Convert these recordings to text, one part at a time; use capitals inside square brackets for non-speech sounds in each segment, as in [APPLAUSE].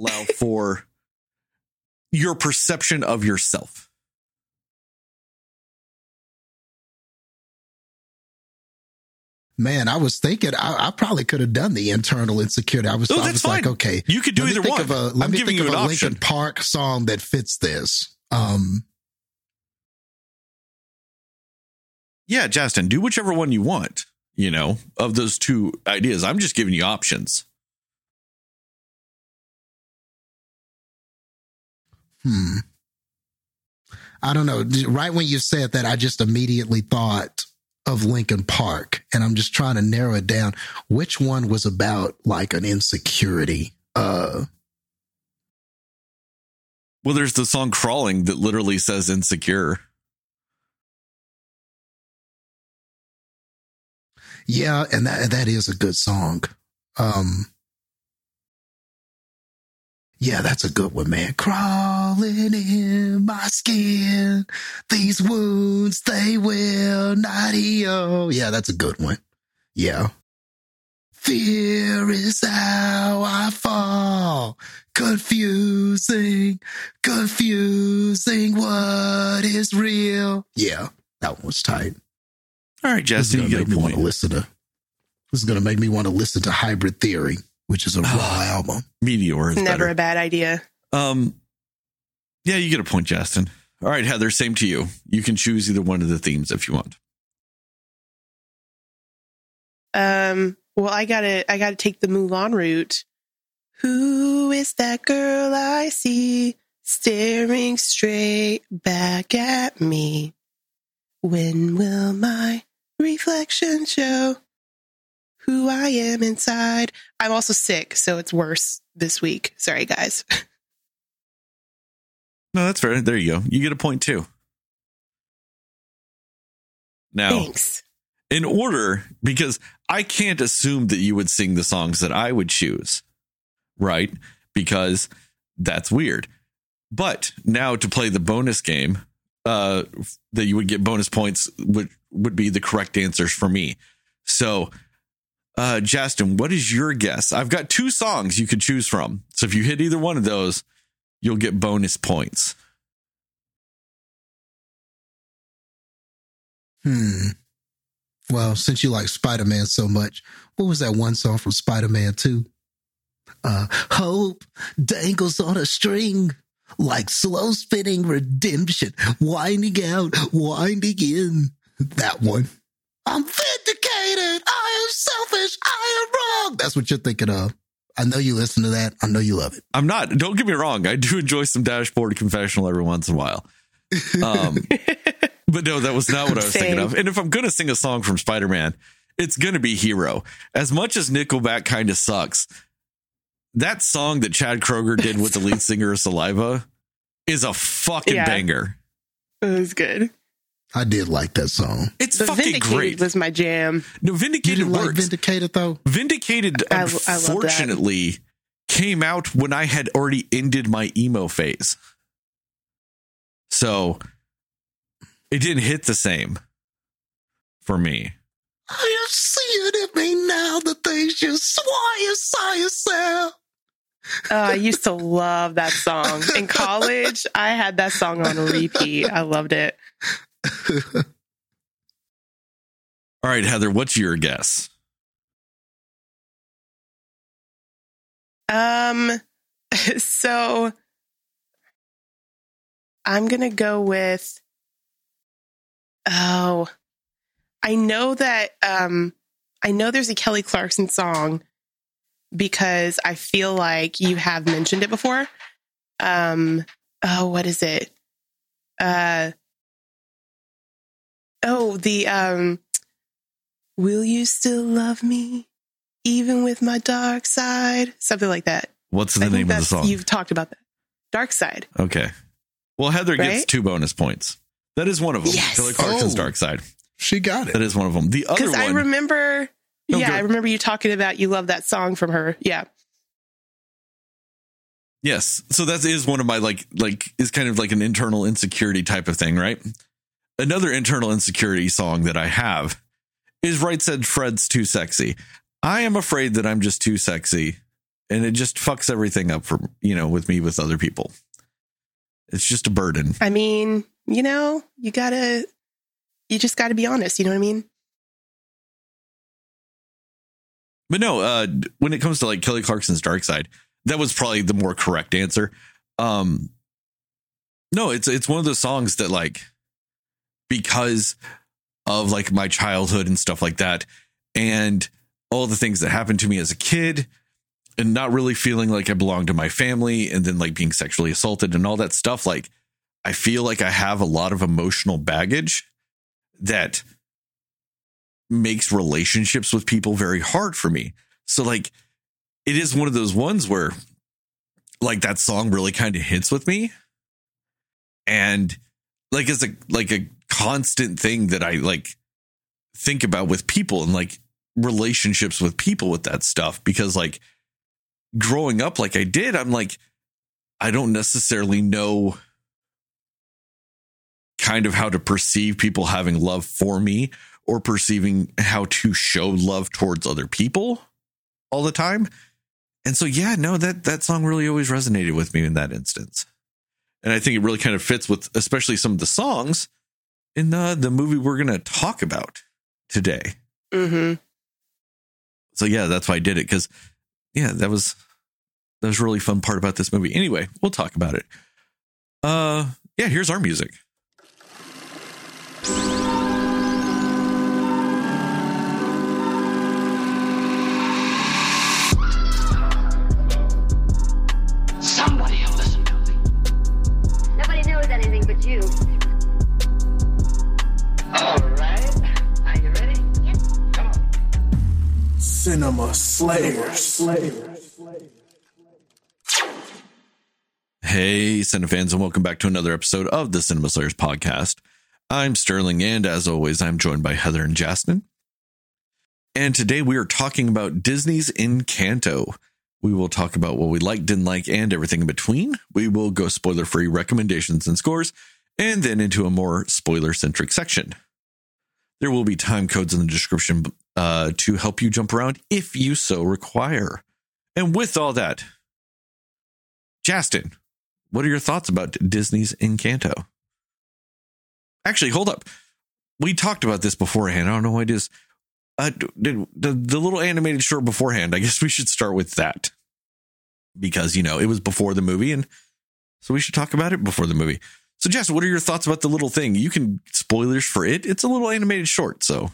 allow for your perception of yourself. Man, I was thinking I, I probably could have done the internal insecurity. I was, No, I was like, okay, You could do either one. Of a, let I'm me giving think you of an a option. Linkin Park song that fits this. Um, Yeah, Justin, do whichever one you want, you know, of those two ideas. I'm just giving you options. Hmm. I don't know. Right when you said that, I just immediately thought of Linkin Park, and I'm just trying to narrow it down. Which one was about like an insecurity? Uh, Well, there's the song Crawling that literally says insecure. yeah, and that that is a good song. Um, yeah, that's a good one, man. Crawling in my skin, these wounds they will not heal. Yeah, that's a good one. Yeah. Fear is how I fall. Confusing, confusing what is real. Yeah, that one was tight. All right, This is Justin, gonna you make me a want to listen to. This is gonna make me want to listen to Hybrid Theory, which is a raw Ah. album. Meteor is Never better. a bad idea. Um, yeah, you get a point, Justin. All right, Heather, same to you. You can choose either one of the themes if you want. Um, well, I gotta, I gotta take the Mulan route. Who is that girl I see staring straight back at me? When will my reflection show who I am inside? I'm also sick, so it's worse this week. Sorry, guys. [LAUGHS] No, that's fair. There you go. You get a point too. Now, Thanks. in order, because I can't assume that you would sing the songs that I would choose, right? Because that's weird. But now to play the bonus game, uh, that you would get bonus points would would be the correct answers for me. So, uh, Justin, what is your guess? I've got two songs you could choose from. So if you hit either one of those, you'll get bonus points. Hmm. Well, since you like Spider Man so much, what was that one song from Spider Man 2? Uh, Hope dangles on a string like slow spinning redemption, winding out, winding in. That one. I'm selfish. I am wrong. That's what you're thinking of. I know you listen to that. I know you love it. I'm not. Don't get me wrong. I do enjoy some dashboard confessional every once in a while. Um, [LAUGHS] but no, that was not what I was thinking of. And if I'm going to sing a song from Spider Man, it's going to be Hero. As much as Nickelback kind of sucks, that song that Chad Kroeger did with the lead [LAUGHS] singer of Saliva is a fucking Yeah. banger. It was good. I did like that song. It's The fucking Vindicated great. was my jam. no, You Vindicated didn't like. Vindicated though? Vindicated, I- I unfortunately, came out when I had already ended my emo phase. So it didn't hit the same for me. I see it in me now, the things you swore you saw yourself. Oh, I used to love that song. In college, I had that song on repeat. I loved it. [LAUGHS] All right, Heather, what's your guess? Um, [LAUGHS] so I'm gonna go with. Oh, I know that. Um, I know there's a Kelly Clarkson song because I feel like you have mentioned it before. Um, oh, what is it? Uh, oh, the um, will you still love me even with my dark side? Something like that. What's the I think name of the that's- song? You've talked about that. Dark Side. Okay. Well, Heather gets two bonus points. That is one of them. Yes. Kelly Clarkson's Oh. Dark Side. She got That it. is one of them. The other Because I remember, No, yeah, go- I remember you talking about you love that song from her. Yeah. yes. So that is one of my like like is kind of like an internal insecurity type of thing, right? Another internal insecurity song that I have is Right Said Fred's Too Sexy. I am afraid that I'm just too sexy and it just fucks everything up for you know with me with other people. It's just a burden. I mean, you know, you gotta, you just gotta be honest. You know what I mean? But no, uh, when it comes to like Kelly Clarkson's Dark Side, that was probably the more correct answer. Um, no, it's it's one of those songs that like because of like my childhood and stuff like that, and all the things that happened to me as a kid, and not really feeling like I belonged to my family, and then like being sexually assaulted and all that stuff. Like, I feel like I have a lot of emotional baggage that makes relationships with people very hard for me. So like it is one of those ones where like that song really kind of hits with me and like it's a like a constant thing that I like think about with people and like relationships with people with that stuff because like growing up like I did I'm like I don't necessarily know kind of how to perceive people having love for me or perceiving how to show love towards other people all the time. And so yeah, no, that that song really always resonated with me in that instance. And I think it really kind of fits with especially some of the songs in the the movie we're going to talk about today. Mm-hmm. So yeah, that's why I did it cuz yeah, that was that was a really fun part about this movie. Anyway, we'll talk about it. Uh yeah, here's our music. Somebody will listen to me. Nobody knows anything but you. Cinema Slayers. Hey, Cinefans, and welcome back to another episode of the Cinema Slayers podcast. I'm Sterling, and as always, I'm joined by Heather and Justin. And today we are talking about Disney's Encanto. We will talk about what we liked, didn't like, and everything in between. We will go spoiler free recommendations and scores, and then into a more spoiler centric section. There will be time codes in the description uh, to help you jump around if you so require. And with all that, Justin, what are your thoughts about Disney's Encanto? Actually, hold up. We talked about this beforehand. I don't know what it is. Uh, the, the, the little animated short beforehand. I guess we should start with that because you know it was before the movie, and so we should talk about it before the movie. So, Jess, what are your thoughts about the little thing? You can spoilers for it. It's a little animated short, so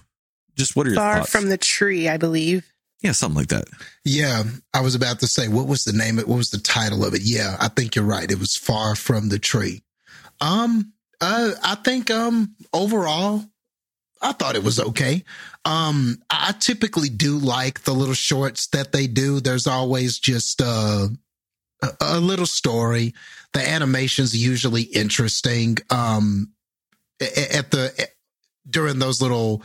just what are your Far thoughts? from the tree, I believe. yeah, something like that. Yeah, I was about to say, what was the name? Of, what was the title of it? Yeah, I think you're right. It was Far from the Tree. Um, uh, I think um overall, I thought it was okay. Um, I typically do like the little shorts that they do. There's always just uh, a, a little story. The animation's usually interesting. Um, at the during those little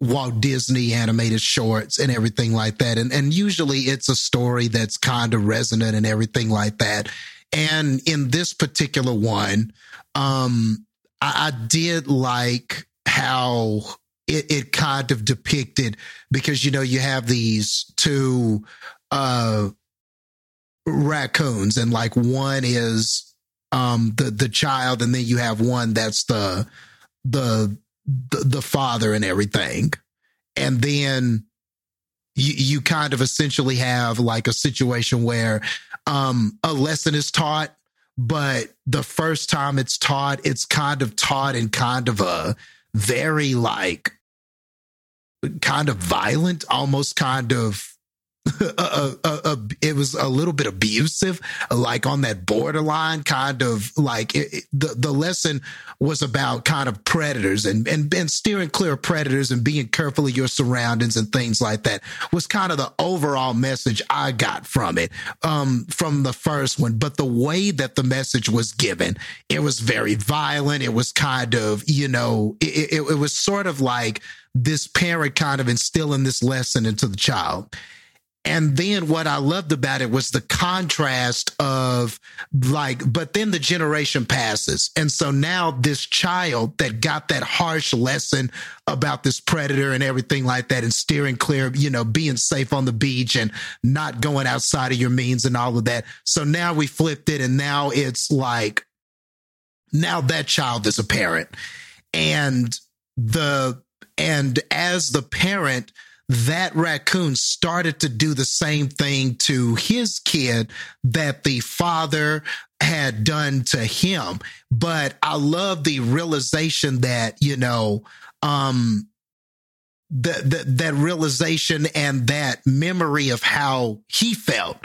Walt Disney animated shorts and everything like that. And and usually it's a story that's kind of resonant and everything like that. And in this particular one, um, I, I did like how it, it kind of depicted because you know you have these two uh raccoons and like one is um the the child and then you have one that's the the the, the father and everything. And then you you kind of essentially have like a situation where um a lesson is taught but the first time it's taught it's kind of taught in kind of a very like kind of violent almost kind of a, a, a, it was a little bit abusive, like on that borderline kind of like it, it- the the lesson was about kind of predators and, and and steering clear of predators and being careful of your surroundings and things like that was kind of the overall message I got from it um from the first one. But the way that the message was given, it was very violent. It was kind of you know it, it, it was sort of like this parent kind of instilling this lesson into the child And then what I loved about it was the contrast of like, but then the generation passes. And so now this child that got that harsh lesson about this predator and everything like that and steering clear, you know, being safe on the beach and not going outside of your means and all of that. So now we flipped it and now it's like, now that child is a parent and the, and as the parent, that raccoon started to do the same thing to his kid that the father had done to him. But I love the realization that, you know, um, the, the, that realization and that memory of how he felt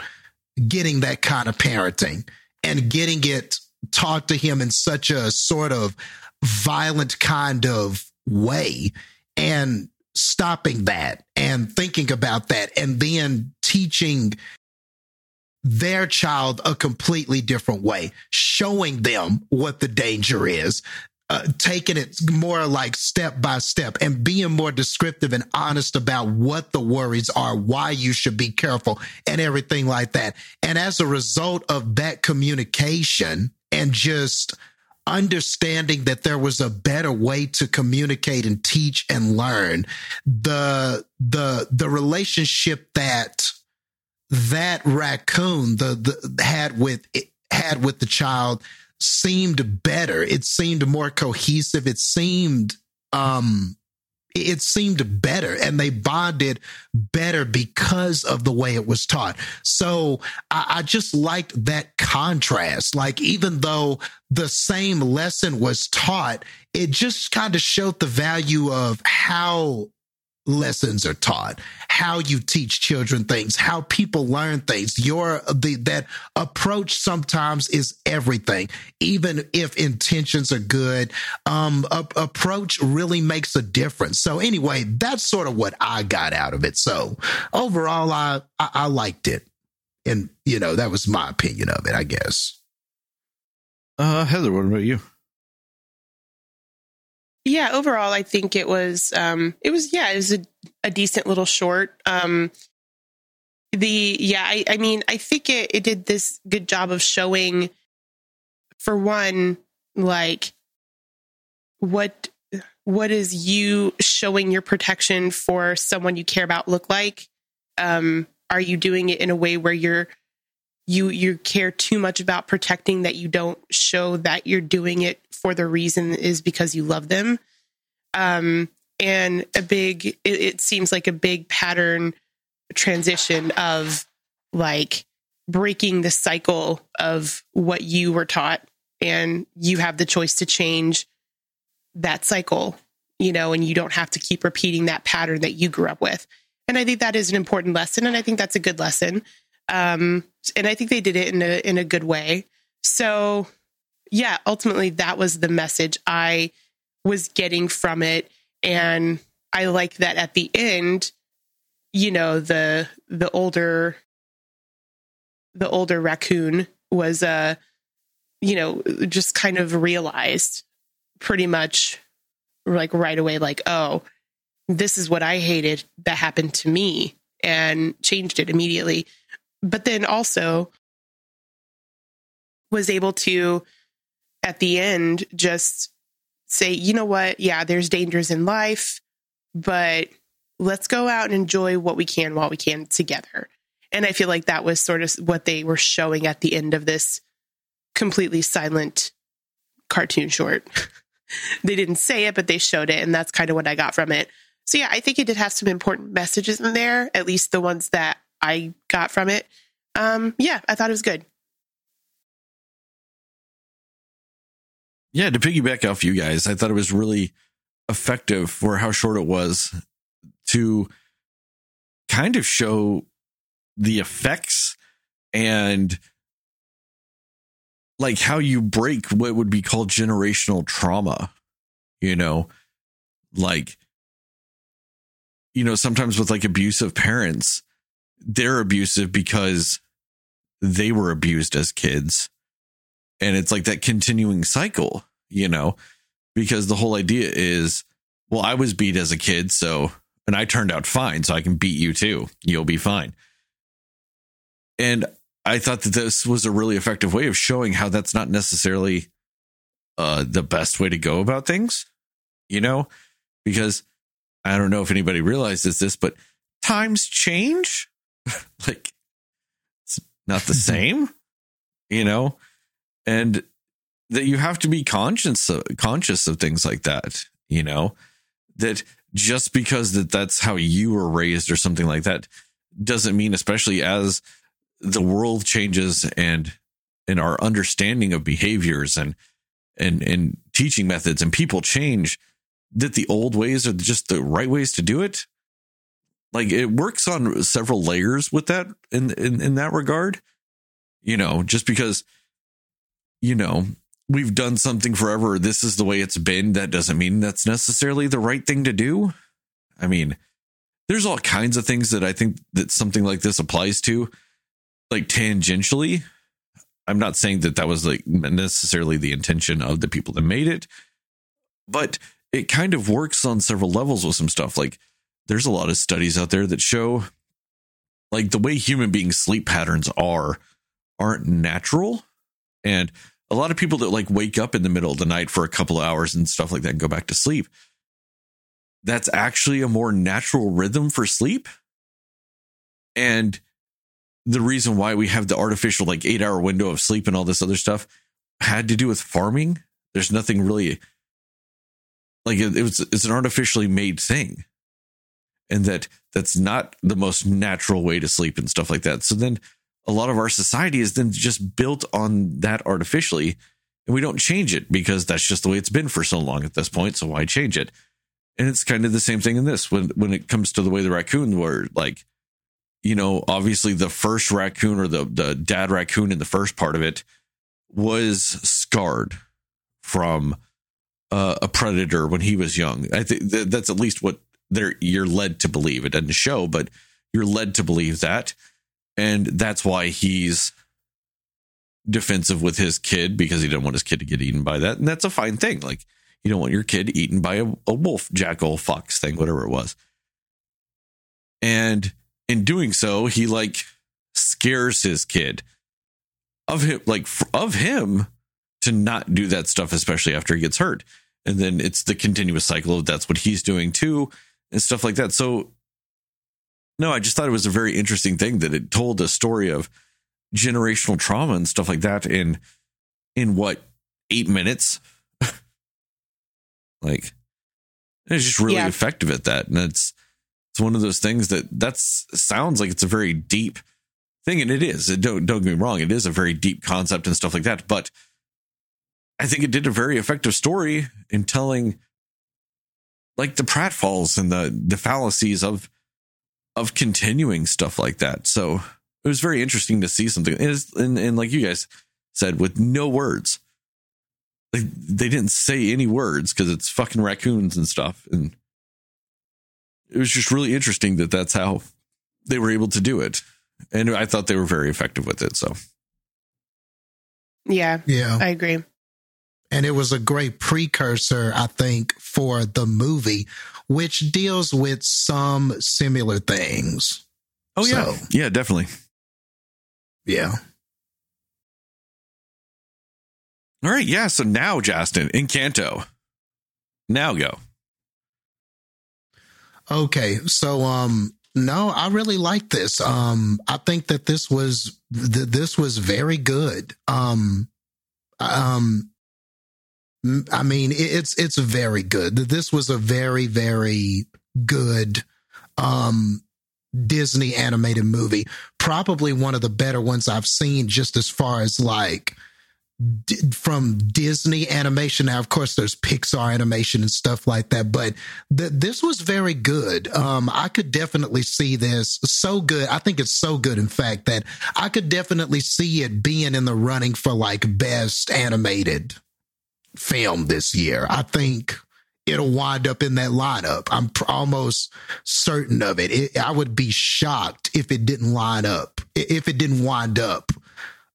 getting that kind of parenting and getting it taught to him in such a sort of violent kind of way and stopping that and thinking about that and then teaching their child a completely different way, showing them what the danger is, uh, taking it more like step by step and being more descriptive and honest about what the worries are, why you should be careful and everything like that. And as a result of that communication and just understanding that there was a better way to communicate and teach and learn the the the relationship that that raccoon the, the had with had with the child seemed better. It seemed more cohesive. It seemed um it seemed better and they bonded better because of the way it was taught. So I, I, just liked that contrast. Like, even though the same lesson was taught, it just kind of showed the value of how lessons are taught, how you teach children things, how people learn things. Your the that approach sometimes is everything, even if intentions are good. Um, a, approach really makes a difference. So anyway, that's sort of what I got out of it. So overall, I, I, I liked it, and you know that was my opinion of it, I guess. Uh, Heather, what about you? Yeah overall i think it was um it was yeah it was a, a decent little short. Um the yeah I, I mean i think it, it did this good job of showing for one like what what is you showing your protection for someone you care about look like? Um are you doing it in a way where you're you you care too much about protecting that you don't show that you're doing it for the reason is because you love them. Um and a big it, it seems like a big pattern transition of like breaking the cycle of what you were taught and you have the choice to change that cycle you know and you don't have to keep repeating that pattern that you grew up with. And i think that is an important lesson and i think that's a good lesson um, and I think they did it in a in a good way. So, yeah, ultimately that was the message I was getting from it, and I like that at the end, you know, the the older the older raccoon was uh you know just kind of realized pretty much like right away like oh this is what i hated that happened to me and changed it immediately but then also was able to at the end just say, you know what? Yeah, there's dangers in life, but let's go out and enjoy what we can while we can together. And I feel like that was sort of what they were showing at the end of this completely silent cartoon short. [LAUGHS] they didn't say it, but they showed it. And that's kind of what I got from it. So, yeah, I think it did have some important messages in there, at least the ones that I got from it. Um, yeah, I thought it was good. Yeah, to piggyback off you guys, I thought it was really effective for how short it was to kind of show the effects and like how you break what would be called generational trauma, you know, like, you know, sometimes with like abusive parents, they're abusive because they were abused as kids. And it's like that continuing cycle, you know, because the whole idea is, well, I was beat as a kid, so, and I turned out fine, so I can beat you too. You'll be fine. And I thought that this was a really effective way of showing how that's not necessarily uh, the best way to go about things, you know, because I don't know if anybody realizes this, but times change. [LAUGHS] like it's not the same, you know, and that you have to be conscious of, conscious of things like that, you know, that just because that that's how you were raised or something like that doesn't mean, especially as the world changes and and our understanding of behaviors and and and teaching methods and people change that the old ways are just the right ways to do it like it works on several layers with that in in, in that regard you know just because you know we've done something forever this is the way it's been that doesn't mean that's necessarily the right thing to do. I mean there's all kinds of things that i think that something like this applies to like tangentially. I'm not saying that that was like necessarily the intention of the people that made it but it kind of works on several levels with some stuff. Like there's a lot of studies out there that show like the way human beings sleep patterns are aren't natural. And a lot of people that like wake up in the middle of the night for a couple of hours and stuff like that and go back to sleep that's actually a more natural rhythm for sleep. And the reason why we have the artificial like 8 hour window of sleep and all this other stuff had to do with farming. There's nothing really like it, it was it's an artificially made thing and that that's not the most natural way to sleep and stuff like that. So then a lot of our society is then just built on that artificially and we don't change it because that's just the way it's been for so long at this point so why change it? And it's kind of the same thing in this. When when it comes to the way the raccoon were like you know obviously the first raccoon or the the dad raccoon in the first part of it was scarred from uh, a predator when he was young. I think th- that's at least what they're you're led to believe. It doesn't show but you're led to believe that. And that's why he's defensive with his kid because he didn't want his kid to get eaten by that. And that's a fine thing. Like you don't want your kid eaten by a, a wolf jackal fox thing whatever it was. And in doing so he like scares his kid of him like of him to not do that stuff especially after he gets hurt. And then it's the continuous cycle of that's what he's doing too and stuff like that. So no i just thought it was a very interesting thing that it told a story of generational trauma and stuff like that in in what eight minutes? [LAUGHS] Like it's just really Yeah. effective at that. And it's it's one of those things that that's sounds like it's a very deep thing and it is. It don't don't get me wrong it is a very deep concept and stuff like that but i think it did a very effective story in telling like the pratfalls and the the fallacies of of continuing stuff like that. So it was very interesting to see something. And, and, and like you guys said with no words. Like they didn't say any words because it's fucking raccoons and stuff and it was just really interesting that that's how they were able to do it and i thought they were very effective with it so. Yeah, Yeah. I agree. And it was a great precursor, I think, for the movie, which deals with some similar things. oh yeah So- yeah definitely Yeah. all right yeah so now justin encanto now go Okay, so um no, I really like this. Um I think that this was th- this was very good. Um um m- I mean, it's it's very good. This was a very very good um Disney animated movie. Probably one of the better ones I've seen just as far as like d- from Disney animation. Now, of course, there's Pixar animation and stuff like that, but th- this was very good. Um, I could definitely see this so good. I think it's so good, in fact, that I could definitely see it being in the running for like best animated film this year. I think it'll wind up in that lineup. I'm pr- almost certain of it. it. I would be shocked if it didn't line up, if it didn't wind up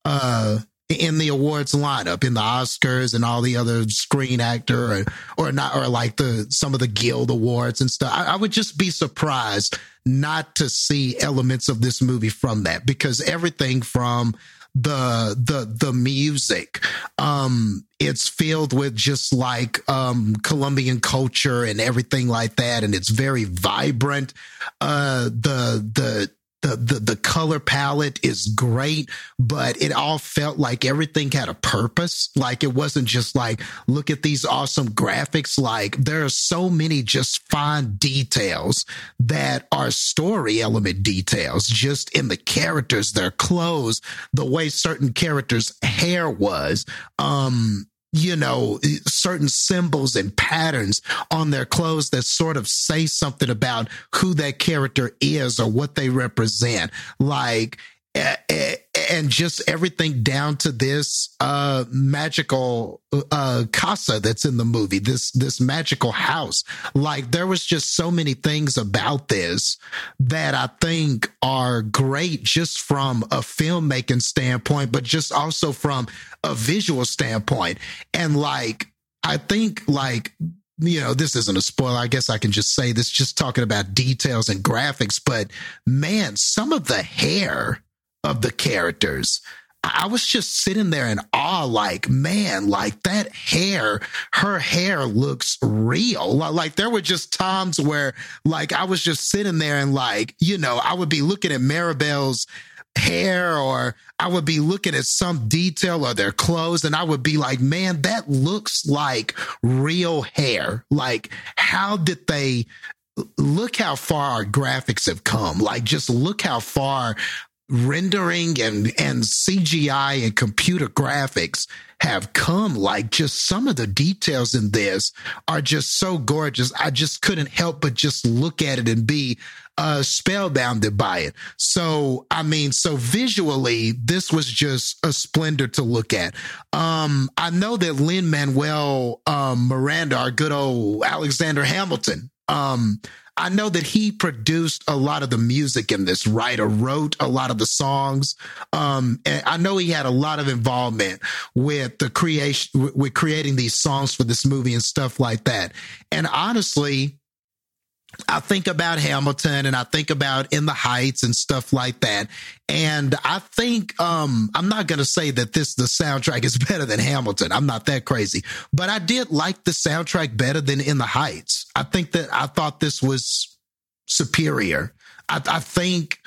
uh, in the awards lineup, in the Oscars and all the other screen actor or, or not, or like the, some of the guild awards and stuff. I, I would just be surprised not to see elements of this movie from that because everything from the the the music. Um it's filled with just like um colombian culture and everything like that. And it's very vibrant. Uh the the the, the the color palette is great, but it all felt like everything had a purpose. Like it wasn't just like, look at these awesome graphics. Like there are so many just fine details that are story element details, just in the characters, their clothes, the way certain characters' hair was. Um, you know, certain symbols and patterns on their clothes that sort of say something about who that character is or what they represent. Like, eh, eh, and just everything down to this uh magical uh casa that's in the movie this this magical house like there was just so many things about this that i think are great just from a filmmaking standpoint but just also from a visual standpoint and like i think like you know, this isn't a spoiler. I guess I can just say this, just talking about details and graphics. But man, some of the hair of the characters. I was just sitting there in awe, like, man, like that hair, her hair looks real. Like there were just times where like I was just sitting there and like, you know, I would be looking at Mirabel's hair or I would be looking at some detail of their clothes and I would be like, man, that looks like real hair. Like, how did they look how far our graphics have come. Like, just look how far rendering and and CGI and computer graphics have come like just some of the details in this are just so gorgeous. I just couldn't help but just look at it and be uh spellbounded by it. So I mean so visually this was just a splendor to look at. Um I know that Lin Manuel um Miranda our good old Alexander Hamilton um I know that he produced a lot of the music in this, right? Or wrote a lot of the songs. Um, and I know he had a lot of involvement with the creation, with creating these songs for this movie and stuff like that. And honestly, I think about Hamilton and I think about In the Heights and stuff like that. And I think um I'm not going to say that this the soundtrack is [LAUGHS] better than Hamilton. I'm not that crazy. But I did like the soundtrack better than In the Heights. I think that I thought this was superior. I, I think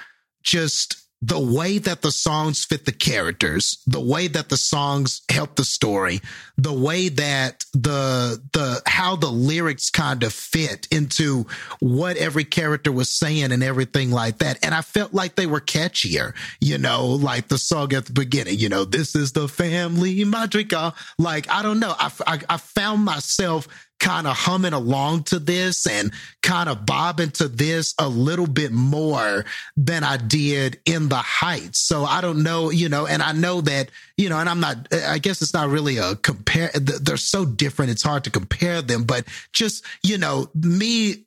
just the way that the songs fit the characters, the way that the songs help the story, the way that the the how the lyrics kind of fit into what every character was saying and everything like that. And I felt like they were catchier, you know, like the song at the beginning, you know, this is the family madrigal. Uh, like I don't know, I I, I found myself kind of humming along to this and kind of bobbing to this a little bit more than I did in the heights. So I don't know, you know, and I know that, you know, and I'm not, I guess it's not really a compare. They're so different. It's hard to compare them, but just, you know, me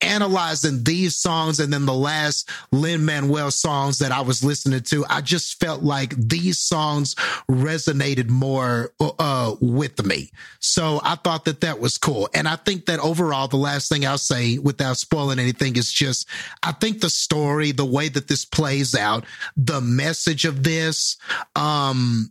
analyzing these songs and then the last Lin Manuel songs that I was listening to, I just felt like these songs resonated more uh, with me. So I thought that that was cool. And I think that overall, the last thing I'll say without spoiling anything is just, I think the story, the way that this plays out, the message of this, um,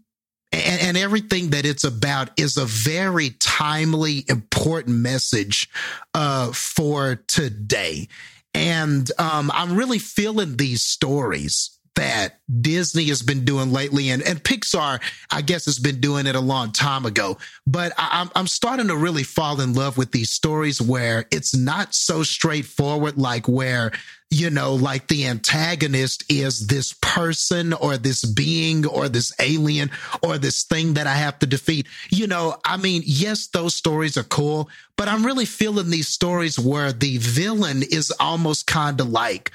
and, and, everything that it's about is a very timely, important message uh, for today. And um, I'm really feeling these stories that Disney has been doing lately, and, and Pixar, I guess, has been doing it a long time ago. But I, I'm starting to really fall in love with these stories where it's not so straightforward, like where you know, like the antagonist is this person or this being or this alien or this thing that I have to defeat. You know, I mean, yes, those stories are cool, but I'm really feeling these stories where the villain is almost kind of like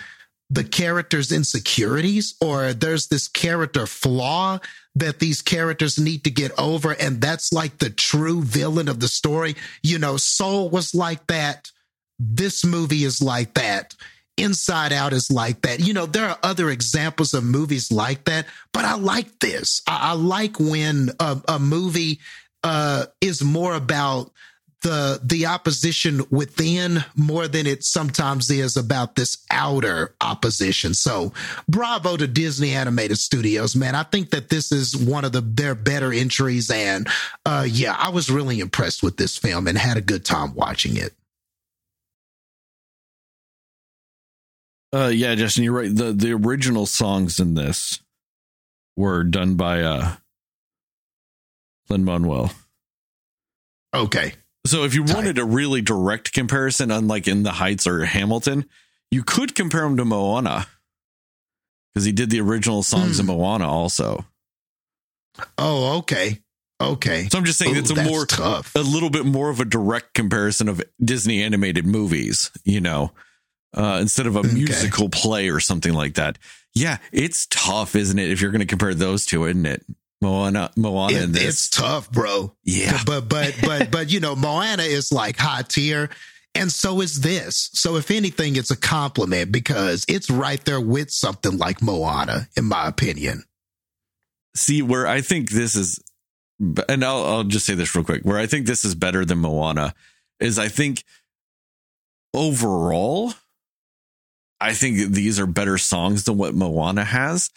the character's insecurities or there's this character flaw that these characters need to get over. And that's like the true villain of the story. You know, Soul was like that. This movie is like that. Inside Out is like that. You know, there are other examples of movies like that, but I like this. I, I like when a, a movie uh, is more about the the opposition within more than it sometimes is about this outer opposition. So, bravo to Disney Animated Studios, man. I think that this is one of the their better entries, and uh, yeah, I was really impressed with this film and had a good time watching it. Uh, yeah, Justin, you're right. the The original songs in this were done by uh, Lin Manuel. Okay. So if you Tight. wanted a really direct comparison, unlike in the Heights or Hamilton, you could compare him to Moana because he did the original songs of Moana also. Oh, okay. Okay. So I'm just saying Ooh, it's a more tough. a little bit more of a direct comparison of Disney animated movies, you know, uh, instead of a Okay. musical play or something like that. Yeah, it's tough, isn't it? If you're going to compare those two, isn't it? Moana, Moana, It- and this. it's tough, bro. yeah, But but [LAUGHS] but but you know, Moana is like high tier. And so is this. So if anything, it's a compliment because it's right there with something like Moana, in my opinion. see where I think this is, and I'll, I'll just say this real quick. Where I think this is better than Moana is I think overall, I think these are better songs than what Moana has.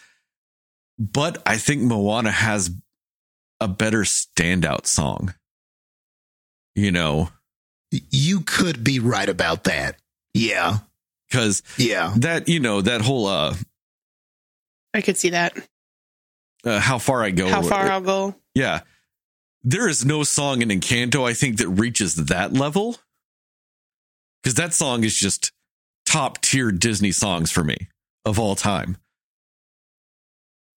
But I think Moana has a better standout song. You know, You could be right about that. Yeah. because Yeah. that you know that whole uh, I could see that. uh how far I go How far I'll go. Yeah. There is no song in Encanto, I think, that reaches that level. Because that song is just top tier Disney songs for me of all time.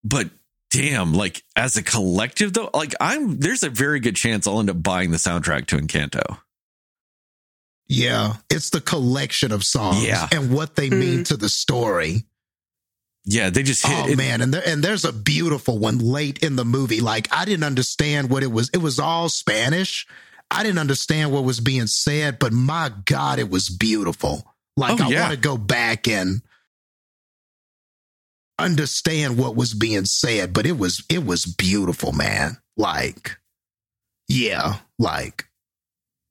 But damn, like as a collective though, like I'm there's a very good chance I'll end up buying the soundtrack to Encanto. Yeah. It's the collection of songs Yeah. and what they mean hmm. to the story. Yeah, they just hit Oh it- man, and there, and there's a beautiful one late in the movie. Like I didn't understand what it was. It was all Spanish. I didn't understand what was being said, but my God, it was beautiful. Like Oh, I yeah. want to go back and understand what was being said, but it was it was beautiful, man. Like, yeah, like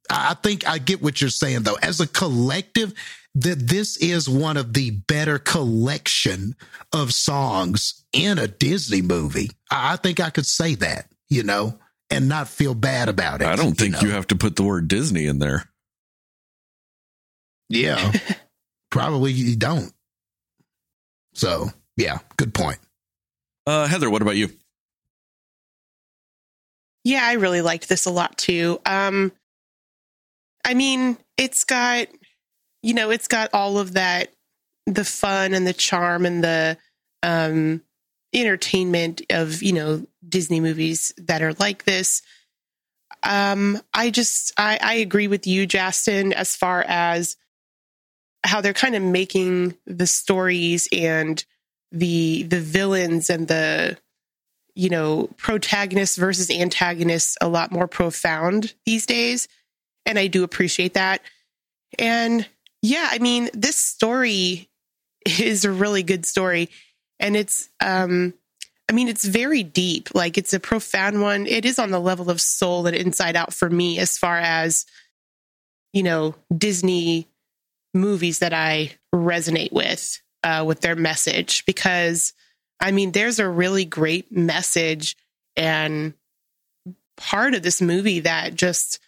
I think I get what you're saying though. As a collective, that this is one of the better collection of songs in a Disney movie. I think I could say that, you know, and not feel bad about it. I don't think know? you have to put the word Disney in there. Yeah. [LAUGHS] Probably you don't. So, yeah, good point. Uh Heather, what about you? Yeah, I really liked this a lot too. Um, I mean, it's got, you know, it's got all of that, the fun and the charm and the um, entertainment of, you know, Disney movies that are like this. Um, I just, I, I agree with you, Justin, as far as how they're kind of making the stories and the the villains and the you know, protagonists versus antagonists a lot more profound these days. And I do appreciate that. And yeah, I mean, this story is a really good story. And it's, um, I mean, it's very deep. Like it's a profound one. It is on the level of soul and inside out for me, as far as, you know, Disney movies that I resonate with, uh, with their message, because I mean, there's a really great message and part of this movie that just,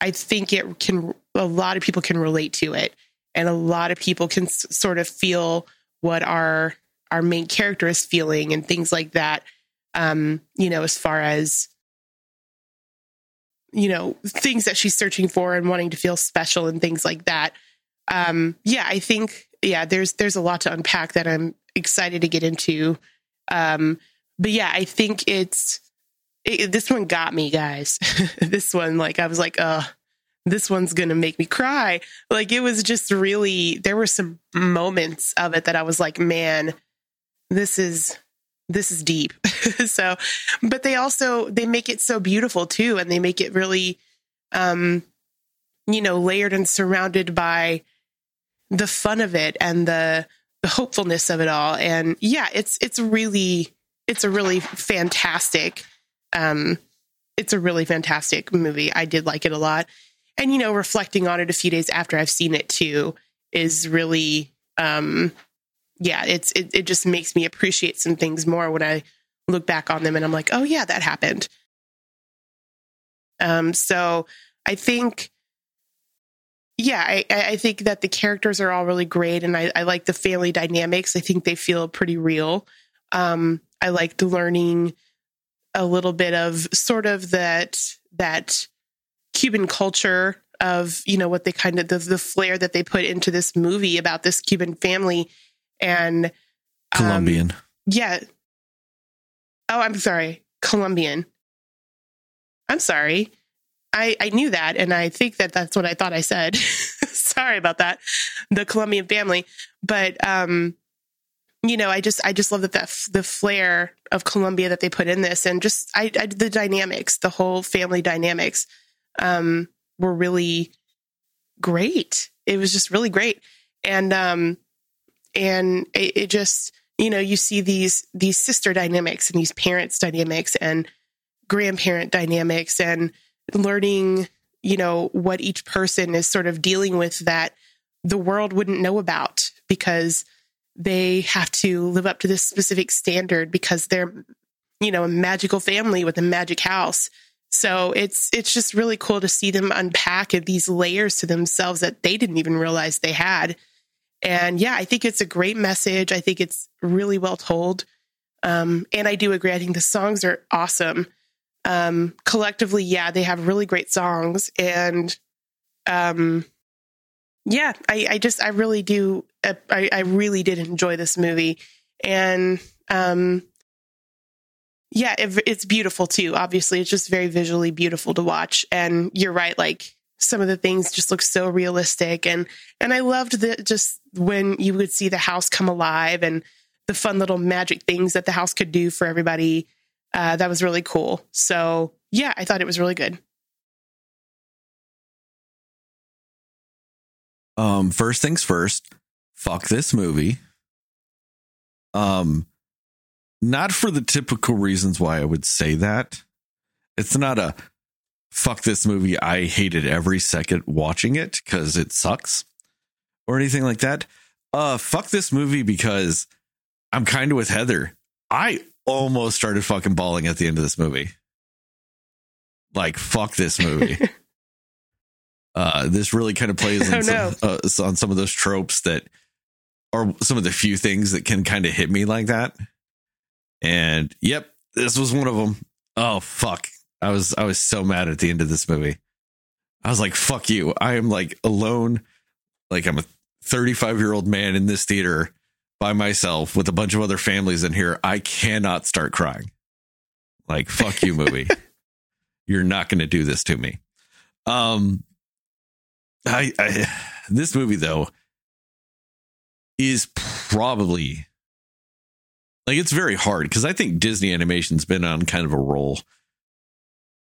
I think it can, a lot of people can relate to it. And a lot of people can s- sort of feel what our, our main character is feeling and things like that. Um, you know, as far as, you know, things that she's searching for and wanting to feel special and things like that. Um, yeah, I think, yeah, there's, there's a lot to unpack that I'm excited to get into. Um, but yeah, I think it's it, this one got me, guys. [LAUGHS] this one, like, I was like, uh, this one's gonna make me cry. Like, it was just really. There were some moments of it that I was like, man, this is this is deep. [LAUGHS] so, but they also they make it so beautiful too, and they make it really, um, you know, layered and surrounded by the fun of it and the the hopefulness of it all. And yeah, it's it's really it's a really fantastic um it's a really fantastic movie. I did like it a lot. And you know, reflecting on it a few days after I've seen it too is really um yeah, it's it, it just makes me appreciate some things more when I look back on them and I'm like, oh yeah, that happened. Um so I think yeah, I, I think that the characters are all really great, and I, I like the family dynamics. I think they feel pretty real. Um, I liked learning a little bit of sort of that that Cuban culture of you know what they kind of the, the flair that they put into this movie about this Cuban family and um, Colombian. yeah. Oh, I'm sorry, Colombian. I'm sorry. I, I knew that, and I think that that's what I thought I said. [LAUGHS] Sorry about that, the Colombian family. But um, you know, I just I just love that that f- the flair of Colombia that they put in this, and just I, I the dynamics, the whole family dynamics, um, were really great. It was just really great, and um, and it, it just you know you see these these sister dynamics and these parents dynamics and grandparent dynamics and learning, you know, what each person is sort of dealing with that the world wouldn't know about because they have to live up to this specific standard because they're, you know, a magical family with a magic house. So it's it's just really cool to see them unpack these layers to themselves that they didn't even realize they had. And yeah, I think it's a great message. I think it's really well told. Um, and I do agree. I think the songs are awesome um collectively yeah they have really great songs. And um yeah i i just i really do uh, i i really did enjoy this movie. And um yeah it, it's beautiful too obviously. It's just very visually beautiful to watch. And you're right like some of the things just look so realistic. And and i loved the just when you would see the house come alive and the fun little magic things that the house could do for everybody uh, that was really cool. So yeah, I thought it was really good. Um, first things first, fuck this movie. Um, not for the typical reasons why I would say that. It's not a fuck this movie. I hated every second watching it because it sucks or anything like that. Uh, fuck this movie because I'm kind of with Heather. I almost started fucking bawling at the end of this movie. Like, fuck this movie. [LAUGHS] uh, this really kind of plays Oh, on, some, uh, on some of those tropes that are some of the few things that can kind of hit me like that. And yep, this was one of them. Oh fuck. I was I was so mad at the end of this movie. I was like, fuck you. I am like alone. Like I'm a 35 year old man in this theater by myself with a bunch of other families in here. I cannot start crying. Like, fuck you, movie. [LAUGHS] You're not going to do this to me. Um, I, I, this movie though is probably like it's very hard because I think Disney animation's been on kind of a roll.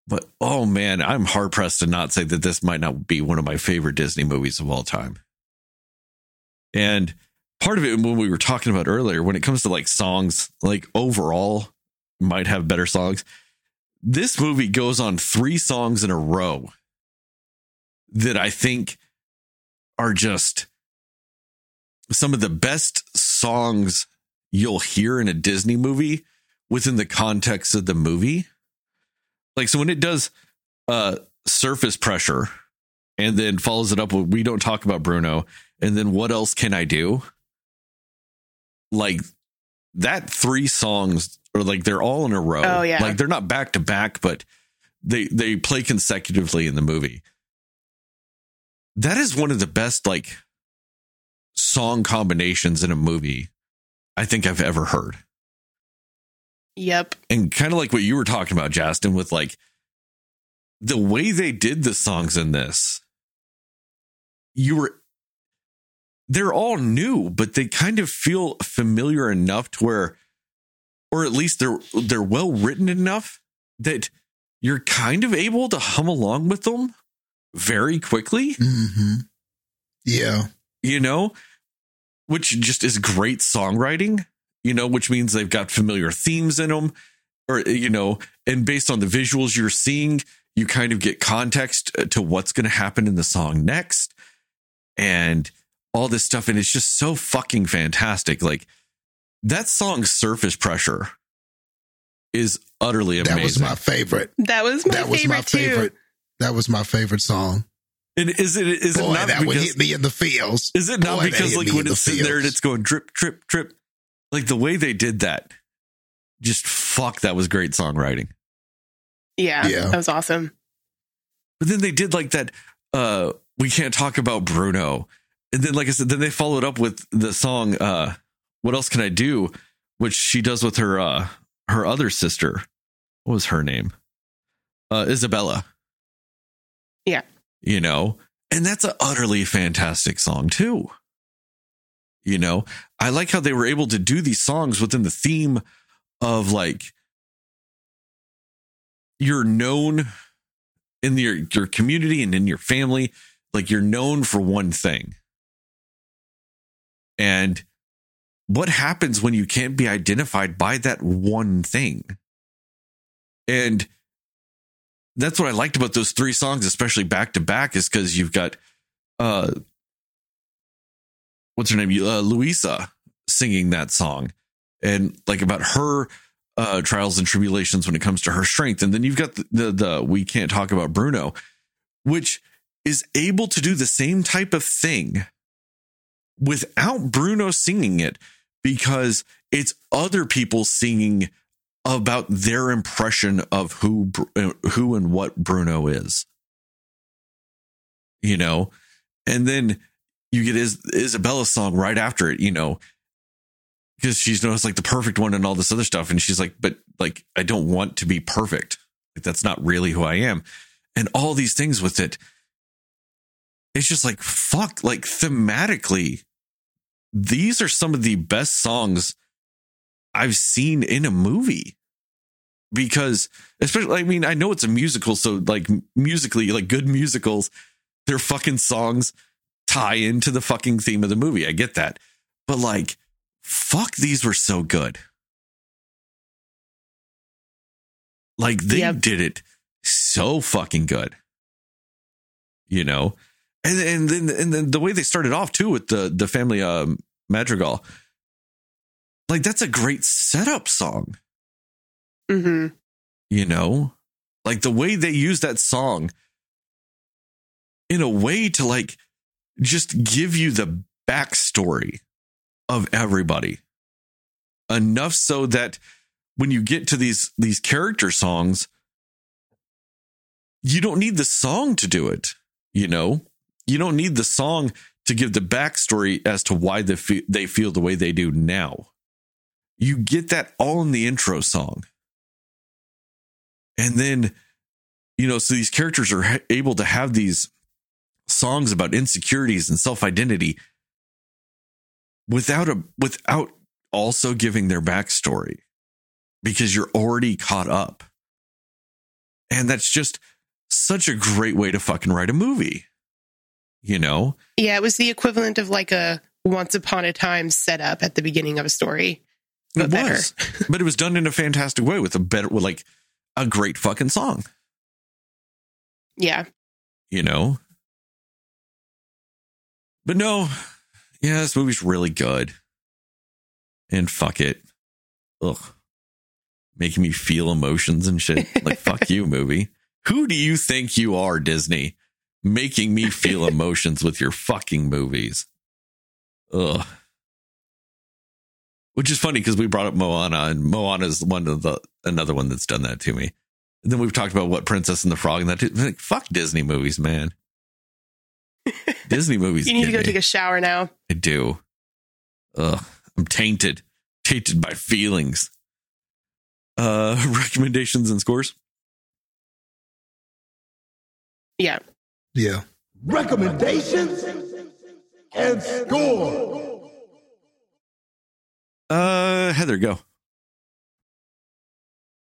But oh man, I'm hard pressed to not say that this might not be one of my favorite Disney movies of all time. And part of it when we were talking about earlier, when it comes to like songs, like overall might have better songs. This movie goes on three songs in a row that I think are just some of the best songs you'll hear in a Disney movie within the context of the movie. Like, so when it does uh, surface pressure and then follows it up with We Don't Talk About Bruno, and then What Else Can I Do? Like, that three songs are like they're all in a row. Oh, yeah. Like, they're not back to back, but they they play consecutively in the movie. That is one of the best like song combinations in a movie I think I've ever heard. Yep. And kind of like what you were talking about, Justin, with like the way they did the songs in this, you were they're all new, but they kind of feel familiar enough to where or at least they're they're well written enough that you're kind of able to hum along with them very quickly. hmm Yeah. you know, which just is great songwriting, you know, which means they've got familiar themes in them, or, you know, and based on the visuals you're seeing, you kind of get context uh, to what's going to happen in the song next and all this stuff. And it's just so fucking fantastic. Like that song, Surface Pressure, is utterly amazing. That was my favorite. That was my that was favorite my too. That was my favorite song. and is it, is Boy, it not that would hit me in the feels. is it not Boy, because like when in the it's sitting there and it's going drip, drip, drip, like the way they did that, just fuck, that was great songwriting. Yeah, Yeah. that was awesome. But then they did like that. Uh, we can't talk about Bruno. And then, like I said, then they followed up with the song. Uh, what else can I do? Which she does with her uh, her other sister. What was her name? Uh, Isabela. Yeah. You know, and that's an utterly fantastic song too. You know, I like how they were able to do these songs within the theme of like you're known in your your community and in your family like you're known for one thing and what happens when you can't be identified by that one thing? And that's what i liked about those three songs especially back to back is because you've got uh what's her name? Uh, Luisa singing that song. And like about her uh, trials and tribulations when it comes to her strength. And then you've got the, the, the we can't talk about Bruno, which is able to do the same type of thing without Bruno singing it because it's other people singing about their impression of who uh, who and what Bruno is. You know, and then you get Is- Isabela's song right after it, you know, because she's noticed like the perfect one and all this other stuff. And she's like, but like, I don't want to be perfect. Like, that's not really who I am. And all these things with it. It's just like, fuck, like thematically, these are some of the best songs I've seen in a movie. Because, especially, I mean, I know it's a musical. So, like, musically, like good musicals, their fucking songs tie into the fucking theme of the movie. I get that. But, like, fuck these were so good like they Yep. did it so fucking good you know and and then and then the way they started off too with the the family um madrigal like that's a great setup song. Hmm you know? Like the way they use that song in a way to like just give you the backstory of everybody. Enough so that when you get to these these character songs you don't need the song to do it you know you don't need the song to give the backstory as to why they feel, they feel the way they do now. You get that all in the intro song. And then you know so these characters are able to have these songs about insecurities and self-identity without a without also giving their backstory because you're already caught up. And that's just such a great way to fucking write a movie you know? Yeah, it was the equivalent of like a once upon a time setup at the beginning of a story. But it better. was [LAUGHS] but it was done in a fantastic way with a better with like a great fucking song. Yeah. you know? But no. Yeah this movie's really good. And fuck it. Ugh. Making me feel emotions and shit. Like fuck [LAUGHS] you movie. Who do you think you are disney making me feel [LAUGHS] emotions with your fucking movies ugh which is funny because we brought up moana and moana is one of the another one that's done that to me and then we've talked about what princess and the frog and that too. like fuck disney movies man [LAUGHS] disney movies You need to go me. take a shower now. I do. Ugh, I'm tainted, tainted by feelings. Uh, [LAUGHS] recommendations and scores. Yeah. Yeah. Recommendations and score. Uh, Heather, go.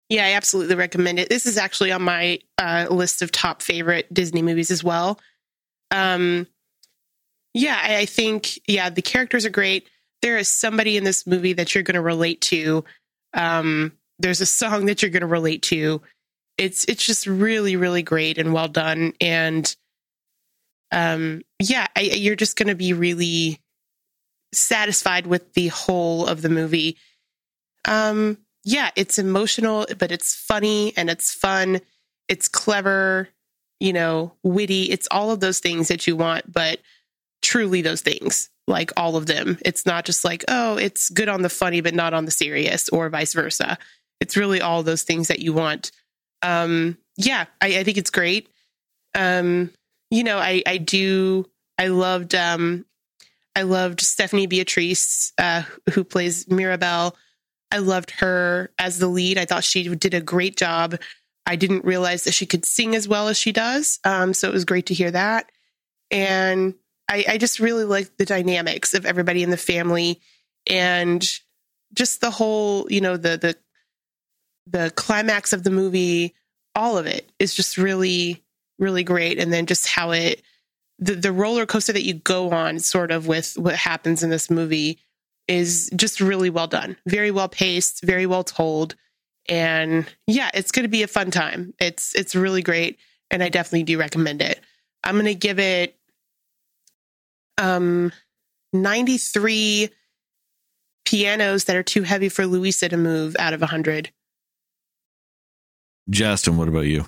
Yeah, I absolutely recommend it. This is actually on my uh, list of top favorite Disney movies as well. Um, yeah, I, I think yeah, the characters are great. There is somebody in this movie that you're going to relate to. Um, there's a song that you're going to relate to. It's it's just really really great and well done. And um, yeah, I, you're just going to be really satisfied with the whole of the movie. Um, yeah, it's emotional, but it's funny and it's fun. It's clever, you know, witty. It's all of those things that you want, but truly those things, like all of them. It's not just like, oh, it's good on the funny, but not on the serious, or vice versa. It's really all those things that you want. Um, yeah, I, I think it's great. Um, you know, I, I do, I loved, um, I loved Stephanie Beatrice, uh, who plays Mirabel. I loved her as the lead. I thought she did a great job. I didn't realize that she could sing as well as she does. Um, so it was great to hear that. And I, I just really like the dynamics of everybody in the family and just the whole, you know, the the the climax of the movie, all of it is just really, really great. And then just how it the, the roller coaster that you go on sort of with what happens in this movie is just really well done. Very well paced, very well told. And yeah, it's going to be a fun time. It's it's really great and I definitely do recommend it. I'm going to give it um 93 pianos that are too heavy for Luisa to move out of 100. Justin, what about you?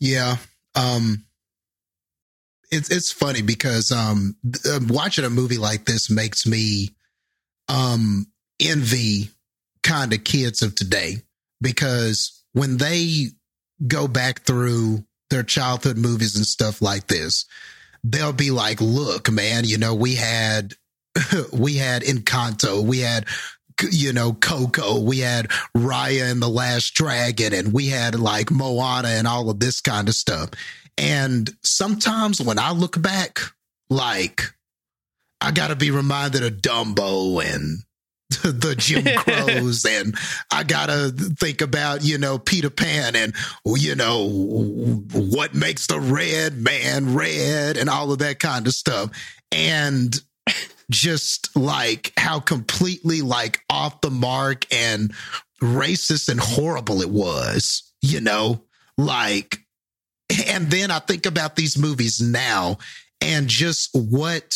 Yeah. Um it's it's funny because um th- watching a movie like this makes me um envy kind of kids of today because when they go back through their childhood movies and stuff like this they'll be like look man you know we had [LAUGHS] we had Encanto we had you know, Coco, we had Raya and the Last Dragon, and we had like Moana and all of this kind of stuff. And sometimes when I look back, like, I got to be reminded of Dumbo and [LAUGHS] the Jim [LAUGHS] Crows, and I got to think about, you know, Peter Pan and, you know, what makes the red man red and all of that kind of stuff. And just like how completely like off the mark and racist and horrible it was, you know, like, and then I think about these movies now and just what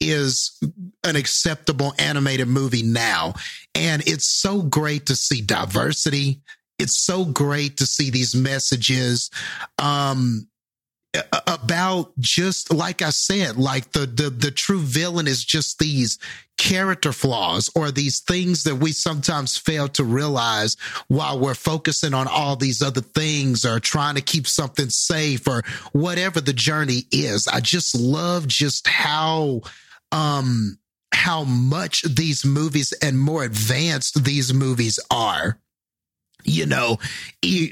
is an acceptable animated movie now. And it's so great to see diversity. It's so great to see these messages. Um, about just like I said, like the the the true villain is just these character flaws or these things that we sometimes fail to realize while we're focusing on all these other things or trying to keep something safe or whatever the journey is. I just love just how um how much these movies and more advanced these movies are you know,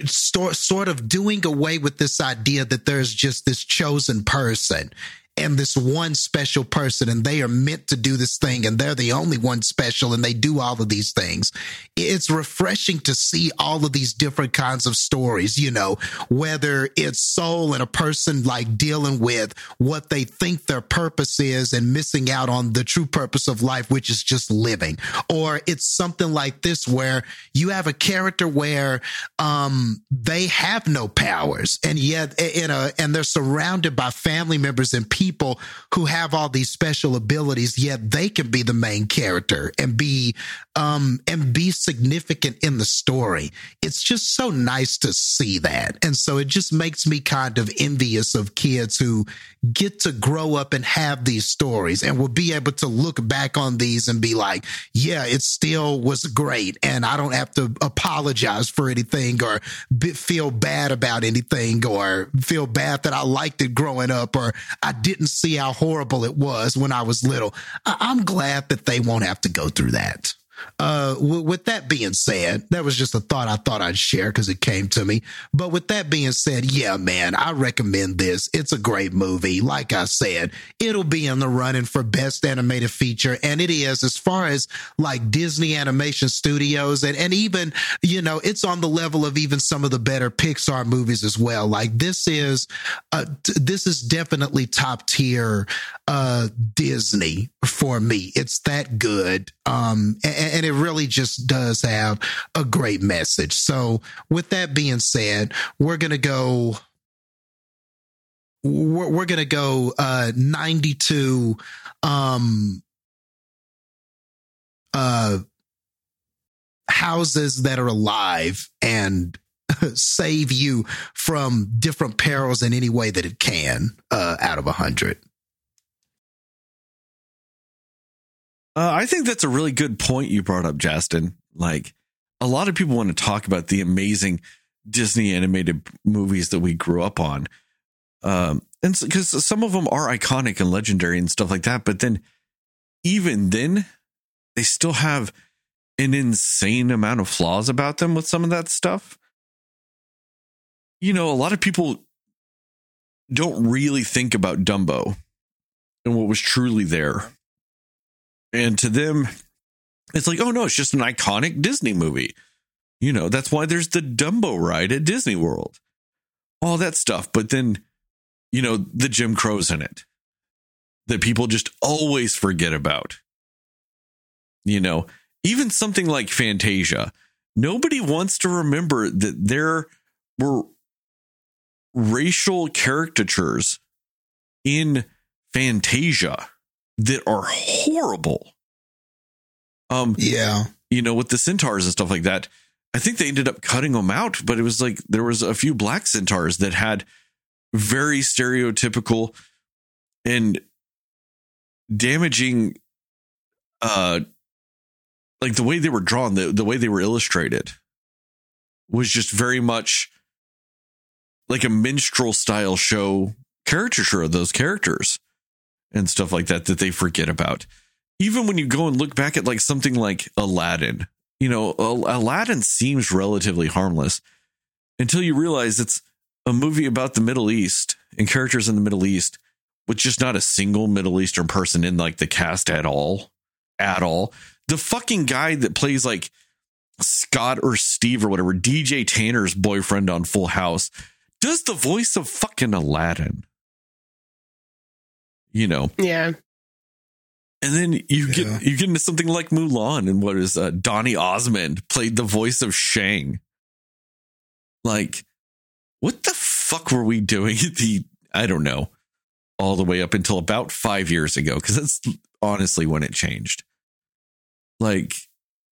sort of doing away with this idea that there's just this chosen person and this one special person and they are meant to do this thing and they're the only one special and they do all of these things. It's refreshing to see all of these different kinds of stories, you know, whether it's soul and a person like dealing with what they think their purpose is and missing out on the true purpose of life, which is just living. Or it's something like this where you have a character where um they have no powers and yet in a and they're surrounded by family members and people people who have all these special abilities, yet they can be the main character and be um and be significant in the story. It's just so nice to see that. And so it just makes me kind of envious of kids who get to grow up and have these stories and will be able to look back on these and be like, yeah, it still was great. And I don't have to apologize for anything or feel bad about anything or feel bad that I liked it growing up or I did didn't see how horrible it was when I was little. I- I'm glad that they won't have to go through that. Uh, w- with that being said, that was just a thought I thought I'd share because it came to me. But with that being said, yeah, man, I recommend this. It's a great movie. Like I said, it'll be in the running for best animated feature. And it is as far as like Disney animation studios and, and even, you know, it's on the level of even some of the better Pixar movies as well. Like this is, uh, t- this is definitely top tier, uh, Disney for me. It's that good. Um, and, and, it really just does have a great message. So, with that being said, we're going to go. We're, we're going to go uh, 92 um, uh, houses that are alive and [LAUGHS] save you from different perils in any way that it can uh, out of a 100. Uh, I think that's a really good point you brought up, Justin. Like, a lot of people want to talk about the amazing Disney animated movies that we grew up on. Um, and because some of them are iconic and legendary and stuff like that. But then, even then, they still have an insane amount of flaws about them with some of that stuff. You know, a lot of people don't really think about Dumbo and what was truly there. And to them, it's like, oh no, it's just an iconic Disney movie. You know, that's why there's the Dumbo ride at Disney World. All that stuff. But then, you know, the Jim Crow's in it that people just always forget about. You know, even something like Fantasia, nobody wants to remember that there were racial caricatures in Fantasia that are horrible. Um, Yeah. you know, with the centaurs and stuff like that. I think they ended up cutting them out, but it was like there was a few black centaurs that had very stereotypical and damaging uh like the way they were drawn, the, the way they were illustrated was just very much like a minstrel style show caricature of those characters and stuff like that that they forget about. Even when you go and look back at like something like Aladdin, you know, Aladdin seems relatively harmless until you realize it's a movie about the Middle East and characters in the Middle East with just not a single Middle Eastern person in like the cast at all. At all. The fucking guy that plays like Scott or Steve or whatever, DJ Tanner's boyfriend on Full House, does the voice of fucking Aladdin. You know, Yeah. and then you Yeah. get you get into something like Mulan, and what is uh, Donny Osmond played the voice of Shang. Like, what the fuck were we doing? [LAUGHS] The I don't know, all the way up until about five years ago, because that's honestly when it changed. Like,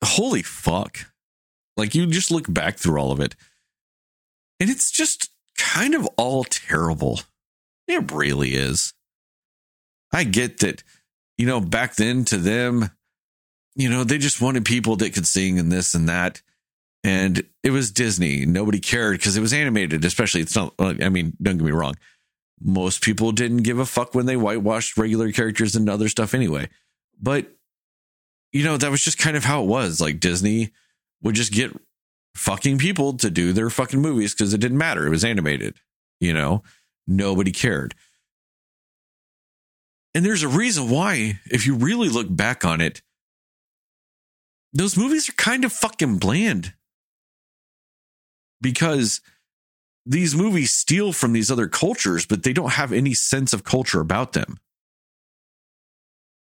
holy fuck! Like you just look back through all of it, and it's just kind of all terrible. It really is. I get that you know, back then to them, you know, they just wanted people that could sing and this and that. And it was Disney. Nobody cared because it was animated, especially. It's not, I mean, don't get me wrong. Most people didn't give a fuck when they whitewashed regular characters and other stuff anyway. But, you know, that was just kind of how it was. Like Disney would just get fucking people to do their fucking movies because it didn't matter. It was animated, you know, nobody cared. And there's a reason why, if you really look back on it, those movies are kind of fucking bland. Because these movies steal from these other cultures, but they don't have any sense of culture about them.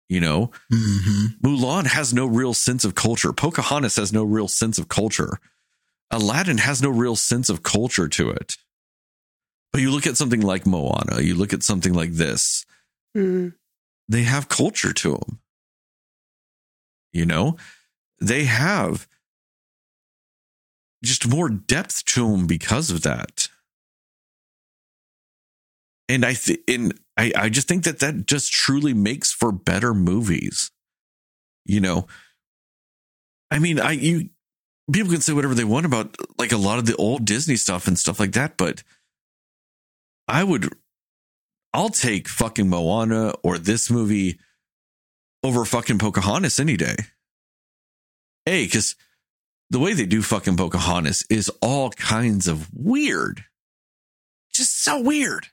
You know, hmm Mulan has no real sense of culture. Pocahontas has no real sense of culture. Aladdin has no real sense of culture to it. But you look at something like Moana, you look at something like this, Mm. they have culture to them. You know, they have just more depth to them because of that. And I th- and I, I just think that that just truly makes for better movies. You know, I mean, I you people can say whatever they want about like a lot of the old Disney stuff and stuff like that, but I would I'll take fucking Moana or this movie over fucking Pocahontas any day. A, because the way they do fucking Pocahontas is all kinds of weird. Just so weird.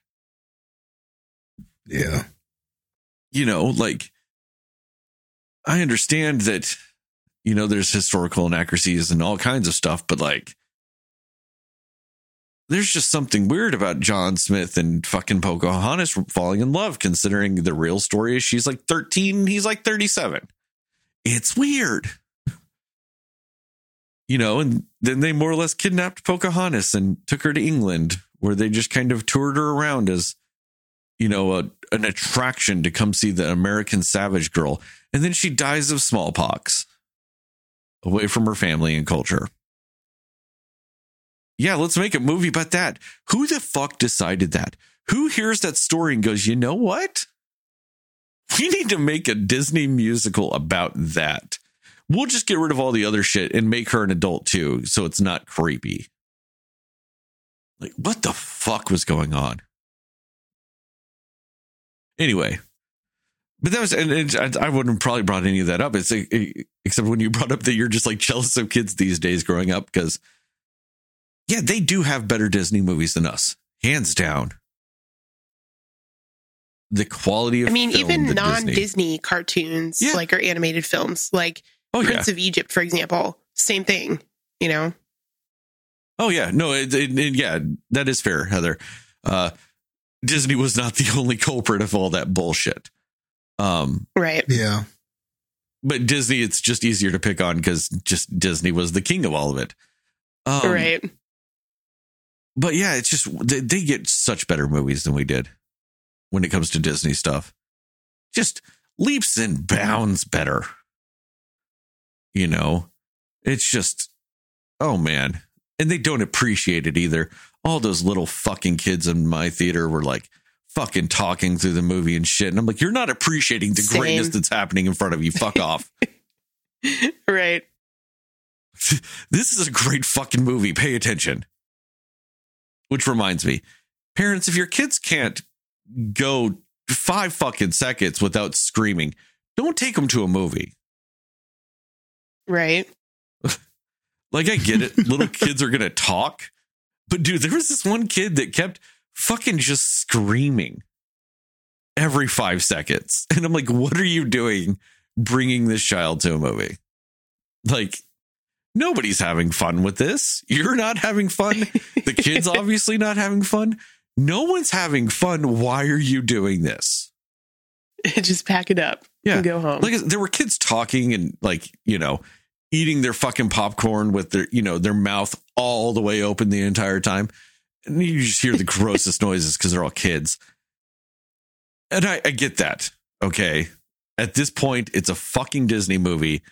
Yeah. You know, like I understand that, you know, there's historical inaccuracies and all kinds of stuff, but like there's just something weird about John Smith and fucking Pocahontas falling in love, considering the real story is she's like 13, he's like 37. It's weird. You know, and then they more or less kidnapped Pocahontas and took her to England, where they just kind of toured her around as, you know, a, an attraction to come see the American Savage Girl. And then she dies of smallpox away from her family and culture yeah, let's make a movie about that. Who the fuck decided that? Who hears that story and goes, you know what? We need to make a Disney musical about that. We'll just get rid of all the other shit and make her an adult too, so it's not creepy. Like, what the fuck was going on? Anyway, but that was, and, and I wouldn't have probably brought any of that up. It's except when you brought up that you're just like jealous of kids these days growing up because yeah, they do have better Disney movies than us, hands down. The quality of I mean, film even non-Disney cartoons, Yeah. like or animated films, like Oh yeah, Prince of Egypt, for example, same thing. You know, oh yeah. No, it, it- it- yeah, that is fair, Heather. Uh, Disney was not the [LAUGHS] only culprit of all that bullshit. Um, right? Yeah. but Disney, it's just easier to pick on because just Disney was the king of all of it. Um, right. But yeah, it's just they, they get such better movies than we did when it comes to Disney stuff. Just leaps and bounds better. You know, it's just, oh man. And they don't appreciate it either. All those little fucking kids in my theater were like fucking talking through the movie and shit. And I'm like, you're not appreciating the Same. greatness that's happening in front of you. Fuck off. [LAUGHS] [LAUGHS] Right. this is a great fucking movie. Pay attention. Which reminds me, parents, if your kids can't go five fucking seconds without screaming, don't take them to a movie. Right. [LAUGHS] Like, I get it. Little [LAUGHS] kids are going to talk. But dude, there was this one kid that kept fucking just screaming every five seconds. [LAUGHS] And I'm like, what are you doing bringing this child to a movie? Like, nobody's having fun with this. You're not having fun. The kid's [LAUGHS] obviously not having fun. No one's having fun. Why are you doing this? [LAUGHS] Just pack it up Yeah. and go home. Like there were kids talking and like, you know, eating their fucking popcorn with their, you know, their mouth all the way open the entire time. And you just hear the [LAUGHS] grossest noises because they're all kids. And I, I get that. Okay. At this point, it's a fucking Disney movie.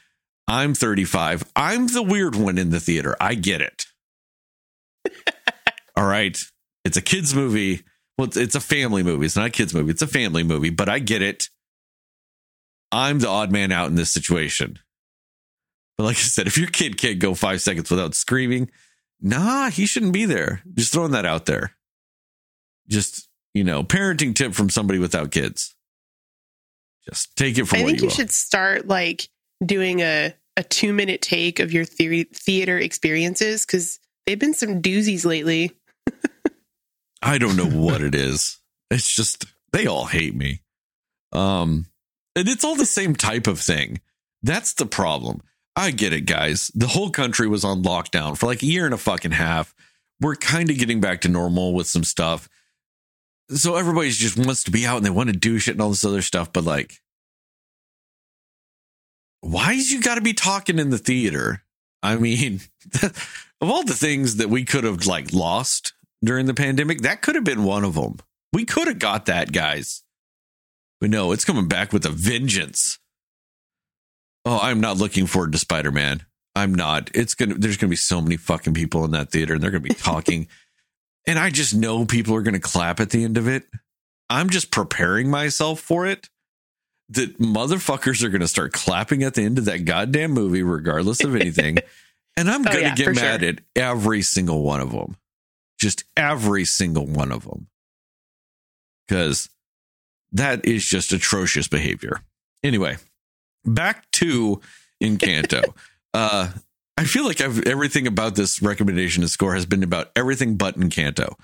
I'm 35. I'm the weird one in the theater. I get it. [LAUGHS] all right. It's a kids movie. Well, it's, it's a family movie. It's not a kids movie. It's a family movie, but I get it. I'm the odd man out in this situation. But like I said, if your kid can't go five seconds without screaming, nah, he shouldn't be there. Just throwing that out there. Just, you know, parenting tip from somebody without kids. Just take it for I think you you should start like doing a, a two minute take of your theory, theater experiences because they've been some doozies lately. [LAUGHS] I don't know what it is. It's just they all hate me. Um and it's all the same type of thing. That's the problem. I get it, guys. The whole country was on lockdown for like a year and a fucking half. We're kind of getting back to normal with some stuff. So everybody just wants to be out and they want to do shit and all this other stuff, but like why is you got to be talking in the theater? I mean, [LAUGHS] of all the things that we could have like lost during the pandemic, that could have been one of them. We could have got that, guys. But no, it's coming back with a vengeance. Oh, I'm not looking forward to Spider Man. I'm not. It's gonna. There's gonna be so many fucking people in that theater, and they're gonna be talking, [LAUGHS] and I just know people are gonna clap at the end of it. I'm just preparing myself for it. That motherfuckers are gonna start clapping at the end of that goddamn movie, regardless of anything, [LAUGHS] and I'm Oh, gonna yeah, get mad sure. at every single one of them, just every single one of them, because that is just atrocious behavior. Anyway, back to Encanto. [LAUGHS] Uh, I feel like I've everything about this recommendation to score has been about everything but Encanto.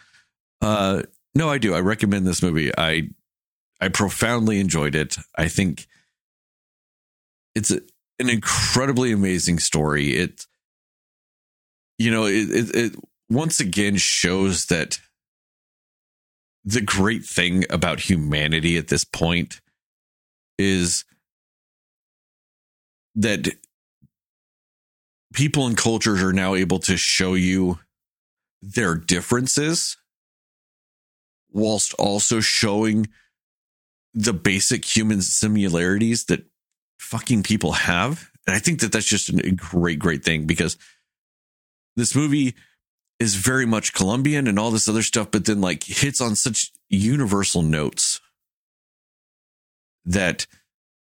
Uh, no, I do. I recommend this movie. I I profoundly enjoyed it. I think it's a, an incredibly amazing story. It you know it, it it once again shows that the great thing about humanity at this point is that people and cultures are now able to show you their differences whilst also showing the basic human similarities that fucking people have. And I think that that's just a great, great thing because this movie is very much Colombian and all this other stuff, but then like hits on such universal notes that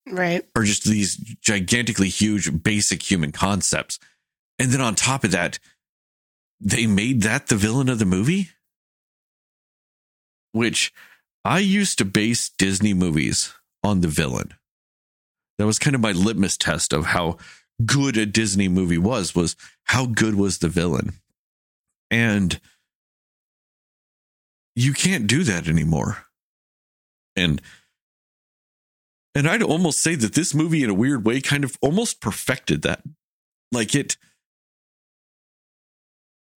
Right. are just these gigantically huge basic human concepts. And then on top of that, they made that the villain of the movie, which I used to base Disney movies on the villain. That was kind of my litmus test of how good a Disney movie was was how good was the villain. And you can't do that anymore. And and I'd almost say that this movie, in a weird way, kind of almost perfected that. Like it,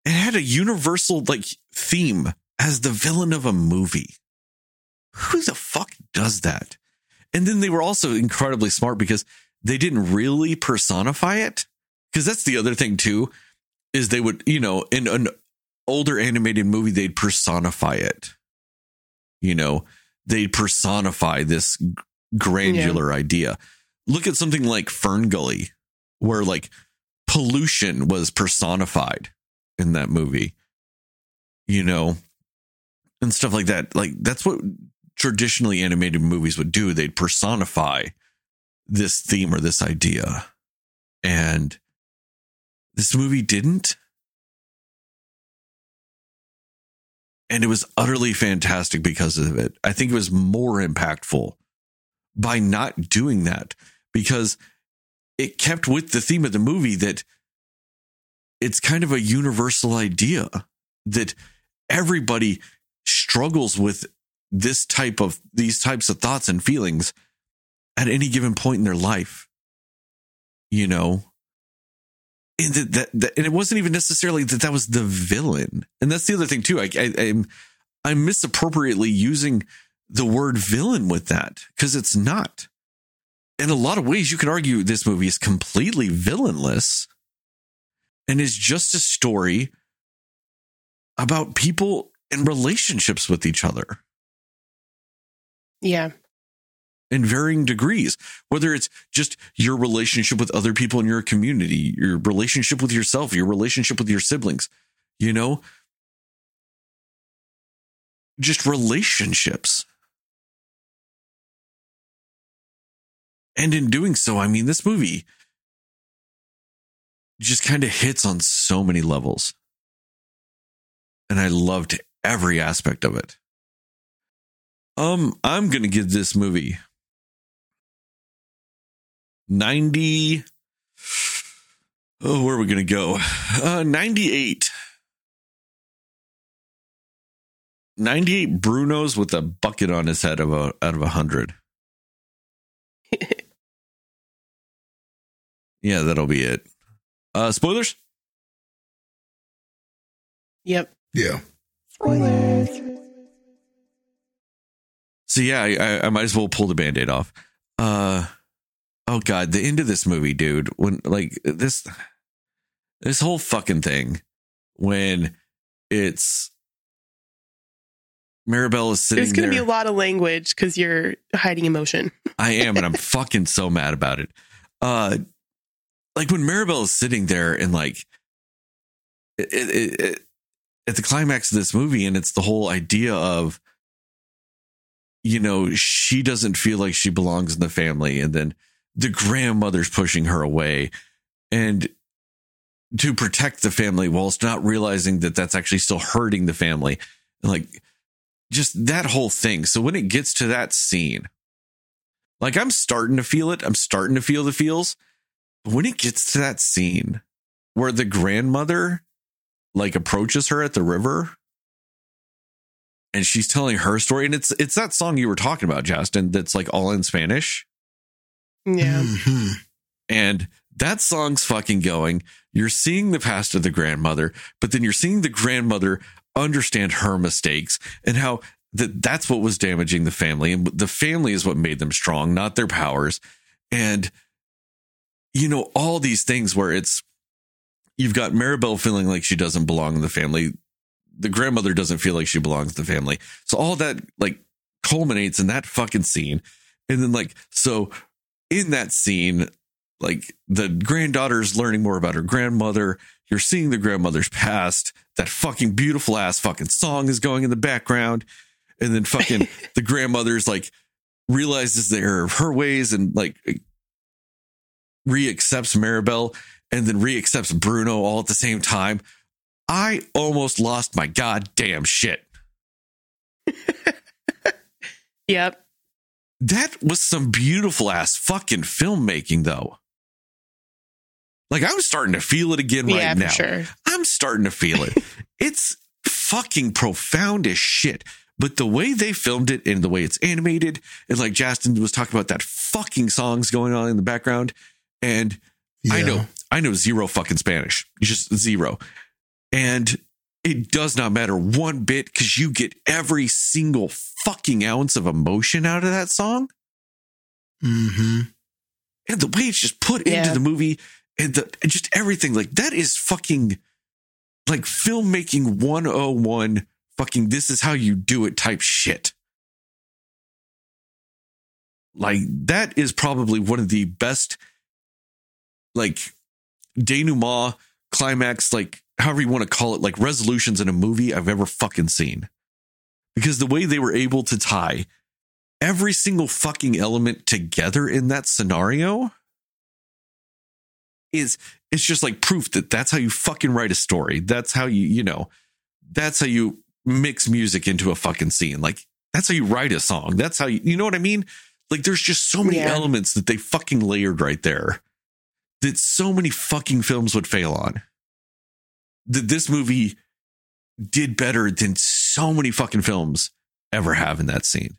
it had a universal like theme as the villain of a movie. Who the fuck does that? And then they were also incredibly smart because they didn't really personify it. Because that's the other thing too, is they would, you know, in an older animated movie, they'd personify it. You know, they'd personify this granular idea. Look at something like Fern Gully, where like pollution was personified in that movie, you know, and stuff like that. Like that's what traditionally animated movies would do. They'd personify this theme or this idea. And this movie didn't. And it was utterly fantastic because of it. I think it was more impactful by not doing that because it kept with the theme of the movie that it's kind of a universal idea that everybody struggles with this type of these types of thoughts and feelings at any given point in their life you know? And that, that, that and it wasn't even necessarily that that was the villain. And that's the other thing too. I, I i'm i'm misappropriately using the word villain with that because it's not. In a lot of ways, you can argue this movie is completely villainless and is just a story about people and relationships with each other Yeah. in varying degrees, whether it's just your relationship with other people in your community, your relationship with yourself, your relationship with your siblings, you know, just relationships. And in doing so, I mean, this movie just kind of hits on so many levels. And I loved every aspect of it. Um, I'm going to give this movie 90. Oh, where are we going to go? Uh, 98. 98 Brunos with a bucket on his head of a out of a hundred. [LAUGHS] yeah, that'll be it. Uh spoilers? Yep. Yeah. Spoilers. So yeah, I, I, I might as well pull the band-aid off. Uh oh god, the end of this movie, dude. When like this this whole fucking thing when it's Mirabel is sitting there. There's going to be a lot of language because you're hiding emotion. [LAUGHS] I am, and I'm fucking so mad about it. Uh, like when Mirabel is sitting there and like, it, it, it, at the climax of this movie, and it's the whole idea of, you know, she doesn't feel like she belongs in the family, and then the grandmother's pushing her away, and to protect the family whilst not realizing that that's actually still hurting the family, like just that whole thing. So when it gets to that scene, like I'm starting to feel it. I'm starting to feel the feels. when it gets to that scene where the grandmother like approaches her at the river and she's telling her story and it's it's that song you were talking about Justin that's like all in Spanish. Yeah. Mhm. and that song's fucking going. You're seeing the past of the grandmother but then you're seeing the grandmother understand her mistakes and how that that's what was damaging the family. And the family is what made them strong not their powers. And you know all these things where it's you've got Mirabel feeling like she doesn't belong in the family the grandmother doesn't feel like she belongs to the family. So all that like culminates in that fucking scene. And then like so in that scene like the granddaughter's learning more about her grandmother. You're seeing the grandmother's past. That fucking beautiful ass fucking song is going in the background. And then fucking [LAUGHS] the grandmother's like realizes the error of her ways and like reaccepts Mirabel and then reaccepts Bruno all at the same time. I almost lost my goddamn shit. [LAUGHS] Yep. That was some beautiful ass fucking filmmaking though. Like I'm starting to feel it again right yeah, now. sure. I'm starting to feel it. [LAUGHS] it's fucking profound as shit. But the way they filmed it and the way it's animated, and like Justin was talking about that fucking songs going on in the background. And I know, I know zero fucking Spanish, just zero. And it does not matter one bit because you get every single fucking ounce of emotion out of that song. hmm And the way it's just put Yeah. into the movie and the and just everything like that is fucking like filmmaking 101 fucking this is how you do it type shit. Like that is probably one of the best like denouement climax like however you want to call it like resolutions in a movie I've ever fucking seen. Because the way they were able to tie every single fucking element together in that scenario is it's just like proof that that's how you fucking write a story. That's how you, you know, that's how you mix music into a fucking scene. Like that's how you write a song. That's how you, you know what I mean? Like there's just so many Yeah. elements that they fucking layered right there that so many fucking films would fail on. That this movie did better than so many fucking films ever have in that scene.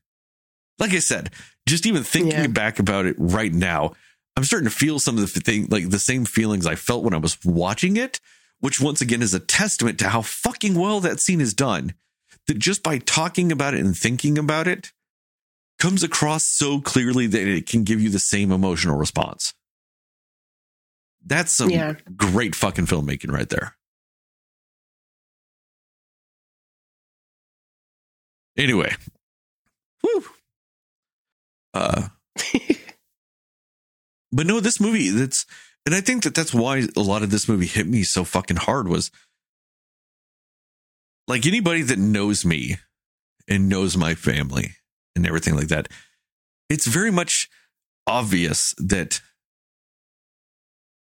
Like I said, just even thinking Yeah. back about it right now, I'm starting to feel some of the thing, like the same feelings I felt when I was watching it, which once again is a testament to how fucking well that scene is done. That just by talking about it and thinking about it comes across so clearly that it can give you the same emotional response. That's some Yeah. great fucking filmmaking right there. Anyway, whew. Uh, [LAUGHS] but no, this movie that's, and I think that that's why a lot of this movie hit me so fucking hard was like anybody that knows me and knows my family and everything like that. It's very much obvious that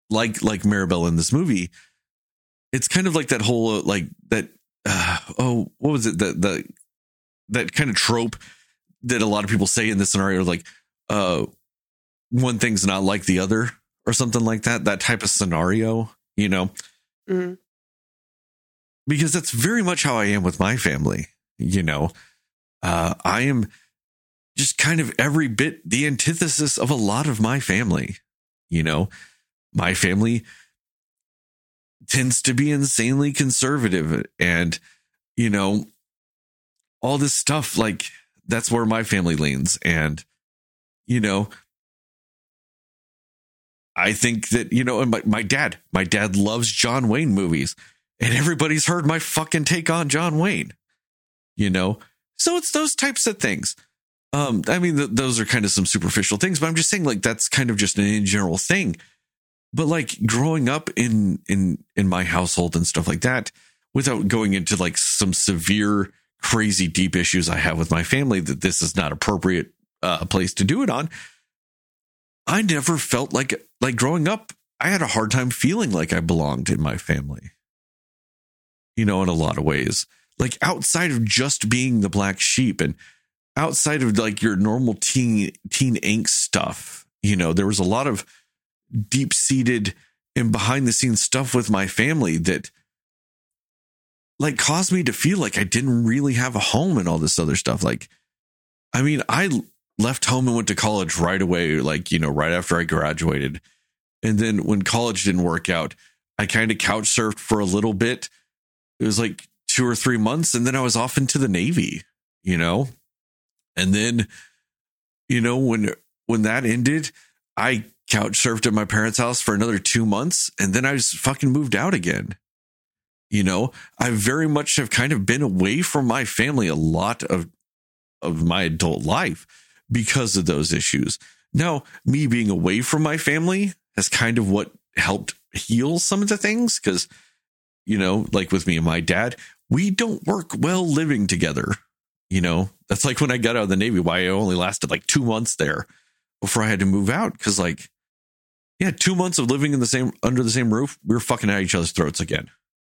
like like Mirabel in this movie, it's kind of like that whole like that uh, oh what was it that the that kind of trope that a lot of people say in this scenario like uh one thing's not like the other or something like that that type of scenario you know? Mhm. because that's very much how I am with my family you know? Uh I am just kind of every bit the antithesis of a lot of my family you know? My family tends to be insanely conservative and you know all this stuff like that's where my family leans. And you know i think that you know and my, my dad my dad loves john wayne movies and everybody's heard my fucking take on john wayne you know? So it's those types of things. Um i mean th- those are kind of some superficial things but i'm just saying like that's kind of just an in general thing. But like growing up in in in my household and stuff like that without going into like some severe crazy deep issues i have with my family that this is not appropriate uh place to do it on. I never felt like like growing up i had a hard time feeling like i belonged in my family. You know in a lot of ways. Like outside of just being the black sheep and outside of like your normal teen teen angst stuff you know there was a lot of deep seated and behind the scenes stuff with my family that like caused me to feel like I didn't really have a home and all this other stuff. Like, I mean, I left home and went to college right away, like, you know, right after I graduated. And then when college didn't work out, I kind of couch surfed for a little bit. It was like two or three months. And then I was off into the Navy, you know? And then, you know, when when that ended, I couch surfed at my parents' house for another two months, and then I just fucking moved out again. You know, I very much have kind of been away from my family a lot of of my adult life because of those issues. Now, me being away from my family has kind of what helped heal some of the things because, you know, like with me and my dad, we don't work well living together. You know, that's like when I got out of the Navy, why I only lasted like two months there before I had to move out. Cause like, yeah, two months of living in the same, under the same roof, we were fucking at each other's throats again.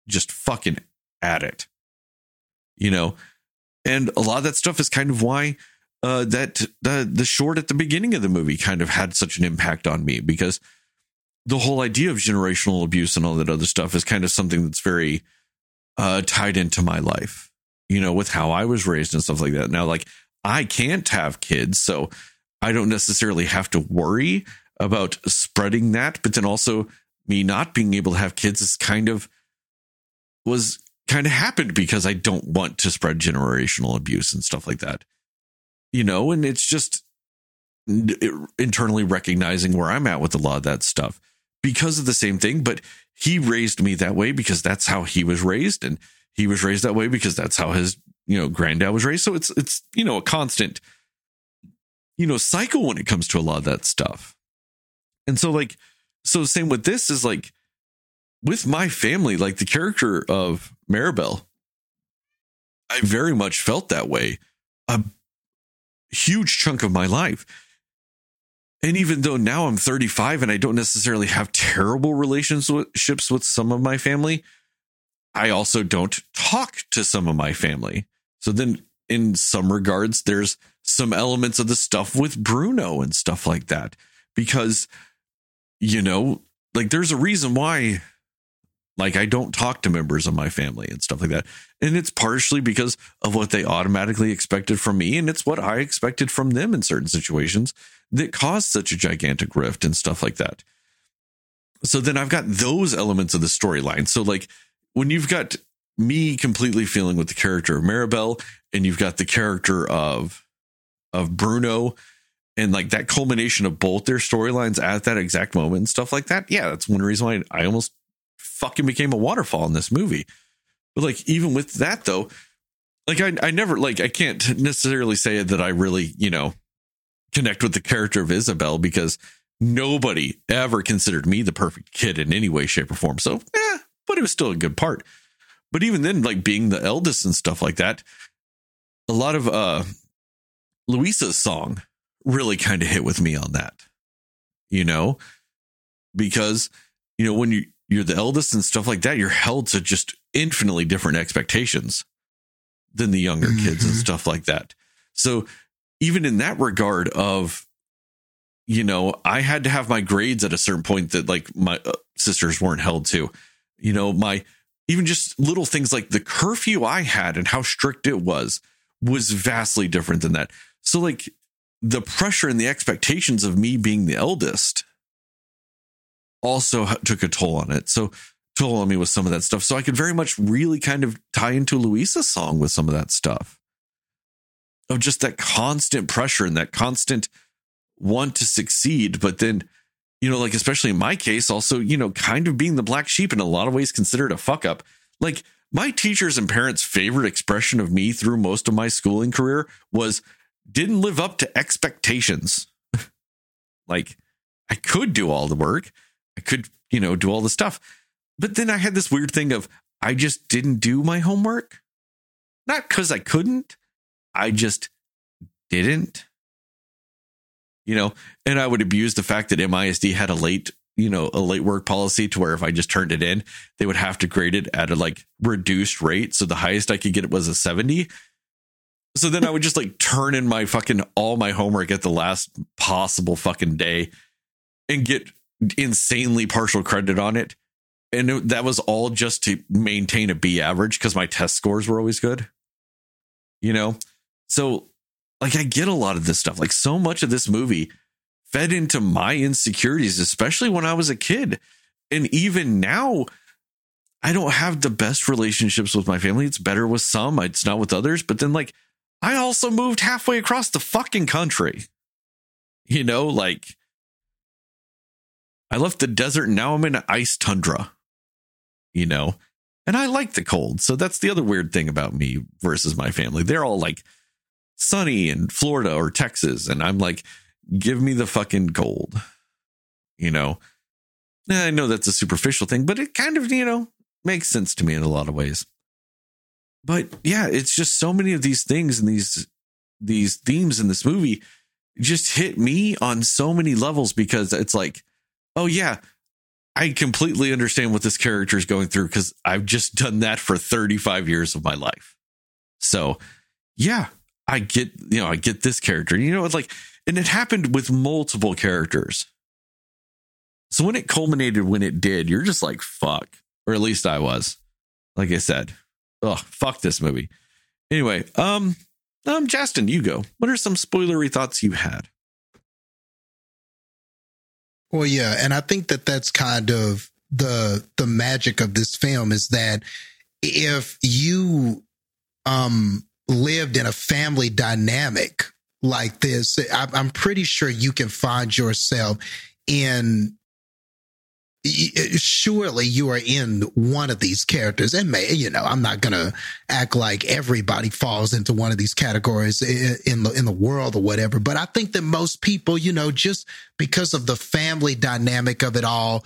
Just fucking at it. You know, and a lot of that stuff is kind of why uh, that the the short at the beginning of the movie kind of had such an impact on me because the whole idea of generational abuse and all that other stuff is kind of something that's very uh, tied into my life, you know, with how I was raised and stuff like that. Now, like I can't have kids, so I don't necessarily have to worry about spreading that. But then also, me not being able to have kids is kind of was kind of happened because I don't want to spread generational abuse and stuff like that. You know, and it's just internally recognizing where I'm at with a lot of that stuff because of the same thing. But he raised me that way because that's how he was raised, and he was raised that way because that's how his you know granddad was raised. So it's it's you know a constant you know cycle when it comes to a lot of that stuff. And so like so same with this is like with my family, like the character of Mirabel, I very much felt that way a huge chunk of my life. And even though now I'm 35 and I don't necessarily have terrible relationships with some of my family, I also don't talk to some of my family. So then, in some regards, there's some elements of the stuff with Bruno and stuff like that. Because, you know, like there's a reason why like I don't talk to members of my family and stuff like that. And it's partially because of what they automatically expected from me. And it's what I expected from them in certain situations that caused such a gigantic rift and stuff like that. So then I've got those elements of the storyline. So like when you've got me completely feeling with the character of Mirabel and you've got the character of of Bruno and like that culmination of both their storylines at that exact moment and stuff like that. Yeah, that's one reason why I almost fucking became a waterfall in this movie. But like even with that though, like I I never like I can't necessarily say that I really, you know, connect with the character of Isabel because nobody ever considered me the perfect kid in any way, shape, or form. So yeah, but it was still a good part. But even then, like being the eldest and stuff like that, a lot of uh Luisa's song really kind of hit with me on that. You know, because you know when you you're the eldest and stuff like that, you're held to just infinitely different expectations than the younger mm-hmm. kids and mm-hmm. stuff like that. So even in that regard of you know, I had to have my grades at a certain point that like my uh, sisters weren't held to. You know, my even just little things like the curfew I had and how strict it was was vastly different than that. So like the pressure and the expectations of me being the eldest also took a toll on it. So toll on me with some of that stuff. So I could very much really kind of tie into Luisa's song with some of that stuff of just that constant pressure and that constant want to succeed. But then, you know, like, especially in my case, also, you know, kind of being the black sheep in a lot of ways considered a fuck up. Like, my teachers and parents' favorite expression of me through most of my schooling career was didn't live up to expectations. [LAUGHS] like, I could do all the work. I could, you know, do all the stuff. But then I had this weird thing of I just didn't do my homework. Not because I couldn't, I just didn't. You know, and I would abuse the fact that MISD had a late, you know, a late work policy to where if I just turned it in, they would have to grade it at a like reduced rate. So the highest I could get it was a 70. So then I would just like turn in my fucking all my homework at the last possible fucking day and get insanely partial credit on it. And it- that was all just to maintain a B average because my test scores were always good. You know? So, like, I get a lot of this stuff. Like, so much of this movie fed into my insecurities, especially when I was a kid. And even now, I don't have the best relationships with my family. It's better with some, it's not with others. But then, like, I also moved halfway across the fucking country. You know, like, I left the desert now I'm in an ice tundra, you know, and I like the cold. So that's the other weird thing about me versus my family. They're all like sunny in Florida or Texas. And I'm like, give me the fucking cold, you know. Yeah, I know that's a superficial thing, but it kind of, you know, makes sense to me in a lot of ways. But yeah, it's just so many of these things and these these themes in this movie just hit me on so many levels because it's like, oh yeah, I completely understand what this character is going through because I've just done that for 35 years of my life. So yeah, I get, you know, I get this character. You know, it's like, and it happened with multiple characters. So when it culminated when it did, you're just like, fuck. Or at least I was. Like I said. Oh, fuck this movie. Anyway, um, um, Justin, you go. What are some spoilery thoughts you had? Well, yeah, and I think that that's kind of the the magic of this film is that if you um lived in a family dynamic like this, I, I'm pretty sure you can find yourself in surely you are in one of these characters. And may you know i'm not gonna act like everybody falls into one of these categories in the in the world or whatever but i think that most people you know just because of the family dynamic of it all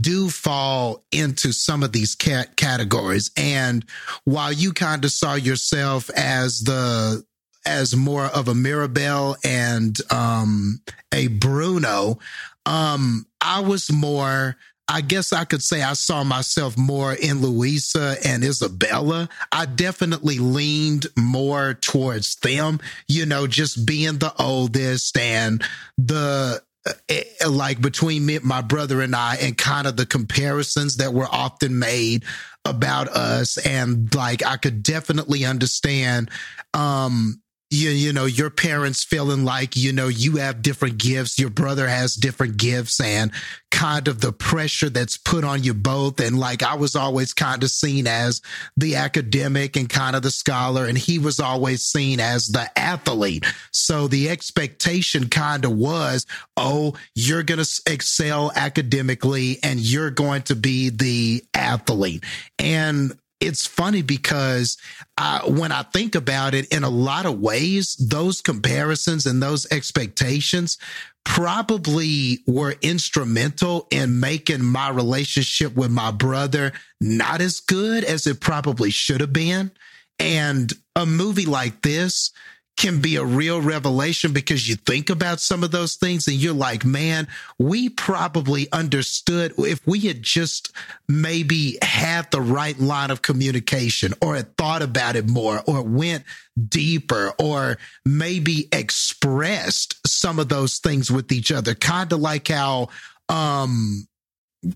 do fall into some of these cat categories. And while you kind of saw yourself as the as more of a Mirabel and um a Bruno um I was more I guess I could say I saw myself more in Luisa and Isabela. I definitely leaned more towards them, you know, just being the oldest and the uh, like between me, my brother and I, and kind of the comparisons that were often made about us. And like, I could definitely understand, um, you, you know, your parents feeling like, you know, you have different gifts, your brother has different gifts, and kind of the pressure that's put on you both. And like, I was always kind of seen as the academic and kind of the scholar, and he was always seen as the athlete. So the expectation kind of was, oh, you're going to excel academically and you're going to be the athlete. And it's funny because uh, when I think about it, in a lot of ways, those comparisons and those expectations probably were instrumental in making my relationship with my brother not as good as it probably should have been. And a movie like this can be a real revelation because you think about some of those things and you're like, man, we probably understood if we had just maybe had the right line of communication or had thought about it more or went deeper or maybe expressed some of those things with each other. Kind of like how, um,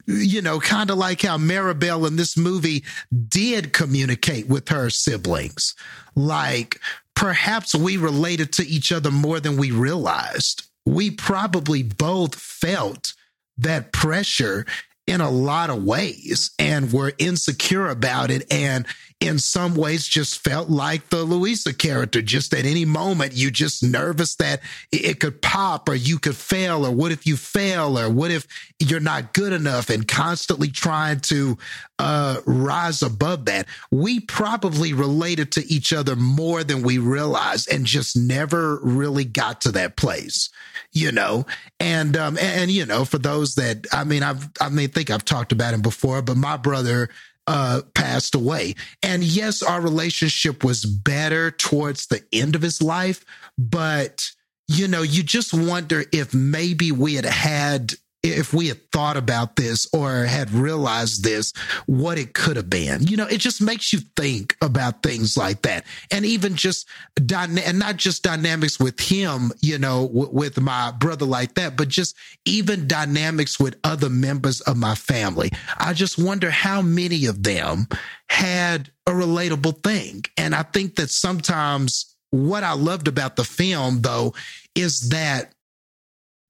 you know, kind of like how Mirabel in this movie did communicate with her siblings. Like perhaps we related to each other more than we realized. We probably both felt that pressure in a lot of ways and were insecure about it. And in some ways just felt like the Luisa character. Just at any moment, you just nervous that it could pop or you could fail, or what if you fail, or what if you're not good enough, and constantly trying to uh, rise above that. We probably related to each other more than we realized, and just never really got to that place, you know. And um, and, and you know, for those that I mean, I've I may think I've talked about him before, but my brother uh, passed away. And yes, our relationship was better towards the end of his life, but you know, you just wonder if maybe we had had if we had thought about this or had realized this, what it could have been. You know, it just makes you think about things like that. And even just, and not just dynamics with him, you know, with my brother like that, but just even dynamics with other members of my family. I just wonder how many of them had a relatable thing. And I think that sometimes what I loved about the film, though, is that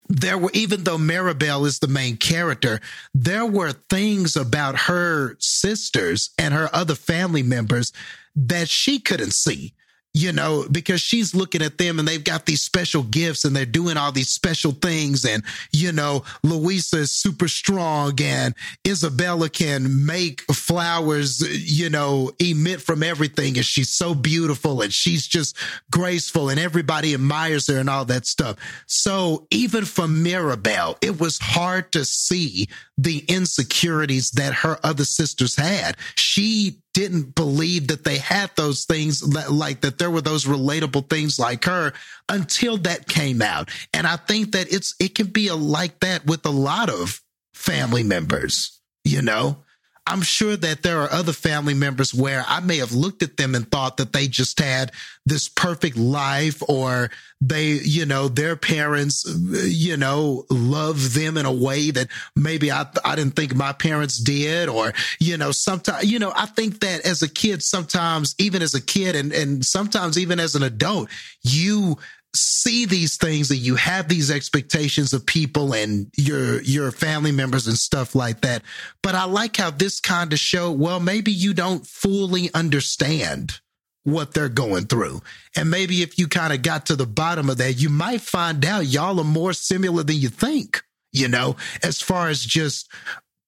there were, even though Mirabel is the main character, there were things about her sisters and her other family members that she couldn't see you know, because she's looking at them and they've got these special gifts and they're doing all these special things. And, you know, Luisa is super strong and Isabela can make flowers, you know, emit from everything. And she's so beautiful and she's just graceful and everybody admires her and all that stuff. So even for Mirabel, it was hard to see the insecurities that her other sisters had. She didn't believe that they had those things like that there were those relatable things like her until that came out. And I think that it's it can be a, like that with a lot of family members, you know. I'm sure that there are other family members where I may have looked at them and thought that they just had this perfect life or they, you know, their parents, you know, love them in a way that maybe I, I didn't think my parents did. Or, you know, sometimes, you know, I think that as a kid, sometimes even as a kid and, and sometimes even as an adult, you see these things that you have these expectations of people and your your family members and stuff like that. But i like how this kind of show well maybe you don't fully understand what they're going through. And maybe if you kind of got to the bottom of that you might find out y'all are more similar than you think you know as far as just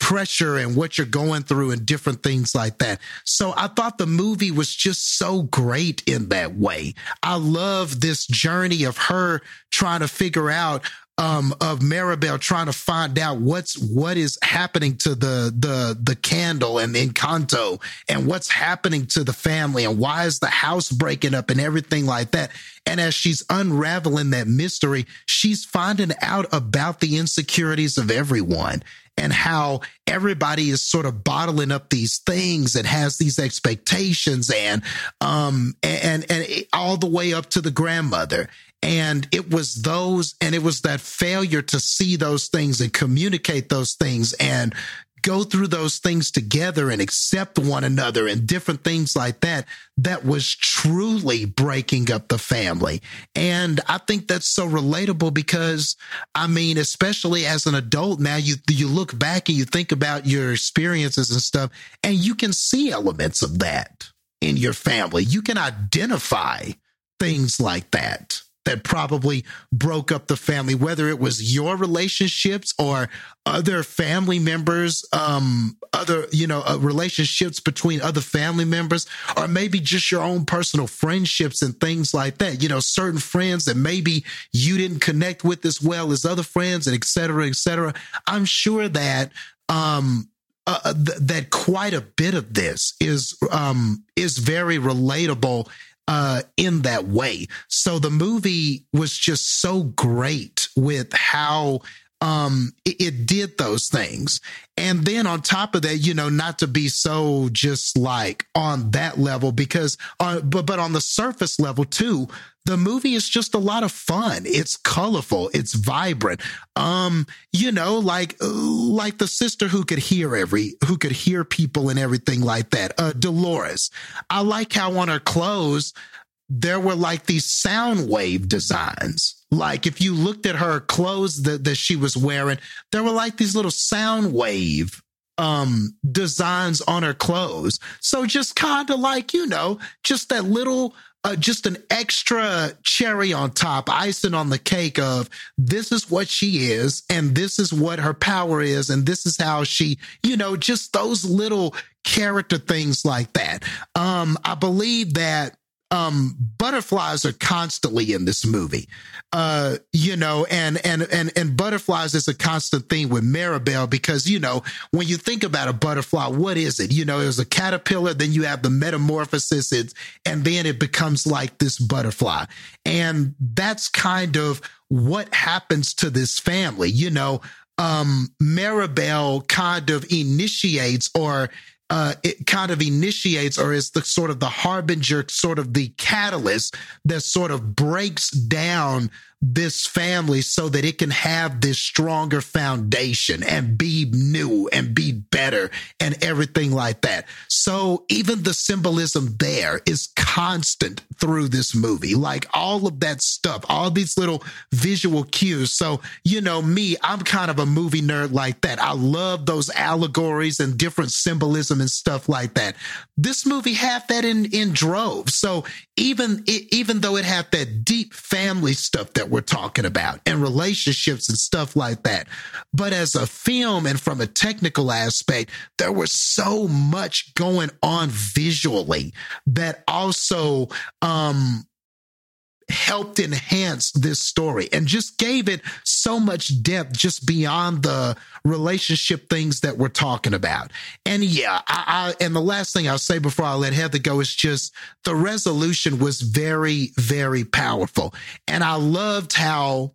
pressure and what you're going through and different things like that. So I thought the movie was just so great in that way. I love this journey of her trying to figure out um, of Mirabel trying to find out what's what is happening to the the the candle and the Encanto and what's happening to the family and why is the house breaking up and everything like that. And as she's unraveling that mystery, she's finding out about the insecurities of everyone and how everybody is sort of bottling up these things and has these expectations and um and and all the way up to the grandmother. And it was those and it was that failure to see those things and communicate those things and go through those things together and accept one another and different things like that that was truly breaking up the family. And i think that's so relatable because i mean especially as an adult now you you look back and you think about your experiences and stuff and you can see elements of that in your family. You can identify things like that that probably broke up the family, whether it was your relationships or other family members, um, other, you know, uh, relationships between other family members, or maybe just your own personal friendships and things like that. You know, certain friends that maybe you didn't connect with as well as other friends and et cetera, et cetera. I'm sure that, um, uh, uh th- that quite a bit of this is um, is very relatable uh, in that way. So the movie was just so great with how um it, it, did those things. And then on top of that you know not to be so just like on that level because uh, but but on the surface level too the movie is just a lot of fun. It's colorful. It's vibrant. Um you know like like the sister who could hear every who could hear people and everything like that. Uh dolores. I like how on her clothes there were like these sound wave designs. Like if you looked at her clothes that, that she was wearing, there were like these little sound wave um designs on her clothes. So just kind of like, you know, just that little uh, just an extra cherry on top, icing on the cake of this is what she is, and this is what her power is, and this is how she, you know, just those little character things like that. Um, I believe that um, butterflies are constantly in this movie. Uh, you know, and and and and butterflies is a constant thing with Mirabel because you know when you think about a butterfly, what is it? You know, it's a caterpillar, then you have the metamorphosis, it's, and then it becomes like this butterfly, and that's kind of what happens to this family. You know, um, Mirabel kind of initiates or uh, it kind of initiates or is the sort of the harbinger, sort of the catalyst that sort of breaks down this family so that it can have this stronger foundation and be new and be better and everything like that. So even the symbolism there is constant through this movie. Like all of that stuff, all these little visual cues. So, you know, me, I'm kind of a movie nerd like that. I love those allegories and different symbolism and stuff like that. This movie had that in, in droves. So even, even though it had that deep family stuff that we're talking about and relationships and stuff like that. But as a film and from a technical aspect, there was so much going on visually that also um, helped enhance this story and just gave it so much depth just beyond the relationship things that we're talking about. And yeah, I, I, and the last thing I'll say before I let Heather go is just the resolution was very, very powerful. And I loved how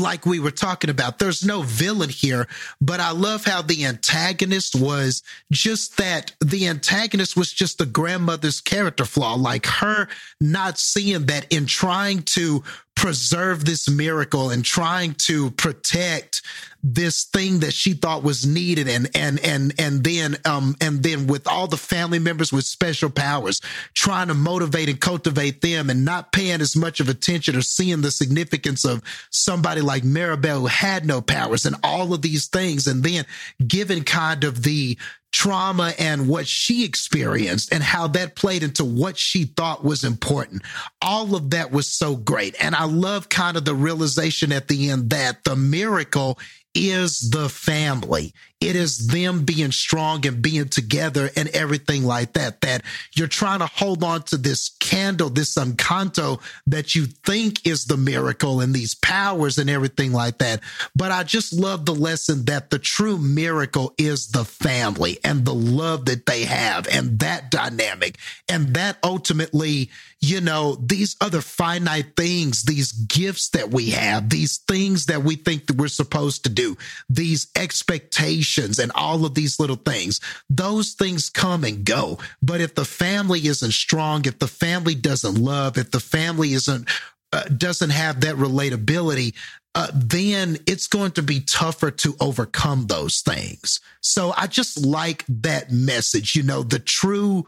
like we were talking about. There's no villain here, but I love how the antagonist was just that the antagonist was just the grandmother's character flaw, like her not seeing that in trying to preserve this miracle and trying to protect this thing that she thought was needed and and and and then um and then with all the family members with special powers trying to motivate and cultivate them and not paying as much of attention or seeing the significance of somebody like Mirabel who had no powers and all of these things and then given kind of the trauma and what she experienced and how that played into what she thought was important. All of that was so great. And I love kind of the realization at the end that the miracle is the family. It is them being strong and being together and everything like that. That you're trying to hold on to this candle, this encanto that you think is the miracle and these powers and everything like that. But I just love the lesson that the true miracle is the family and the love that they have and that dynamic. And that ultimately, you know, these other finite things, these gifts that we have, these things that we think that we're supposed to do, these expectations and all of these little things, those things come and go. But if the family isn't strong, if the family doesn't love, if the family isn't uh, doesn't have that relatability, uh, then it's going to be tougher to overcome those things. So I just like that message. You know, the true,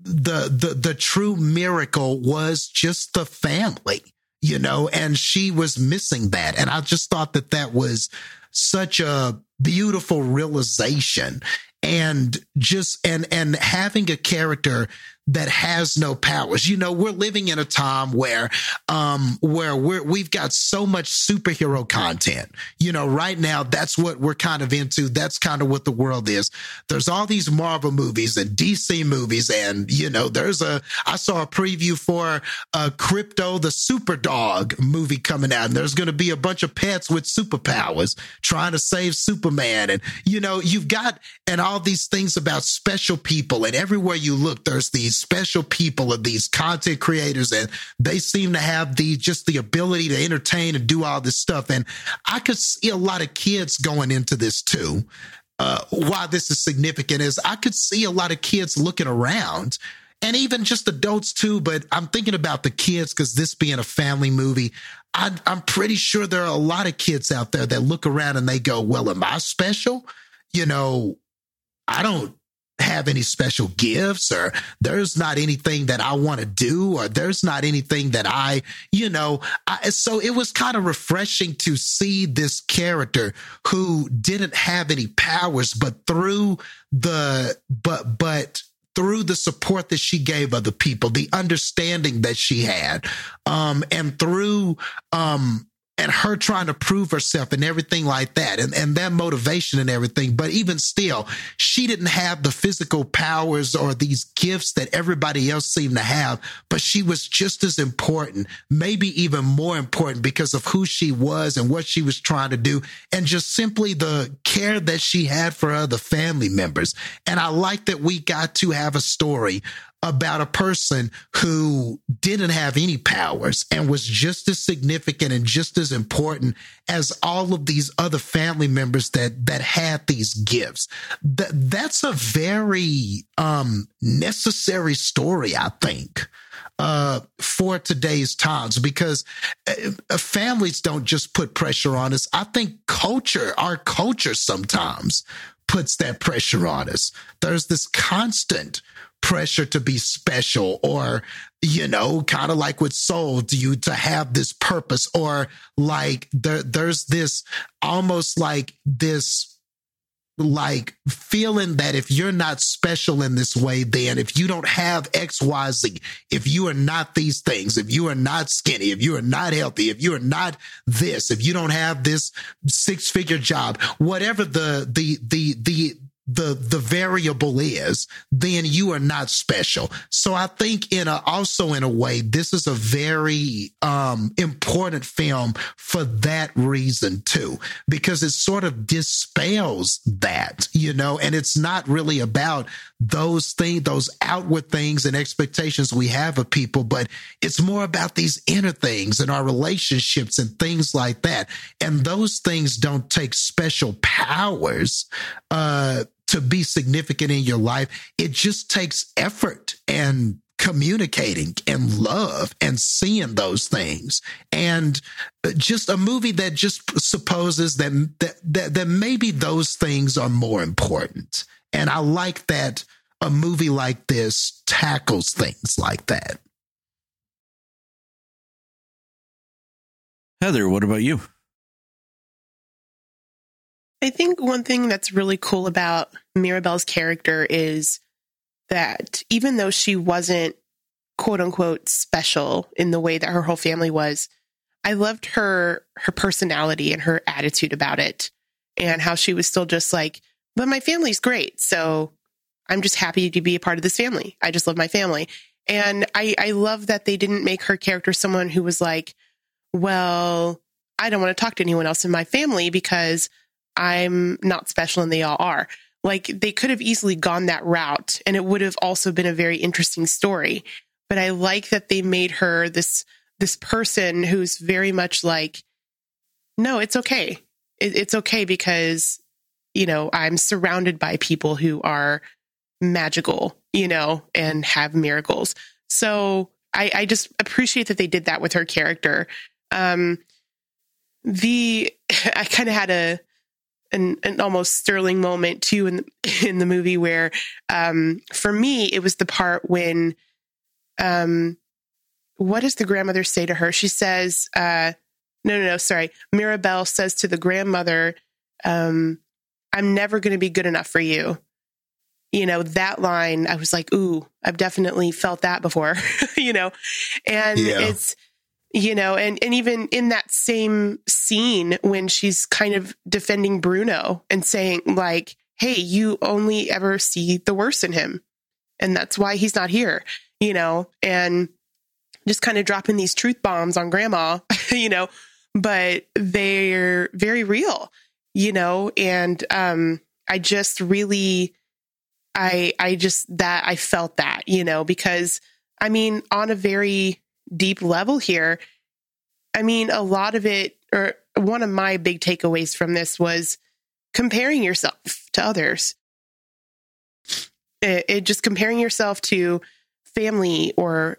the the the true miracle was just the family. You know, and she was missing that, and I just thought that that was such a beautiful realization and just and and having a character that has no powers. You know, we're living in a time where um where we're we've got so much superhero content. You know, right now that's what we're kind of into. That's kind of what the world is. There's all these Marvel movies and DC movies and you know, there's a I saw a preview for a Krypto the Super Dog movie coming out and there's going to be a bunch of pets with superpowers trying to save Superman and you know, you've got and all these things about special people and everywhere you look there's these special people of these content creators and they seem to have the just the ability to entertain and do all this stuff. And i could see a lot of kids going into this too. Uh, why this is significant is i could see a lot of kids looking around and even just adults too but i'm thinking about the kids because this being a family movie I, i'm pretty sure there are a lot of kids out there that look around and they go well am i special? You know I don't have any special gifts or there's not anything that I want to do or there's not anything that I, you know, I, so it was kind of refreshing to see this character who didn't have any powers, but through the, but, but, through the support that she gave other people, the understanding that she had, um, and through um, and her trying to prove herself and everything like that and, and that motivation and everything. But even still, she didn't have the physical powers or these gifts that everybody else seemed to have, but she was just as important, maybe even more important because of who she was and what she was trying to do and just simply the care that she had for other family members. And I like that we got to have a story about a person who didn't have any powers and was just as significant and just as important as all of these other family members that that had these gifts. That that's a very um necessary story, I think uh, for today's times because uh, families don't just put pressure on us. I think culture, our culture sometimes puts that pressure on us. There's this constant pressure to be special or you know kind of like with soul do you to have this purpose or like there there's this almost like this like feeling that if you're not special in this way, then if you don't have X, Y, Z, if you are not these things, if you are not skinny, if you are not healthy, if you are not this, if you don't have this six figure job, whatever the, the, the, the, the the variable is, then you are not special. So I think in a also in a way, this is a very um important film for that reason too, because it sort of dispels that, you know, and it's not really about those things, those outward things and expectations we have of people, but it's more about these inner things and our relationships and things like that. And those things don't take special powers uh to be significant in your life. It just takes effort and communicating and love and seeing those things and uh, just a movie that just supposes that that that, that maybe those things are more important and i like that a movie like this tackles things like that Heather, what about you? I think one thing that's really cool about Mirabel's character is that even though she wasn't quote unquote special in the way that her whole family was, I loved her her personality and her attitude about it and how she was still just like, but my family's great. So I'm just happy to be a part of this family. I just love my family. And I, I love that they didn't make her character someone who was like, well, I don't want to talk to anyone else in my family because I'm not special and they all are. Like they could have easily gone that route and it would have also been a very interesting story. But I like that they made her this this person who's very much like, no, it's okay. It, it's okay because, you know, I'm surrounded by people who are magical, you know, and have miracles. So I, I just appreciate that they did that with her character. Um, the [LAUGHS] I kind of had a an, an almost sterling moment too in the, [LAUGHS] in the movie where um, for me it was the part when um, what does the grandmother say to her? She says, uh, no, no, no, sorry. Mirabel says to the grandmother, um, I'm never going to be good enough for you. You know, that line, I was like, ooh, I've definitely felt that before, [LAUGHS] you know, and Yeah. it's, you know, and, and even in that same scene when she's kind of defending Bruno and saying, like, hey, you only ever see the worst in him. And that's why he's not here, you know, and just kind of dropping these truth bombs on grandma, [LAUGHS] you know, but they're very real, you know, and um I just really I I just that I felt that, you know, because I mean, on a very deep level here, I mean, a lot of it or one of my big takeaways from this was comparing yourself to others. It, it just comparing yourself to family or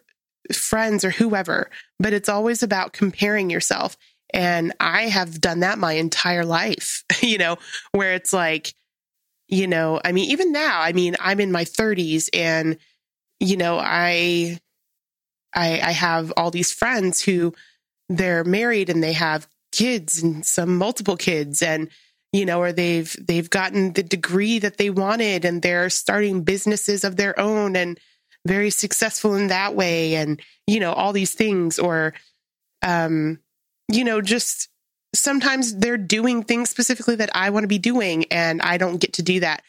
friends or whoever, but it's always about comparing yourself. And I have done that my entire life, [LAUGHS] you know, where it's like, you know, I mean, even now, I mean, I'm in my 30s and, you know, I, I, I have all these friends who they're married and they have kids and some multiple kids and, you know, or they've, they've gotten the degree that they wanted and they're starting businesses of their own and, very successful in that way and you know all these things or um you know just sometimes they're doing things specifically that I want to be doing and I don't get to do that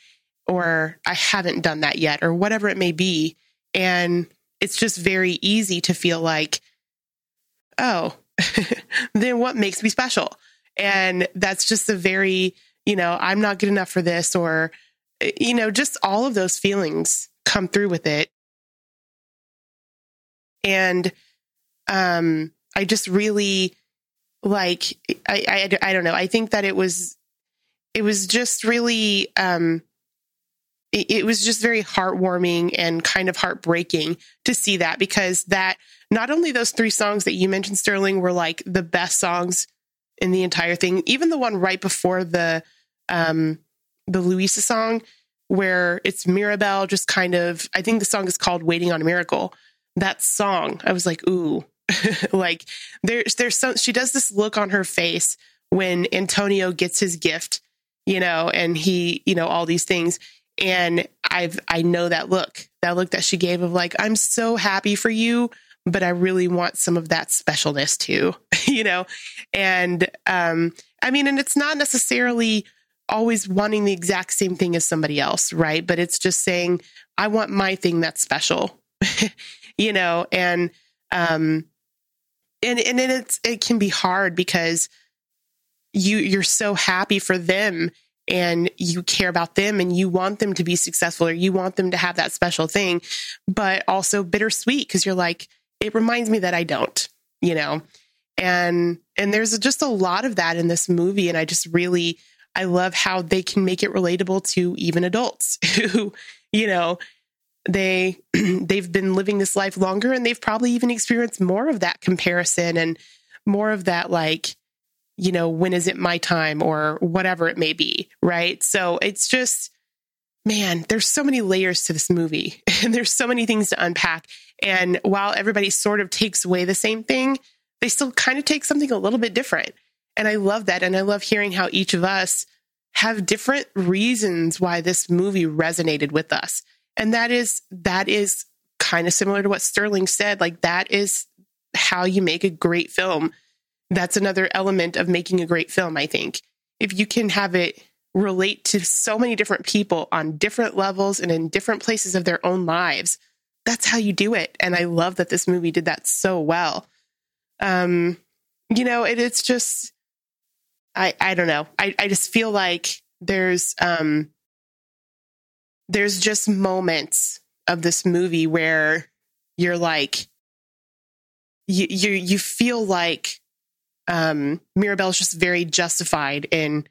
or I haven't done that yet or whatever it may be. And it's just very easy to feel like oh [LAUGHS] then what makes me special and that's just a very you know I'm not good enough for this or you know just all of those feelings come through with it And um, I just really like, I, I, I don't know. I think that it was, it was just really, um, it, was just very heartwarming and kind of heartbreaking to see that because that not only those three songs that you mentioned, Sterling, were like the best songs in the entire thing, even the one right before the um the Luisa song where it's Mirabel just kind of I think the song is called Waiting on a Miracle. That song, I was like, ooh. [LAUGHS] like there's there's some she does this look on her face when Antonio gets his gift, you know, and he, you know, all these things. And I've I know that look, that look that she gave of like, I'm so happy for you, but I really want some of that specialness too, [LAUGHS] you know? And um, I mean, and it's not necessarily always wanting the exact same thing as somebody else, right? But it's just saying, I want my thing that's special, [LAUGHS] you know, and um and and it's it can be hard because you you're so happy for them and you care about them and you want them to be successful or you want them to have that special thing but also bittersweet because you're like it reminds me that I don't you know? And and there's just a lot of that in this movie and I just really I love how they can make it relatable to even adults [LAUGHS] who you know they [CLEARS THROAT] they've been living this life longer and they've probably even experienced more of that comparison and more of that like you know when is it my time or whatever it may be right? So it's just man there's so many layers to this movie [LAUGHS] and there's so many things to unpack. And while everybody sort of takes away the same thing they still kind of take something a little bit different. And i love that and i love hearing how each of us have different reasons why this movie resonated with us. And that is that is kind of similar to what sterling said like that is how you make a great film that's another element of making a great film i think. If you can have it relate to so many different people on different levels and in different places of their own lives that's how you do it. And i love that this movie did that so well. Um you know it, it's just i i don't know. I i just feel like there's um there's just moments of this movie where you're like you you you feel like um Mirabel's just very justified in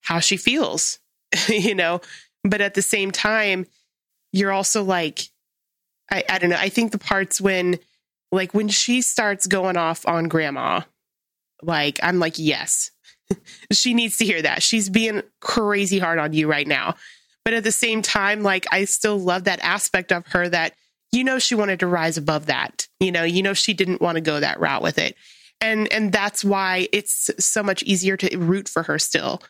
how she feels, [LAUGHS] you know, but at the same time you're also like I I don't know, I think the parts when like when she starts going off on grandma like I'm like yes. [LAUGHS] she needs to hear that. She's being crazy hard on you right now but at the same time like i still love that aspect of her that you know she wanted to rise above that you know you know she didn't want to go that route with it and and that's why it's so much easier to root for her still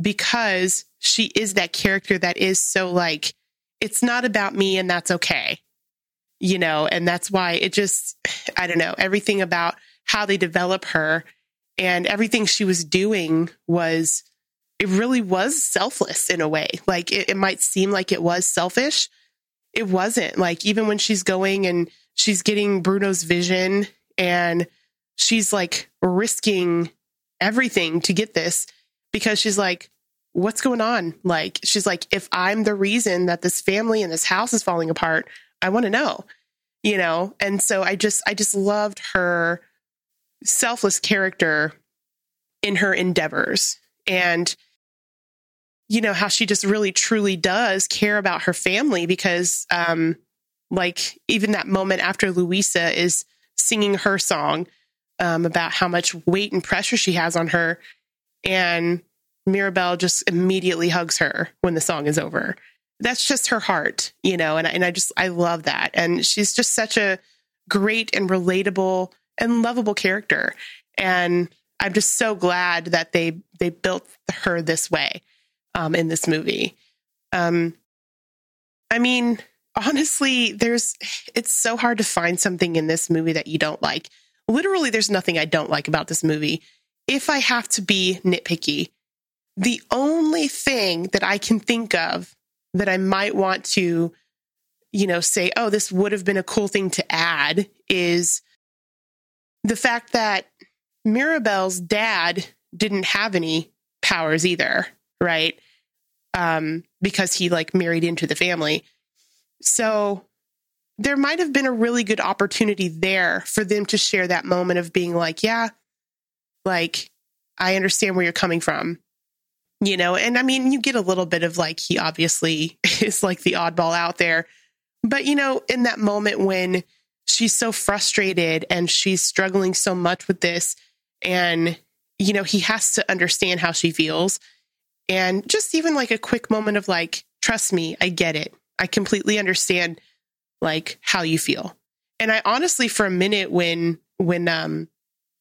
because she is that character that is so like it's not about me and that's okay you know and that's why it just i don't know everything about how they develop her and everything she was doing was it really was selfless in a way. Like it, it, might seem like it was selfish. It wasn't. Like even when she's going and she's getting Bruno's vision and she's like risking everything to get this because she's like, what's going on? Like she's like, if I'm the reason that this family and this house is falling apart, I want to know, you know? And so I just, I just loved her selfless character in her endeavors. And you know how she just really truly does care about her family because um like even that moment after Luisa is singing her song um, about how much weight and pressure she has on her and Mirabel just immediately hugs her when the song is over. That's just her heart, you know, and, and I just, I love that. And she's just such a great and relatable and lovable character. And I'm just so glad that they, they built her this way um, in this movie. Um, I mean, honestly, there's it's so hard to find something in this movie that you don't like. Literally, there's nothing I don't like about this movie. If I have to be nitpicky, the only thing that I can think of that I might want to, you know, say, oh, this would have been a cool thing to add is the fact that Mirabel's dad didn't have any powers either, right? um, because he like married into the family. So there might have been a really good opportunity there for them to share that moment of being like, yeah, like I understand where you're coming from. You know, and I mean, you get a little bit of like, he obviously [LAUGHS] is like the oddball out there. But, you know, in that moment when she's so frustrated and she's struggling so much with this, and, you know, he has to understand how she feels. And just even like a quick moment of like, trust me, I get it. I completely understand like how you feel. And I honestly, for a minute, when, when, um,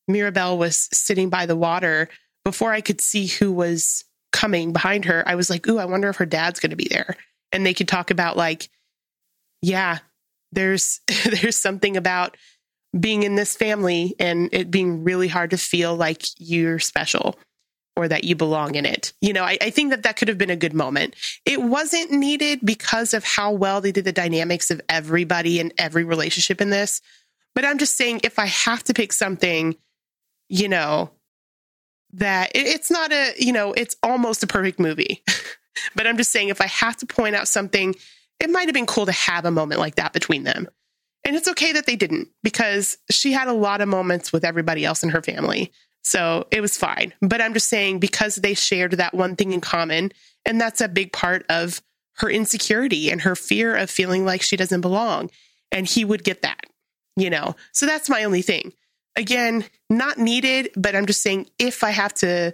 Mirabel was sitting by the water before I could see who was coming behind her, I was like, ooh, I wonder if her dad's going to be there. And they could talk about like, yeah, there's [LAUGHS] there's something about being in this family and it being really hard to feel like you're special or that you belong in it. You know, I, I think that that could have been a good moment. It wasn't needed because of how well they did the dynamics of everybody and every relationship in this. But I'm just saying, if I have to pick something, you know, that it, it's not a, you know, it's almost a perfect movie. [LAUGHS] but I'm just saying, if I have to point out something, it might have been cool to have a moment like that between them. And it's okay that they didn't because she had a lot of moments with everybody else in her family. So it was fine. But I'm just saying because they shared that one thing in common, and that's a big part of her insecurity and her fear of feeling like she doesn't belong. And he would get that, you know? So that's my only thing. Again, not needed, but I'm just saying if I have to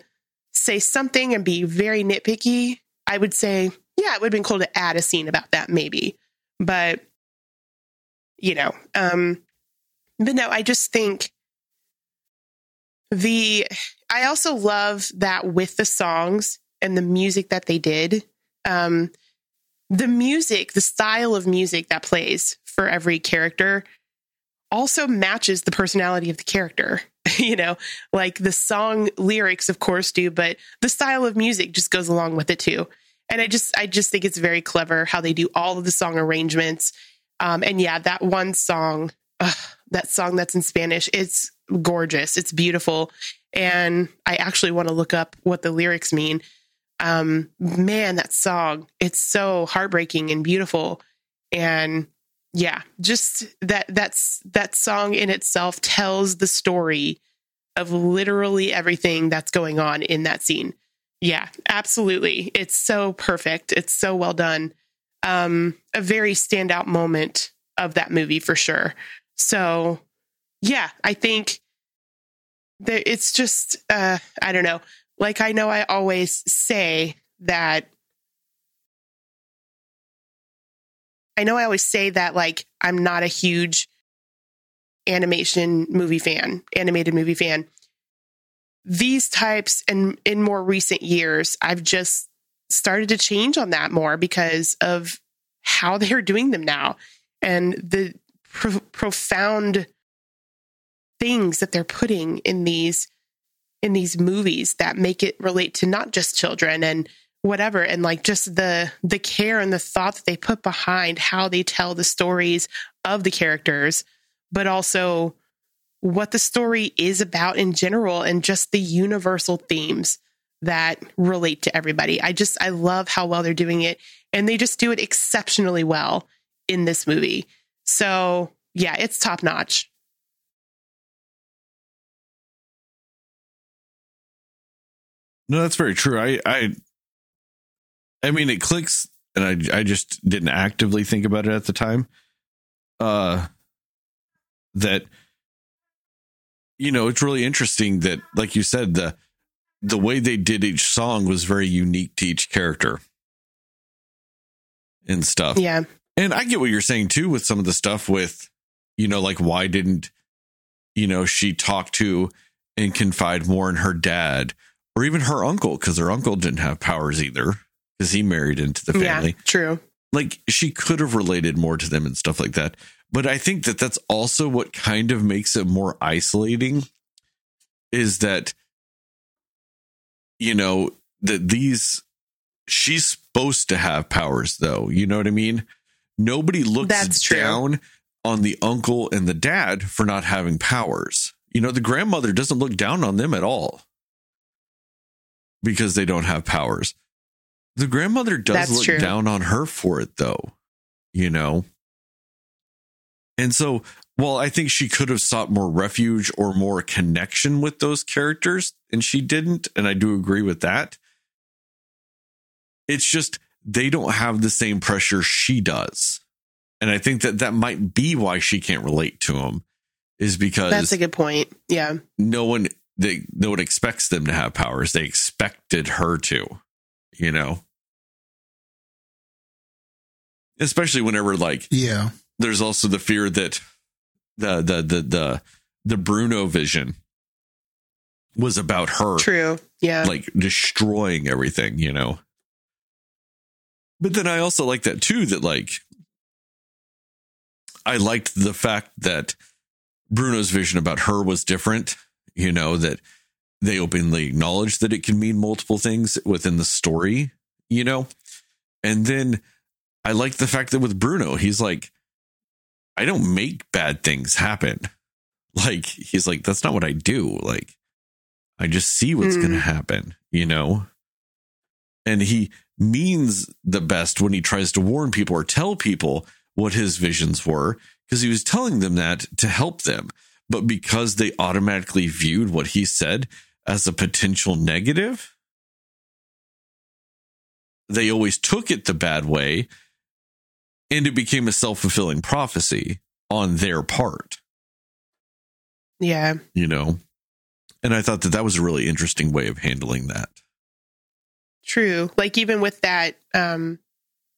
say something and be very nitpicky, I would say, yeah, it would have been cool to add a scene about that, maybe. But, you know, um, but no, I just think the I also love that with the songs and the music that they did. Um, the music, the style of music that plays for every character also matches the personality of the character. [LAUGHS] you know, like the song lyrics, of course, do, but the style of music just goes along with it too. And I just, I just think it's very clever how they do all of the song arrangements. Um, and yeah, that one song, that song that's in Spanish, it's gorgeous. It's beautiful. And I actually want to look up what the lyrics mean. Um, man, that song, it's so heartbreaking and beautiful. And yeah, just that that's that song in itself tells the story of literally everything that's going on in that scene. Yeah, absolutely. It's so perfect. It's so well done. Um, a very standout moment of that movie for sure. So, yeah, I think that it's just uh, I don't know. Like I know I always say that I know I always say that like I'm not a huge animation movie fan, animated movie fan. These types and in more recent years, I've just started to change on that more because of how [LAUGHS] they're doing them now and the pro- profound things that they're putting in these in these movies that make it relate to not just children and whatever and like just the the care and the thought that they put behind how they tell the stories of the characters but also what the story is about in general and just the universal themes that relate to everybody. I just I love how well they're doing it and they just do it exceptionally well in this movie. So, yeah, it's top notch. No, that's very true. I, I, I mean, it clicks, and I, I just didn't actively think about it at the time. Uh, that, you know, it's really interesting that, like you said, the the way they did each song was very unique to each character and stuff. Yeah. And I get what you're saying too with some of the stuff with, you know, like why didn't, you know, she talk to and confide more in her dad or even her uncle because her uncle didn't have powers either because he married into the family. Yeah, true. Like she could have related more to them and stuff like that. But I think that that's also what kind of makes it more isolating is that, you know, that these, she's supposed to have powers though. You know what I mean? Nobody looks That's true. down on the uncle and the dad for not having powers. You know, the grandmother doesn't look down on them at all because they don't have powers. The grandmother does That's look true. down on her for it though, you know. And so, well, I think she could have sought more refuge or more connection with those characters, and she didn't, and I do agree with that, it's just they don't have the same pressure she does. And I think that that might be why she can't relate to him, is because That's a good point. Yeah. no one they no one expects them to have powers. They expected her to, you know. Especially whenever like Yeah. there's also the fear that the the the the the Bruno vision was about her True. Yeah. like destroying everything, you know. But then I also like that too that like I liked the fact that Bruno's vision about her was different, you know, that they openly acknowledge that it can mean multiple things within the story, you know. And then I like the fact that with Bruno, he's like I don't make bad things happen. [LAUGHS] Like he's like that's not what I do. Like I just see what's Mm. going to happen, you know? And he means the best when he tries to warn people or tell people what his visions were because he was telling them that to help them. But because they automatically viewed what he said as a potential negative, they always took it the bad way and it became a self fulfilling prophecy on their part yeah. you know and i thought that that was a really interesting way of handling that True. Like even with that um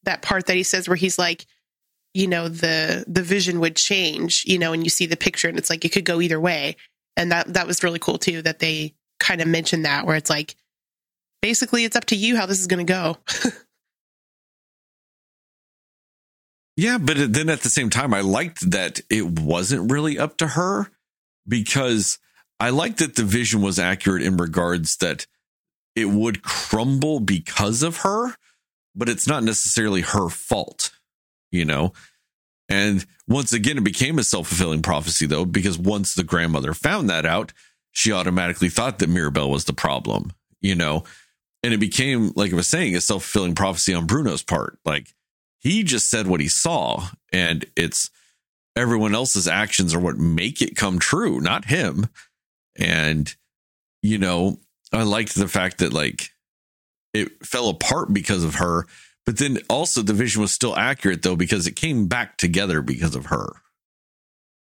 that part that he says where he's like, you know, the the vision would change, you know, and you see the picture and it's like it could go either way. And that that was really cool too that they kind of mentioned that where it's like basically it's up to you how this is going to go. [LAUGHS] yeah but then at the same time i liked that it wasn't really up to her because i liked that the vision was accurate in regards that it would crumble because of her but it's not necessarily her fault you know and once again it became a self-fulfilling prophecy though because once the grandmother found that out she automatically thought that mirabel was the problem you know? And it became like i was saying a self-fulfilling prophecy on bruno's part. Like he just said what he saw and it's everyone else's actions are what make it come true not him. And you know i liked the fact that like it fell apart because of her but then also the vision was still accurate though because it came back together because of her.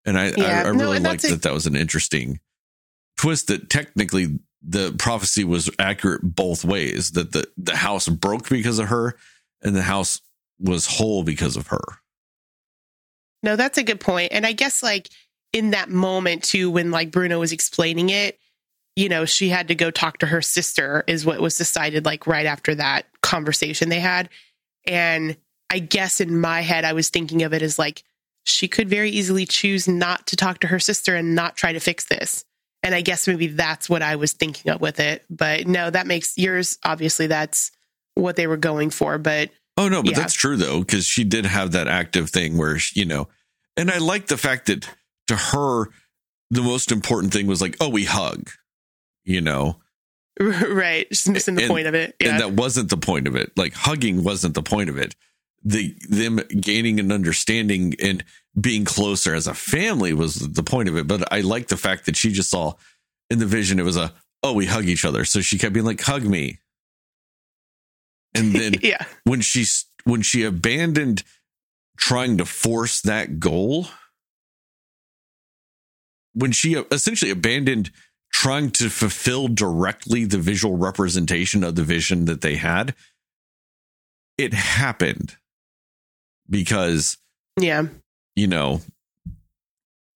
And i Yeah, i, I really and liked a- that that was an interesting twist that technically the prophecy was accurate both ways that the the house broke because of her and the house was whole because of her No, that's a good point. And I guess like in that moment too, when like Bruno was explaining it, you know, she had to go talk to her sister, is what was decided like right after that conversation they had. And I guess in my head, I was thinking of it as like she could very easily choose not to talk to her sister and not try to fix this. And I guess maybe that's what I was thinking of with it. But no, that makes yours obviously that's what they were going for. But Oh no, but Yeah. that's true though, because she did have that active thing where she- you know, and I like the fact that to her, the most important thing was like, oh, we hug, you know, [LAUGHS] right, just missing the And- point of it. Yeah. and that wasn't the point of it. Like hugging wasn't the point of it. The them gaining an understanding and being closer as a family was the point of it. But I like the fact that she just saw in the vision it was a oh we hug each other, so she kept being like hug me, and [LAUGHS] then yeah. when she when she abandoned trying to force that goal when she essentially abandoned trying to fulfill directly the visual representation of the vision that they had it happened because Yeah. You know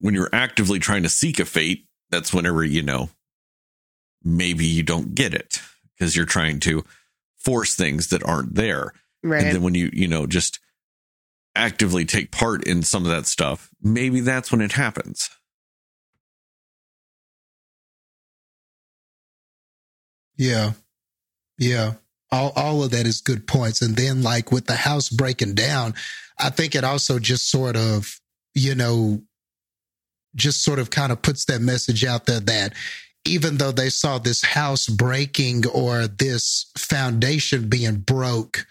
when you're actively trying to seek a fate that's whenever you know maybe you don't get it because you're trying to force things that aren't there Right. and then when you you know just actively take part in some of that stuff maybe that's when it happens Yeah. Yeah. All all of that is good points. And then like with the house breaking down, I think it also just sort of, you know, just sort of kind of puts that message out there that even though they saw this house breaking or this foundation being broke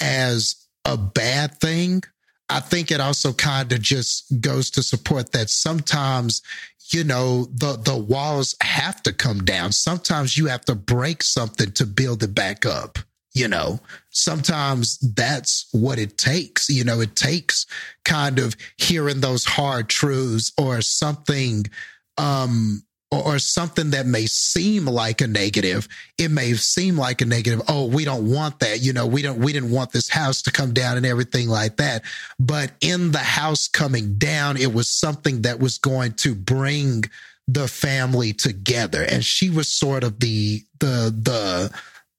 as a bad thing, I think it also kind of just goes to support that sometimes, you know, the the walls have to come down. Sometimes you have to break something to build it back up. You know, sometimes that's what it takes. You know, it takes kind of hearing those hard truths or something um or, or something that may seem like a negative it may seem like a negative. Oh we don't want that. You know we don't we didn't want this house to come down and everything like that. But in the house coming down it was something that was going to bring the family together. And she was sort of the the the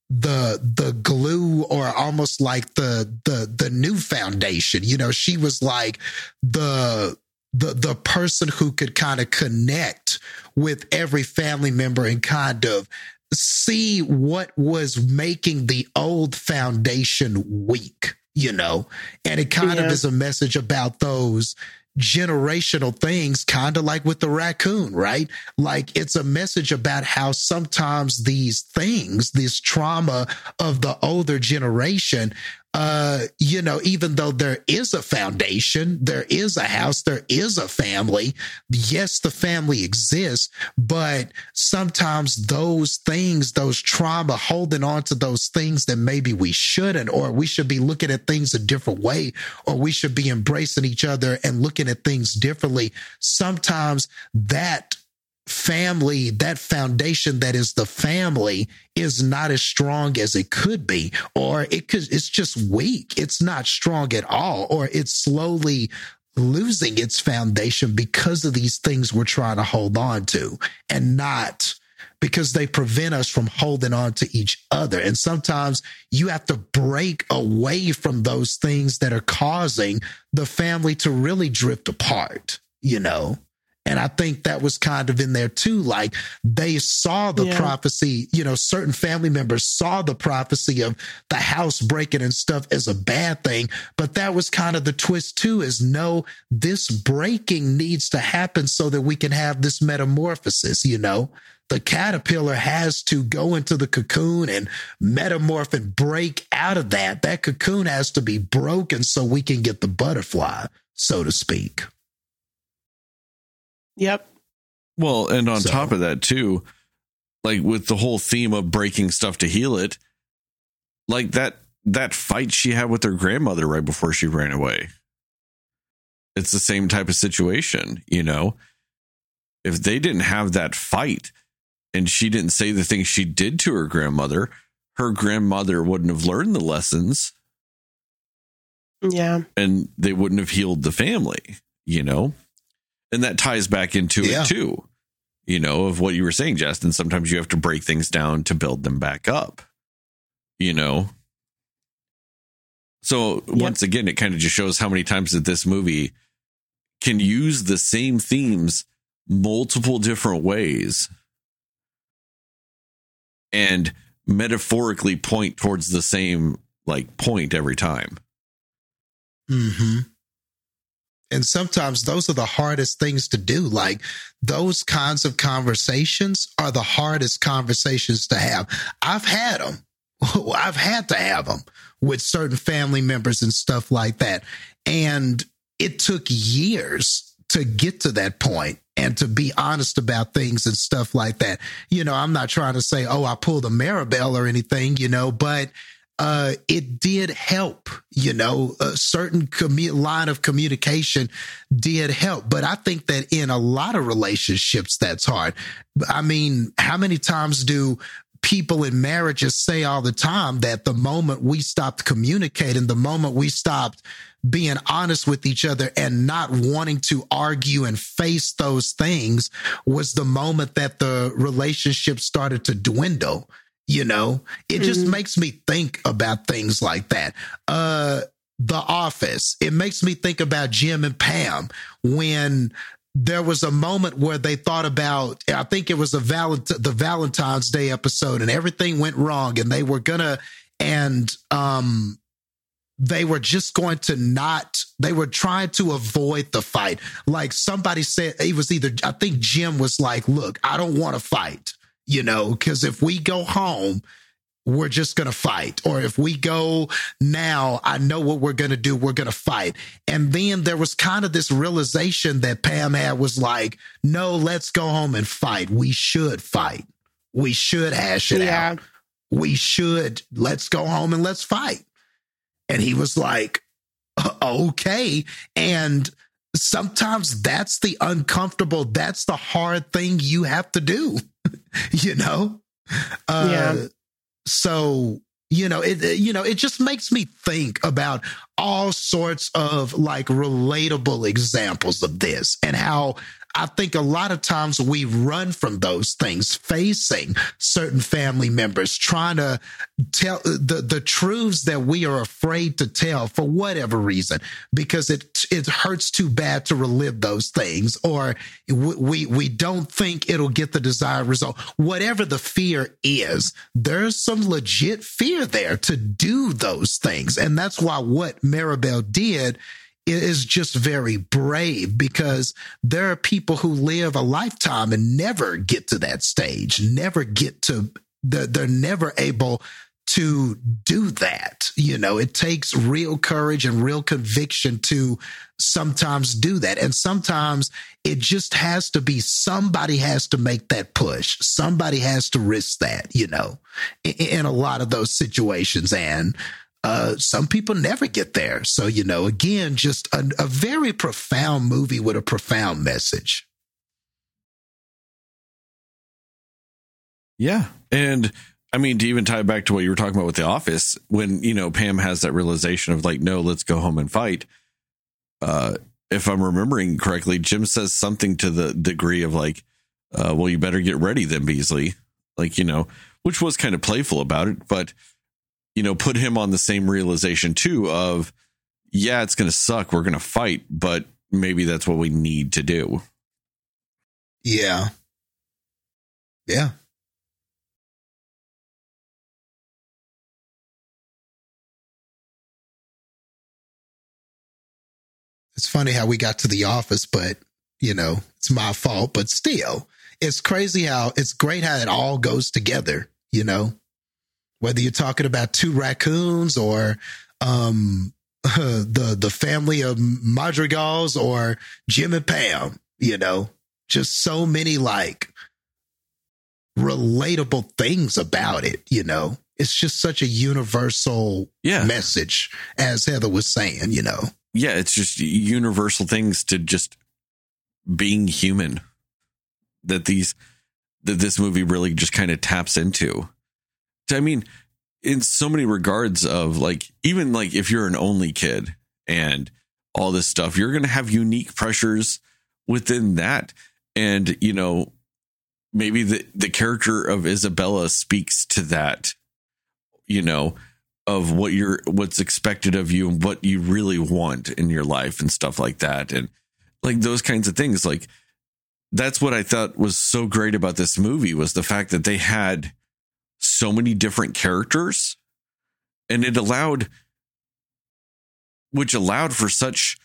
the the glue or almost like the the the new foundation. You know she was like the the the person who could kind of connect with every family member and kind of see what was making the old foundation weak you know and it kind Yeah. of is a message about those generational things kind of like with the raccoon right like it's a message about how sometimes these things this trauma of the older generation uh you know even though there is a foundation there is a house there is a family yes the family exists but sometimes those things those trauma holding on to those things that maybe we shouldn't or we should be looking at things a different way or we should be embracing each other and looking at things differently. Sometimes that family, that foundation that is the family is not as strong as it could be, or it could, it's just weak. It's not strong at all, or it's slowly losing its foundation because of these things we're trying to hold on to and not because they prevent us from holding on to each other. And sometimes you have to break away from those things that are causing the family to really drift apart, you know? And I think that was kind of in there too. Like they saw the Yeah. prophecy, you know, certain family members saw the prophecy of the house breaking and stuff as a bad thing. But that was kind of the twist too is no, this breaking needs to happen so that we can have this metamorphosis, you know? The caterpillar has to go into the cocoon and metamorph and break out of that. That cocoon has to be broken so we can get the butterfly, so to speak. Yep. Well, and on So- top of that too, like with the whole theme of breaking stuff to heal it, like that that fight she had with her grandmother right before she ran away. It's the same type of situation, you know. If they didn't have that fight and she didn't say the things she did to her grandmother, her grandmother wouldn't have learned the lessons Yeah. and they wouldn't have healed the family, you know? And that ties back into Yeah. it too, you know, of what you were saying, Justin. Sometimes you have to break things down to build them back up, you know? So once again, it kind of just shows how many times that this movie can use the same themes multiple different ways and metaphorically point towards the same like point every time. hmm And sometimes those are the hardest things to do. Like those kinds of conversations are the hardest conversations to have. I've had them. [LAUGHS] I've had to have them with certain family members and stuff like that. And it took years to get to that point and to be honest about things and stuff like that. You know, I'm not trying to say, oh, I pulled a Maribel or anything, you know, but uh, it did help, you know, a certain commu- line of communication did help. But I think that in a lot of relationships, that's hard. I mean, how many times do people in marriages say all the time that the moment we stopped communicating, the moment we stopped being honest with each other and not wanting to argue and face those things was the moment that the relationship started to dwindle. You know, it just Mhm. makes me think about things like that. Uh, the Office. It makes me think about Jim and Pam when there was a moment where they thought about i think it was a valent- the valentine's day episode and everything went wrong and they were gonna and um they were just going to not they were trying to avoid the fight like somebody said it was either i think jim was like look i don't want to fight you know because if we go home we're just going to fight. Or if we go now, I know what we're going to do. We're going to fight. And then there was kind of this realization that Pam had was like, no, let's go home and fight. We should fight. We should hash it Yeah. out. We should, let's go home and let's fight. And he was like, okay. And sometimes that's the uncomfortable, that's the hard thing you have to do, [LAUGHS] you know? Uh, Yeah. So, you know, it, it- you know, it just makes me think about all sorts of like relatable examples of this and how I think a lot of times we run from those things, facing certain family members, trying to tell the, the truths that we are afraid to tell for whatever reason, because it it hurts too bad to relive those things, or we we, don't think it'll get the desired result. Whatever the fear is, there's some legit fear there to do those things, and that's why what Maribel did is just very brave because there are people who live a lifetime and never get to that stage, never get to, they're, they're never able to do that. You know, it takes real courage and real conviction to sometimes do that. And sometimes it just has to be somebody has to make that push. Somebody has to risk that, you know, in, in a lot of those situations. And, uh, some people never get there. So, you know, again, just a, a very profound movie with a profound message. Yeah. And I mean, to even tie back to what you were talking about with The Office, when, you know, Pam has that realization of like, no, let's go home and fight. Uh, if I'm remembering correctly, Jim says something to the degree of like, uh, well, you better get ready then, Beesly. Like, you know, which was kind of playful about it, but, you know, put him on the same realization too of, yeah, it's going to suck. We're going to fight, but maybe that's what we need to do. Yeah. Yeah. It's funny how we got to the office, but you know, it's my fault, but still, it's crazy how it's great how it all goes together, you know, whether you're talking about two raccoons or, um, [LAUGHS] the, the family of Madrigals or Jim and Pam, you know, just so many like relatable things about it, you know. It's just such a universal Yeah. message, as Heather was saying, you know. yeah, it's just universal things to just being human that these that this movie really just kind of taps into. I mean, in so many regards of like even like if you're an only kid and all this stuff, you're going to have unique pressures within that. And you know maybe the the character of Isabela speaks to that you know of what you're what's expected of you and what you really want in your life and stuff like that. And like those kinds of things. Like that's what i thought was so great about this movie was the fact that they had so many different characters and it allowed which allowed for such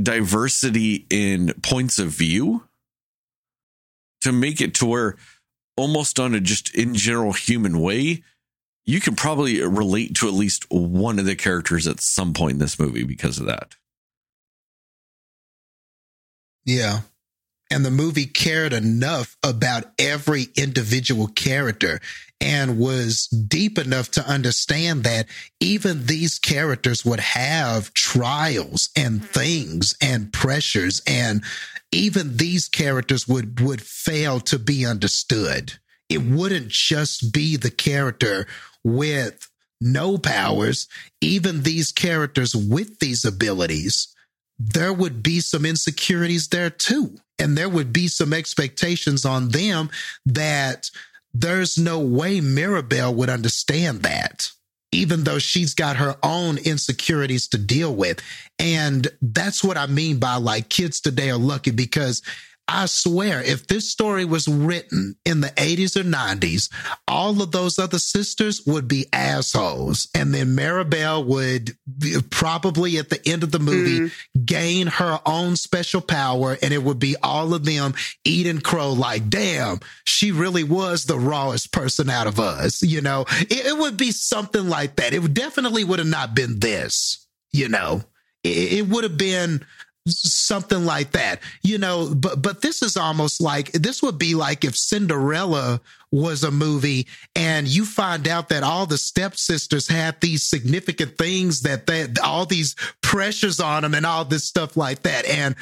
diversity in points of view to make it to where almost on a just in general human way you can probably relate to at least one of the characters at some point in this movie because of that. Yeah. And the movie cared enough about every individual character and was deep enough to understand that even these characters would have trials and mm-hmm. things and pressures and even these characters would would fail to be understood. It mm-hmm. wouldn't just be the character with no powers, even these characters with these abilities there would be some insecurities there too. And there would be some expectations on them that there's no way Mirabel would understand that, even though she's got her own insecurities to deal with. And that's what I mean by like kids today are lucky because I swear, if this story was written in the 80s or 90s, all of those other sisters would be assholes. And then Maribel would probably at the end of the movie mm-hmm. gain her own special power, and it would be all of them eating crow like, damn, she really was the rawest person out of us. You know, it, it would be something like that. It definitely would have not been this, you know, it, it would have been something like that you know but but this is almost like this would be like if cinderella was a movie and you find out that all the stepsisters had these significant things that they all these pressures on them and all this stuff like that and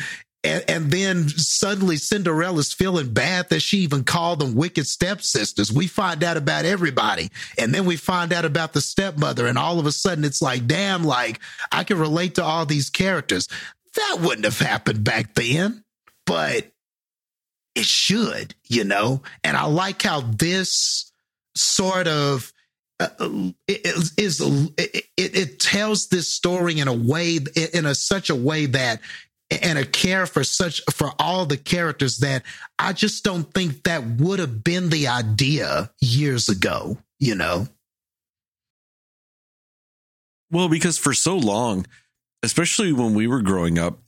and, and then suddenly Cinderella's feeling bad that she even called them wicked stepsisters. We find out about everybody. And then we find out about the stepmother. And all of a sudden it's like, damn, like I can relate to all these characters. That wouldn't have happened back then, but it should, you know? And I like how this sort of uh, is, is it, it, it tells this story in a way, in a such a way that and a care for such for all the characters that I just don't think that would have been the idea years ago, you know. Well, because for so long, especially when we were growing up,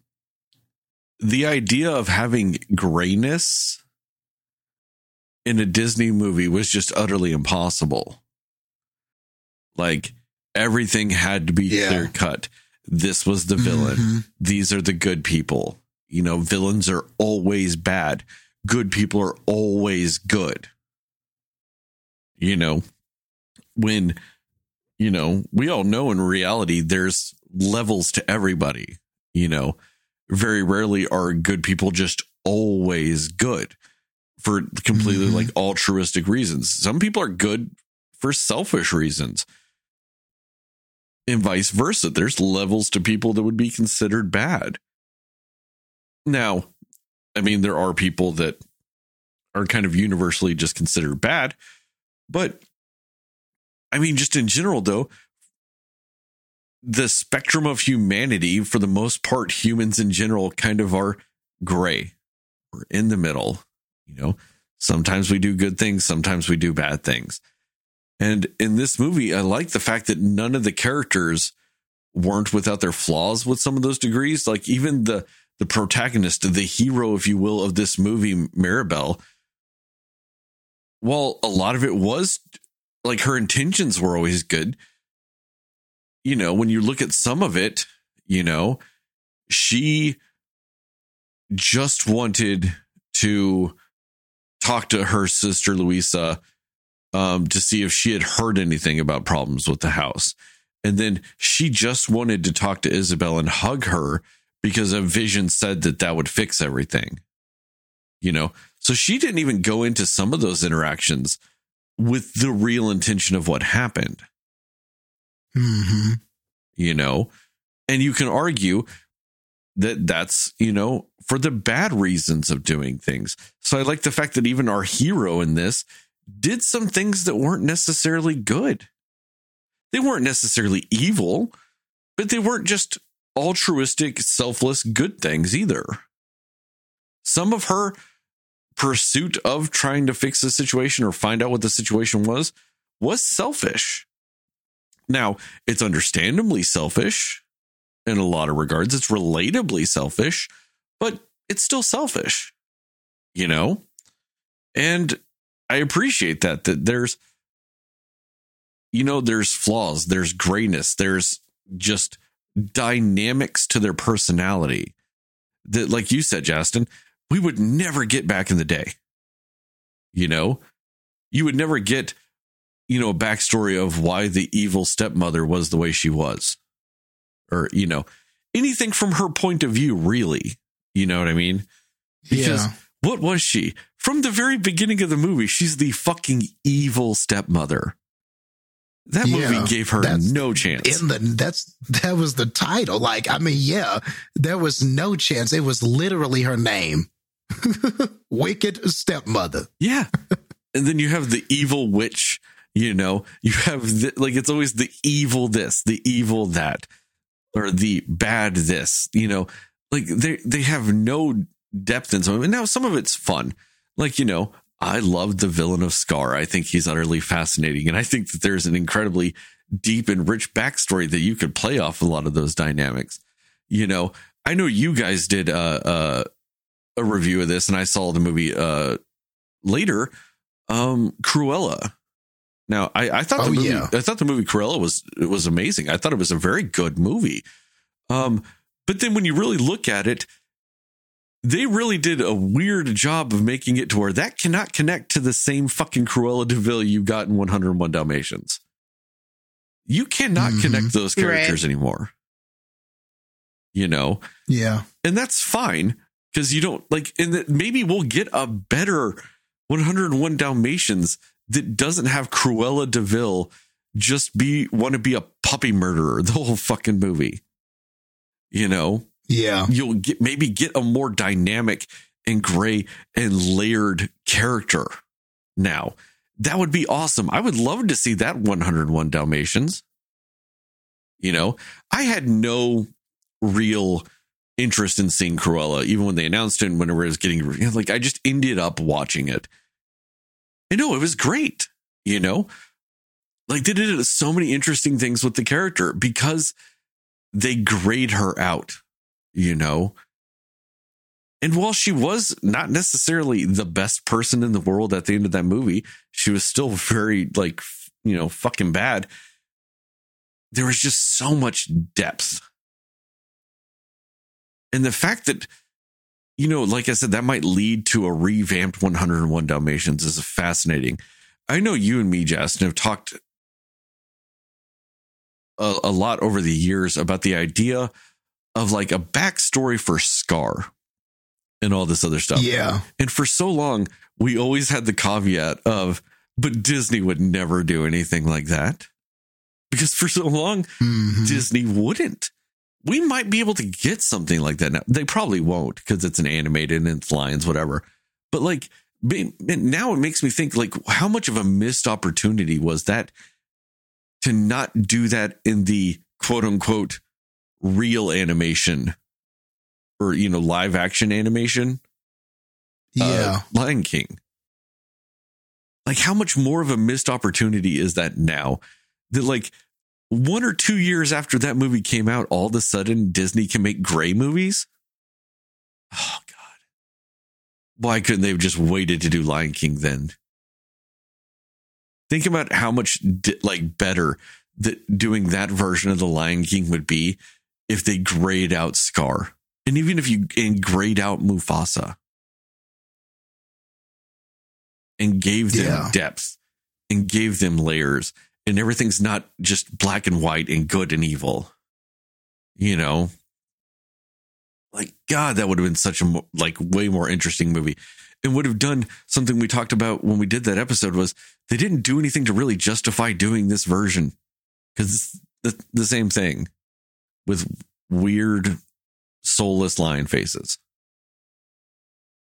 the idea of having grayness in a Disney movie was just utterly impossible. Like everything had to be Yeah. clear cut. This was the villain. Mhm. These are the good people. You know, villains are always bad. Good people are always good. You know, when, you know, we all know in reality there's levels to everybody. You know, very rarely are good people just always good for completely Mhm. like altruistic reasons. Some people are good for selfish reasons and vice versa. There's levels to people that would be considered bad. Now, I mean, there are people that are kind of universally just considered bad, but I mean, just in general, though, the spectrum of humanity, for the most part, humans in general kind of are gray. We're in the middle. You know, sometimes we do good things, sometimes we do bad things. And in this movie, I like the fact that none of the characters weren't without their flaws with some of those degrees. Like even the the protagonist, the hero, if you will, of this movie, Maribel, while a lot of it was like her intentions were always good, you know, when you look at some of it, you know, she just wanted to talk to her sister Luisa um, to see if she had heard anything about problems with the house. And then she just wanted to talk to Isabel and hug her because a vision said that that would fix everything. You know, so she didn't even go into some of those interactions with the real intention of what happened, hmm you know, and you can argue that that's, you know, for the bad reasons of doing things. So I like the fact that even our hero in this did some things that weren't necessarily good. They weren't necessarily evil, but they weren't just altruistic, selfless, good things either. Some of her pursuit of trying to fix the situation or find out what the situation was was selfish. Now, it's understandably selfish in a lot of regards. It's relatably selfish, but it's still selfish, you know? And I appreciate that, that there's, you know, there's flaws, there's grayness, there's just dynamics to their personality that, like you said, Justin, we would never get back in the day. You know, you would never get, you know, a backstory of why the evil stepmother was the way she was, or, you know, anything from her point of view, really. You know what I mean? Because Yeah. what was she? From the very beginning of the movie, she's the fucking evil stepmother. That movie Yeah, gave her no chance. In the that's that was the title. Like, I mean, yeah, there was no chance. It was literally her name. [LAUGHS] Wicked stepmother. Yeah. and then you have the evil witch, you know, [LAUGHS] you have the, like it's always the evil this, the evil that, or the bad this, you know, like they they have no depth in some of it. Now, some of it's fun. Like, you know, I love the villain of Scar. I think he's utterly fascinating. And I think that there's an incredibly deep and rich backstory that you could play off a lot of those dynamics. You know, I know you guys did a, a, a review of this, and I saw the movie uh, later, um, Cruella. Now, I, I thought the Oh, movie, yeah. I thought the movie Cruella was was amazing. I thought it was a very good movie. Um, but then when you really look at it, they really did a weird job of making it to where that cannot connect to the same fucking Cruella de Vil you got in 101 Dalmatians. You cannot Mhm. connect those Right. characters anymore. You know, Yeah. and that's fine because you don't like, and maybe we'll get a better 101 Dalmatians that doesn't have Cruella de Vil just be want to be a puppy murderer the whole fucking movie. You know, Yeah. you'll get maybe get a more dynamic and gray and layered character now. That would be awesome. I would love to see that 101 Dalmatians. You know, I had no real interest in seeing Cruella, even when they announced it and whenever it was getting like I just ended up watching it. I know it was great, you know. Like they did so many interesting things with the character because they grayed her out you know. And while she was not necessarily the best person in the world at the end of that movie, she was still very like you know fucking bad. There was just so much depth. And the fact that you know, like I said, that might lead to a revamped 101 Dalmatians is fascinating. I know you and me, Justin, have talked a, a lot over the years about the idea of like a backstory for Scar and all this other stuff. Yeah. And for so long, we always had the caveat of, but Disney would never do anything like that. Because for so long, Mhm. Disney wouldn't. We might be able to get something like that now. They probably won't because it's an animated and it's lines, whatever. But like now it makes me think like how much of a missed opportunity was that to not do that in the quote unquote real animation or you know live action animation uh, Yeah. Lion King. Like, how much more of a missed opportunity is that now? That, like, one or two years after that movie came out, all of a sudden Disney can make gray movies? Oh, God. Why couldn't they have just waited to do Lion King then? Think about how much, di- like, better that doing that version of the Lion King would be if they grayed out Scar. And even if you and grayed out Mufasa and gave them Yeah. depth and gave them layers and everything's not just black and white and good and evil you know? Like god that would have been such a like way more interesting movie. And would have done something we talked about when we did that episode was they didn't do anything to really justify doing this version because it's the, the same thing with weird soulless lion faces.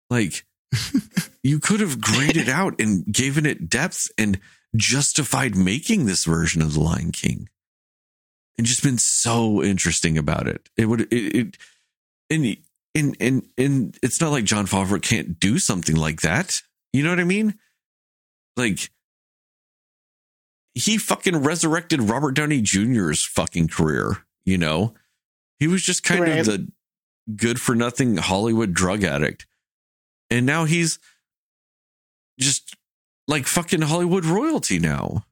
Like [LAUGHS] you could have graded it out and given it depth and justified making this version of the Lion King, and just been so interesting about it. It would it, it and and and and it's not like Jon Favreau can't do something like that. You know what I mean? Like he fucking resurrected Robert Downey Jr.'s fucking career. You know, he was just kind Right. of the good for nothing Hollywood drug addict, and now he's just like fucking Hollywood royalty now.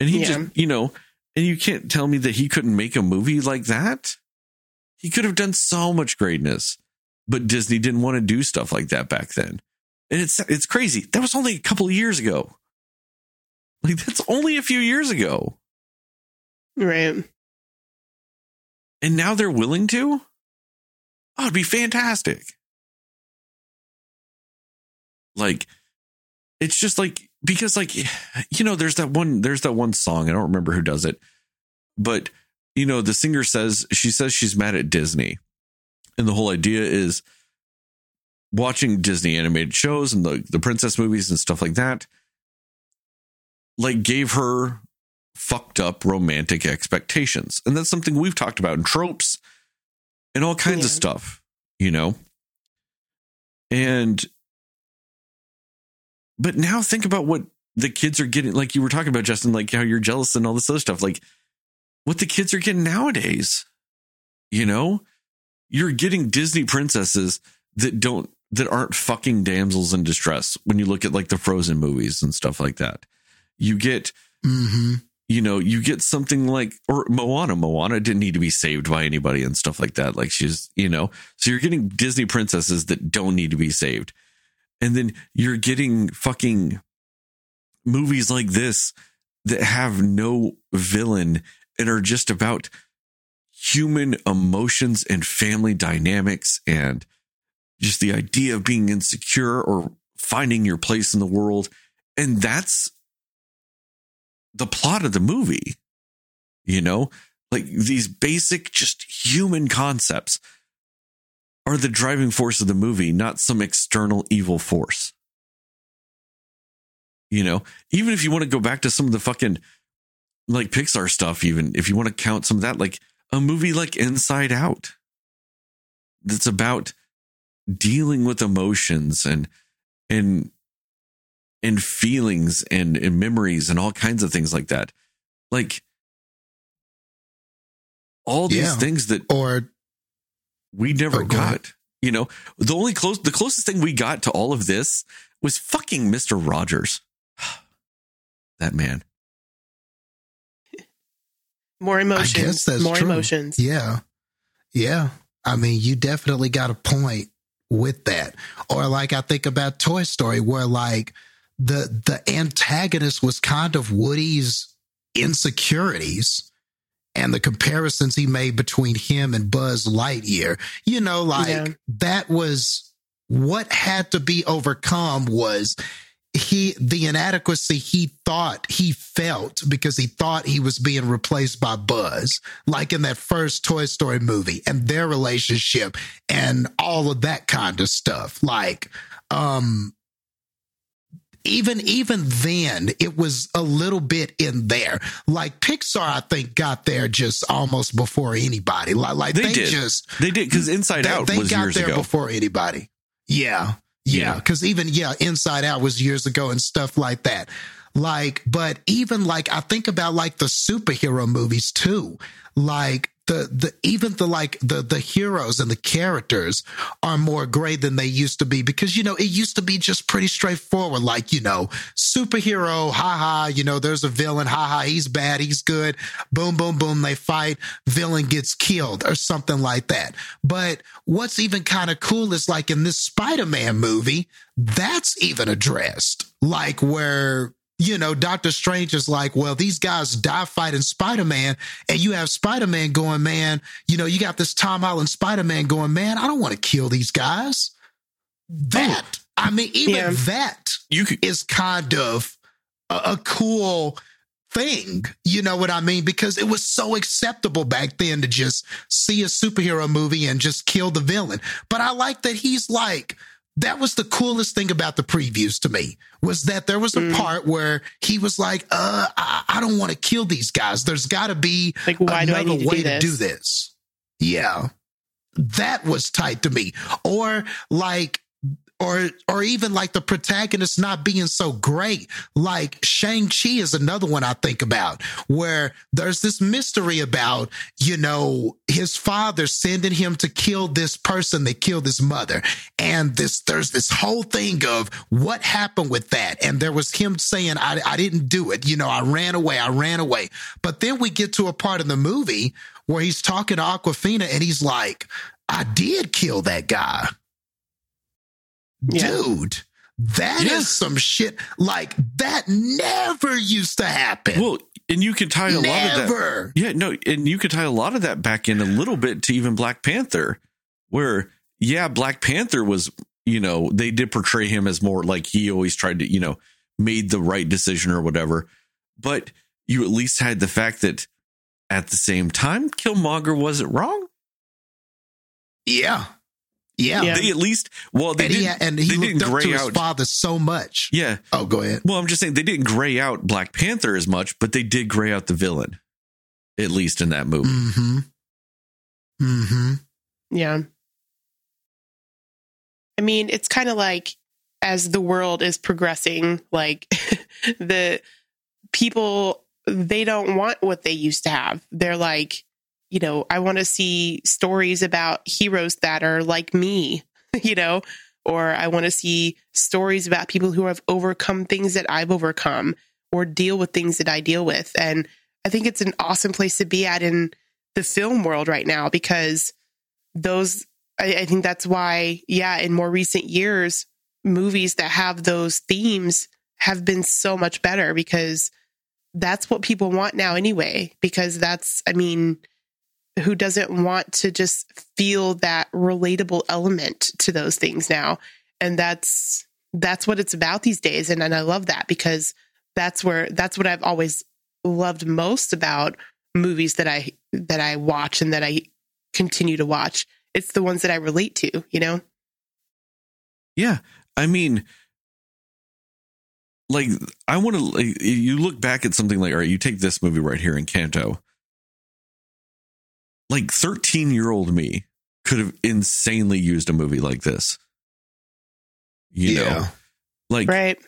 And he Yeah. just, you know, and you can't tell me that he couldn't make a movie like that. He could have done so much greatness, but Disney didn't want to do stuff like that back then. And it's it's crazy. That was only a couple of years ago. Like that's only a few years ago. Right. And now they're willing to? Oh, it'd be fantastic. Like, it's just like because like [SIGHS] you know, there's that one there's that one song, I don't remember who does it, but you know, the singer says she says she's mad at Disney. And the whole idea is watching Disney animated shows and the, the princess movies and stuff like that, like gave her fucked up romantic expectations. And that's something we've talked about in tropes and all kinds of stuff, you know? And but now think about what the kids are getting like you were talking about Justin like how you're jealous and all this other stuff like what the kids are getting nowadays. You know, you're getting Disney princesses that don't that aren't fucking damsels in distress when you look at like the Frozen movies and stuff like that. You get Mm-hmm. you know, you get something like or Moana. Moana didn't need to be saved by anybody and stuff like that. Like she's, you know, so you're getting Disney princesses that don't need to be saved. And then you're getting fucking movies like this that have no villain and are just about human emotions and family dynamics and just the idea of being insecure or finding your place in the world. And that's the plot of the movie. You know, like these basic, just human concepts are the driving force of the movie, not some external evil force. You know, even if you want to go back to some of the fucking like Pixar stuff, even if you want to count some of that, like a movie like Inside Out, that's about dealing with emotions and and and feelings and, and memories and all kinds of things like that. Like all these Yeah. things that Or we never Oh, got. ahead. You know, the only close the closest thing we got to all of this was fucking Mr. Rogers. [SIGHS] that man. [LAUGHS] More emotions. I guess that's more true. emotions. Yeah. Yeah. I mean, you definitely got a point with that. Or like I think about Toy Story where like the the antagonist was kind of Woody's insecurities and the comparisons he made between him and Buzz Lightyear. You know, like Yeah. that was what had to be overcome was he the inadequacy he thought he felt because he thought he was being replaced by Buzz, like in that first Toy Story movie, and their relationship and all of that kind of stuff. Like, um, even even then, it was a little bit in there. Like Pixar, I think got there just almost before anybody. Like, like They they, did. just They did because Inside they, Out they was got there ago. before anybody. Yeah. Yeah. Yeah. Cause even, yeah, Inside Out was years ago and stuff like that. Like, but even like, I think about like the superhero movies too. Like, the, the even the like the the heroes and the characters are more gray than they used to be because you know it used to be just pretty straightforward. Like you know superhero haha you know there's a villain haha he's bad he's good. Boom boom boom they fight. Villain gets killed or something like that. But what's even kind of cool is like in this spider-man movie that's even addressed. Like where you know, Doctor Strange is like, well, these guys die fighting Spider Man, and you have Spider Man going, man, you know, you got this Tom Holland Spider Man going, man, I don't want to kill these guys. That, I mean, even Yeah. that You could is kind of a, a cool thing. You know what I mean? Because it was so acceptable back then to just see a superhero movie and just kill the villain. But I like that he's like, that was the coolest thing about the previews to me was that there was a Mm. part where he was like, uh, I, I don't want to kill these guys. There's got to be Like, why another to way to do this. Yeah. That was tight to me. Or like, or or even like the protagonist not being so great. Like Shang-Chi is another one I think about where there's this mystery about, you know, his father sending him to kill this person that killed his mother. And this there's this whole thing of what happened with that. And there was him saying, I, I didn't do it. You know, I ran away, I ran away. But then we get to a part in the movie where he's talking to Awkwafina and he's like, I did kill that guy Yeah. dude that is Yeah. some shit like that never used to happen well, and you could tie a lot of that. Yeah, no, and you could tie a lot of that back in a little bit to even Black Panther, where yeah, Black Panther was, you know, they did portray him as more like he always tried to, you know, made the right decision or whatever. But you at least had the fact that at the same time, Killmonger wasn't wrong. yeah yeah, Yeah. They at least, well, they and he, didn't, and he they looked didn't up to gray his out. father so much Yeah. oh go ahead Well, I'm just saying they didn't gray out Black Panther as much, but they did gray out the villain, at least in that movie. mm-hmm mm-hmm Yeah. I mean, it's kind of like as the world is progressing, like [LAUGHS] the people, they don't want what they used to have. They're like, you know, I want to see stories about heroes that are like me, [LAUGHS] you know, or I want to see stories about people who have overcome things that I've overcome or deal with things that I deal with. And I think it's an awesome place to be at in the film world right now because those, I, I think that's why, yeah, in more recent years, movies that have those themes have been so much better because that's what people want now anyway. Because that's, I mean, who doesn't want to just feel that relatable element to those things now? And that's, that's what it's about these days. And, and I love that because that's where, that's what I've always loved most about movies that I, that I watch and that I continue to watch. It's the ones that I relate to, you know? Yeah. I mean, like, I want to, like, you look back at something like, all right, you take this movie right here Encanto. Like, 13 year old me could have insanely used a movie like this. You Yeah. know, like, Right.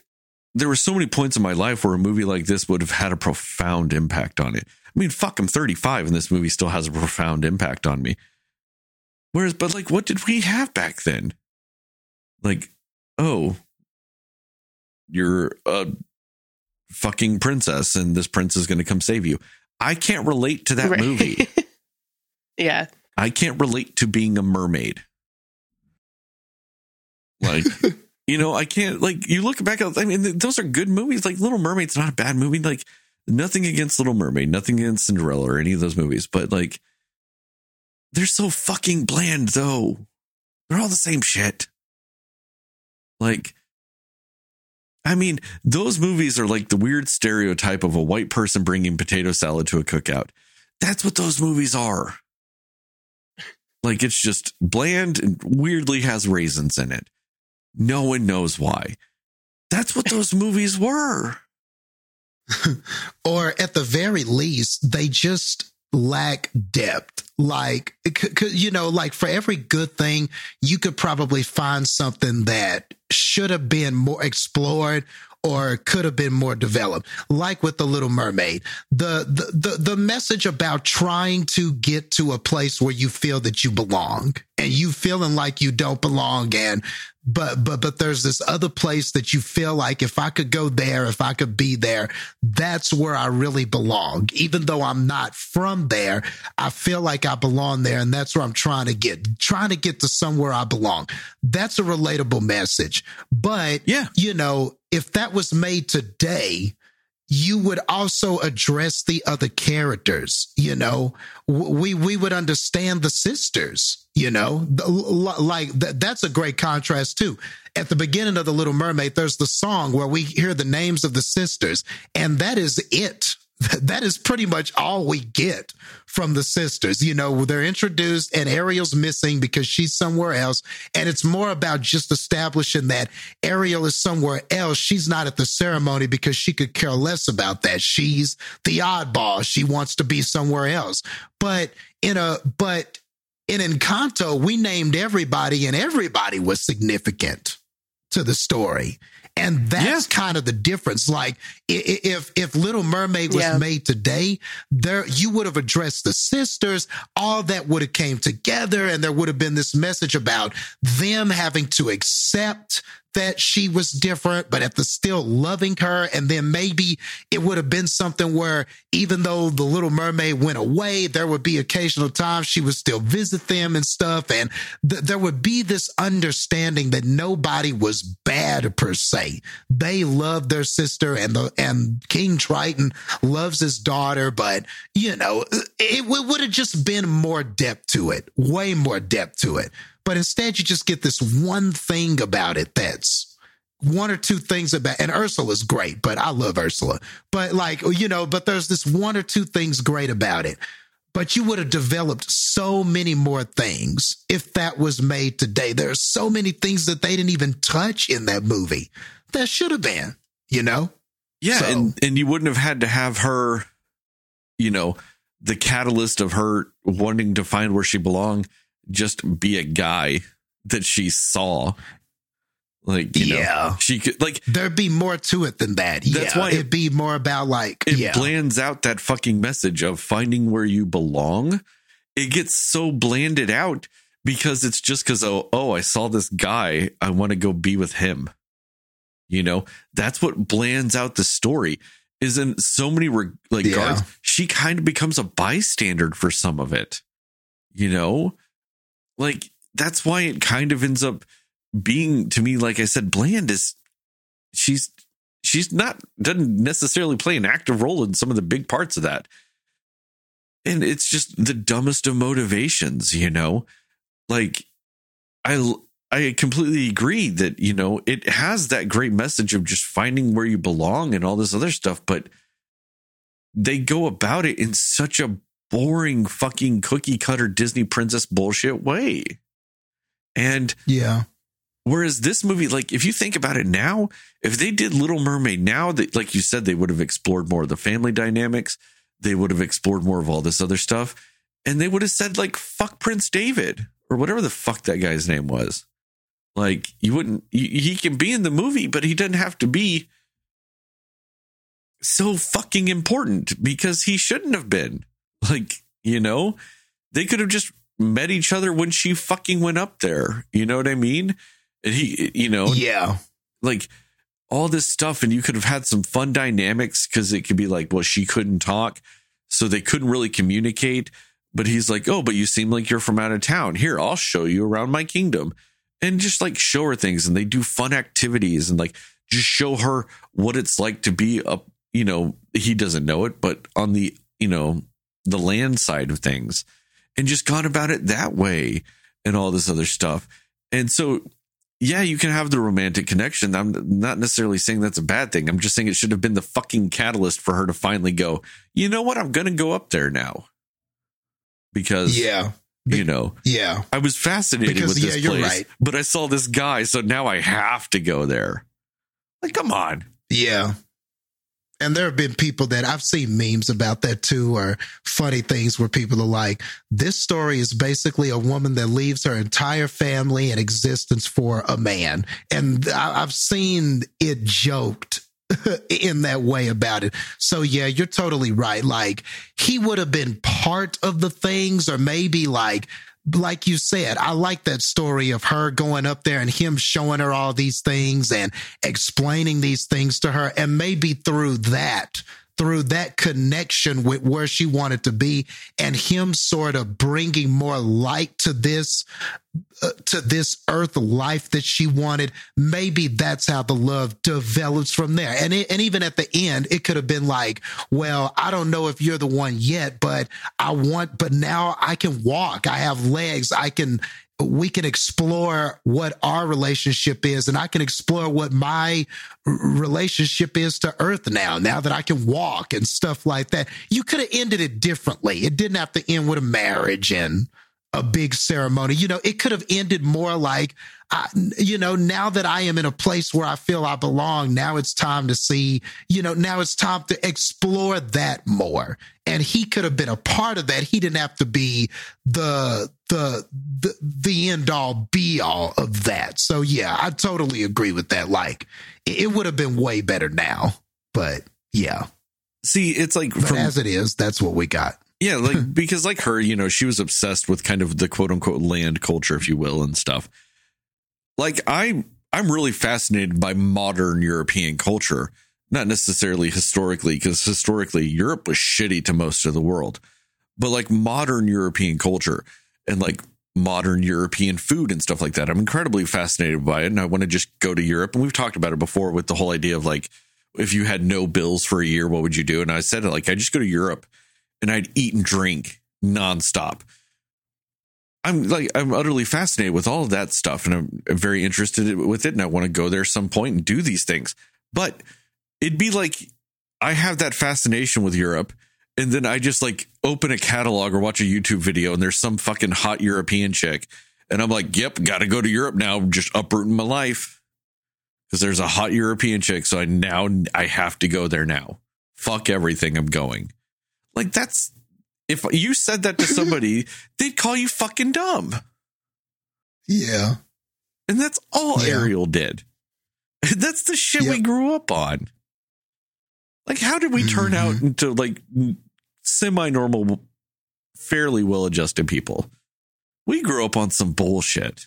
there were so many points in my life where a movie like this would have had a profound impact on it. I mean, fuck, I'm 35 and this movie still has a profound impact on me. Whereas, but like, what did we have back then? Like, oh, you're a fucking princess and this prince is going to come save you. I can't relate to that Right. movie. [LAUGHS] yeah. I can't relate to being a mermaid. Like, [LAUGHS] you know, I can't, like, you look back at, I mean, those are good movies. Like, Little Mermaid's not a bad movie. Like, nothing against Little Mermaid, nothing against Cinderella or any of those movies, but like, they're so fucking bland, though. They're all the same shit. Like, I mean, those movies are like the weird stereotype of a white person bringing potato salad to a cookout. That's what those movies are. Like it's just bland and weirdly has raisins in it. No one knows why. That's what those movies were. or at the very least, they just lack depth. Like, c- c- you know, like for every good thing, you could probably find something that should have been more explored or could have been more developed. Like with the Little Mermaid, the, the, the, the message about trying to get to a place where you feel that you belong and you feeling like you don't belong and but but but there's this other place that you feel like if I could go there, if I could be there, that's where I really belong. Even though I'm not from there, I feel like I belong there, and that's where I'm trying to get, trying to get to somewhere I belong. That's a relatable message. But Yeah. you know, if that was made today, you would also address the other characters you know? We we would understand the sisters you know? Like that's a great contrast too. At the beginning of the little mermaid there's the song where we hear the names of the sisters and that is it [LAUGHS] that is pretty much all we get from the sisters. You know, they're introduced and Ariel's missing because she's somewhere else. And it's more about just establishing that Ariel is somewhere else. She's not at the ceremony because she could care less about that. She's the oddball. She wants to be somewhere else. But in a, but in Encanto, we named everybody and everybody was significant to the story. And that's kind of the difference. Like i- i- if if Little Mermaid was Yeah. made today, there you would have addressed the sisters, all that would have came together, and there would have been this message about them having to accept that she was different, but at the still loving her. And then maybe it would have been something where even though the little mermaid went away, there would be occasional times she would still visit them and stuff. And th- there would be this understanding that nobody was bad per se. They loved their sister and the, and King Triton loves his daughter, but you know, it, w- would have just been more depth to it, way more depth to it. But instead you just get this one thing about it that's one or two things about and Ursula's great, but I love Ursula. But like, you know, but there's this one or two things great about it. But you would have developed so many more things if that was made today. There are so many things that they didn't even touch in that movie that should have been, you know? Yeah, So- and and you wouldn't have had to have her, you know, the catalyst of her wanting to find where she belonged, just be a guy that she saw Like, you Yeah. know, she could like There'd be more to it than that. That's yeah, why it- it'd be more about like it yeah, blands out that fucking message of finding where you belong. It gets so blanded out because it's just because oh oh I saw this guy I want to go be with him. You know that's what blands out the story. Is in so many re- like Yeah. guards, she kind of becomes a bystander for some of it. You know, like that's why it kind of ends up being to me like I said bland is she's she's not doesn't necessarily play an active role in some of the big parts of that. And it's just the dumbest of motivations you know? Like i i completely agree that you know it has that great message of just finding where you belong and all this other stuff but they go about it in such a boring fucking cookie cutter disney princess bullshit way and yeah, Whereas this movie, like if you think about it now, if they did Little Mermaid now, that like you said, they would have explored more of the family dynamics. They would have explored more of all this other stuff, and they would have said like "fuck Prince David" or whatever the fuck that guy's name was. Like you wouldn't, he he can be in the movie, but he doesn't have to be so fucking important because he shouldn't have been. [LAUGHS] Like you know, they could have just met each other when she fucking went up there. You know what I mean? And he, you know, yeah, like all this stuff, and you could have had some fun dynamics because it could be like, well, she couldn't talk, so they couldn't really communicate. But he's like, oh, but you seem like you're from out of town. Here, I'll show you around my kingdom, and just like show her things, and they do fun activities, and like just show her what it's like to be up. You know, he doesn't know it, but on the you know the land side of things, and just gone about it that way, and all this other stuff. And so yeah, you can have the romantic connection. I'm not necessarily saying that's a bad thing. I'm just saying it should have been the fucking catalyst for her to finally go, you know what? I'm going to go up there now. Because, yeah, you know, yeah. I was fascinated Because, with this yeah, you're place, right. but I saw this guy, so now I have to go there. Like, come on. Yeah. And there have been people that I've seen memes about that too, or funny things where people are like, this story is basically a woman that leaves her entire family and existence for a man. And I've seen it joked [LAUGHS] in that way about it. So yeah, you're totally right. Like he would have been part of the things, or maybe like like you said, I like that story of her going up there and him showing her all these things and explaining these things to her. And maybe through that, through that connection with where she wanted to be and him sort of bringing more light to this Uh, to this earth life that she wanted maybe that's how the love develops from there. And it, and even at the end it could have been like well i don't know if you're the one yet but i want but now i can walk. I have legs. I can we can explore what our relationship is and i can explore what my relationship is to earth now now that i can walk and stuff like that. You could have ended it differently. It didn't have to end with a marriage and a big ceremony. You know, it could have ended more like, I, you know, now that I am in a place where I feel I belong, now it's time to see, you know, now it's time to explore that more. And he could have been a part of that. He didn't have to be the, the, the, the end all be all of that. So yeah, I totally agree with that. Like it would have been way better now, but yeah, See, it's like from as it is, that's what we got. Yeah, like [LAUGHS] because like her, you know, she was obsessed with kind of the quote unquote land culture, if you will, and stuff. Like I I'm really fascinated by modern European culture, not necessarily historically, because historically Europe was shitty to most of the world. But like modern European culture and like modern European food and stuff like that. I'm incredibly fascinated by it. And I want to just go to Europe. And we've talked about it before with the whole idea of like, if you had no bills for a year, what would you do? And I said, like, I just go to Europe and I'd eat and drink nonstop. I'm like I'm utterly fascinated with all of that stuff, and I'm, very interested with it, and I want to go there some point and do these things. But it'd be like I have that fascination with Europe, and then I just like open a catalog or watch a YouTube video, and there's some fucking hot European chick, and I'm like, "Yep, got to go to Europe now." Just uprooting my life because there's a hot European chick, so I now I have to go there now. Fuck everything, I'm going. Like that's if you said that to somebody, [LAUGHS] they'd call you fucking dumb. Yeah. And that's all Yeah. Ariel did. [LAUGHS] That's the shit we grew up on. Like, how did we turn out Mm-hmm. into like semi normal, fairly well adjusted people? We grew up on some bullshit.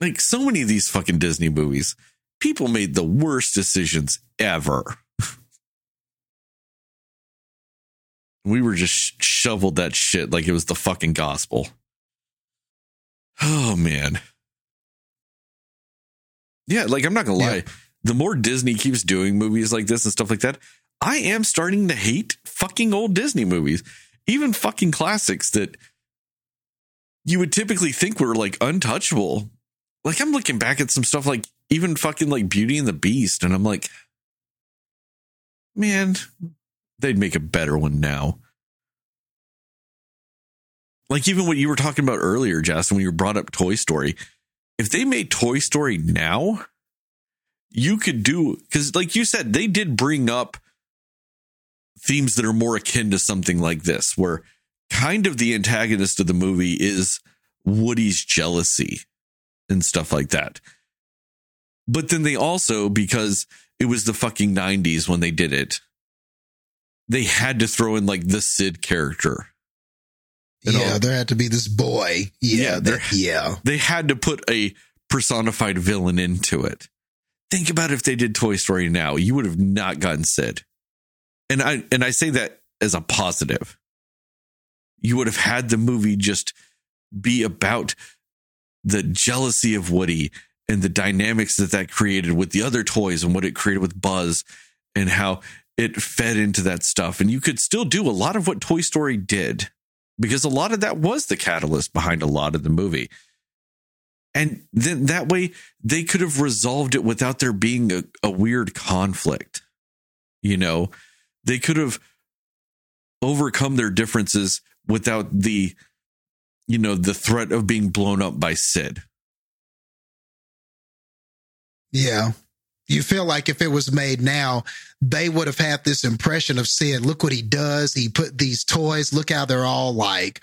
Like, so many of these fucking Disney movies, people made the worst decisions ever. We were just sh- shoveled that shit like it was the fucking gospel. Oh, man. Yeah, like I'm not gonna lie. Yeah. The more Disney keeps doing movies like this and stuff like that, I am starting to hate fucking old Disney movies, even fucking classics that you would typically think were like untouchable. Like I'm looking back at some stuff like even fucking like Beauty and the Beast, and I'm like, man, they'd make a better one now. Like even what you were talking about earlier, Justin, when you brought up Toy Story, if they made Toy Story now, you could do because, like you said, they did bring up themes that are more akin to something like this, where kind of the antagonist of the movie is Woody's jealousy and stuff like that. But then they also, because it was the fucking 90s when they did it, they had to throw in like the Sid character. You yeah, know? there had to be this boy. Yeah, Yeah, that, yeah. they had to put a personified villain into it. Think about if they did Toy Story now, you would have not gotten Sid. And I and I say that as a positive. You would have had the movie just be about the jealousy of Woody and the dynamics that that created with the other toys and what it created with Buzz and how it fed into that stuff. And you could still do a lot of what Toy Story did because a lot of that was the catalyst behind a lot of the movie. And then that way they could have resolved it without there being a, a weird conflict. You know, they could have overcome their differences without the, you know, the threat of being blown up by Sid. Yeah. You feel like if it was made now, they would have had this impression of Sid. Look what he does. He put these toys. Look how they're all like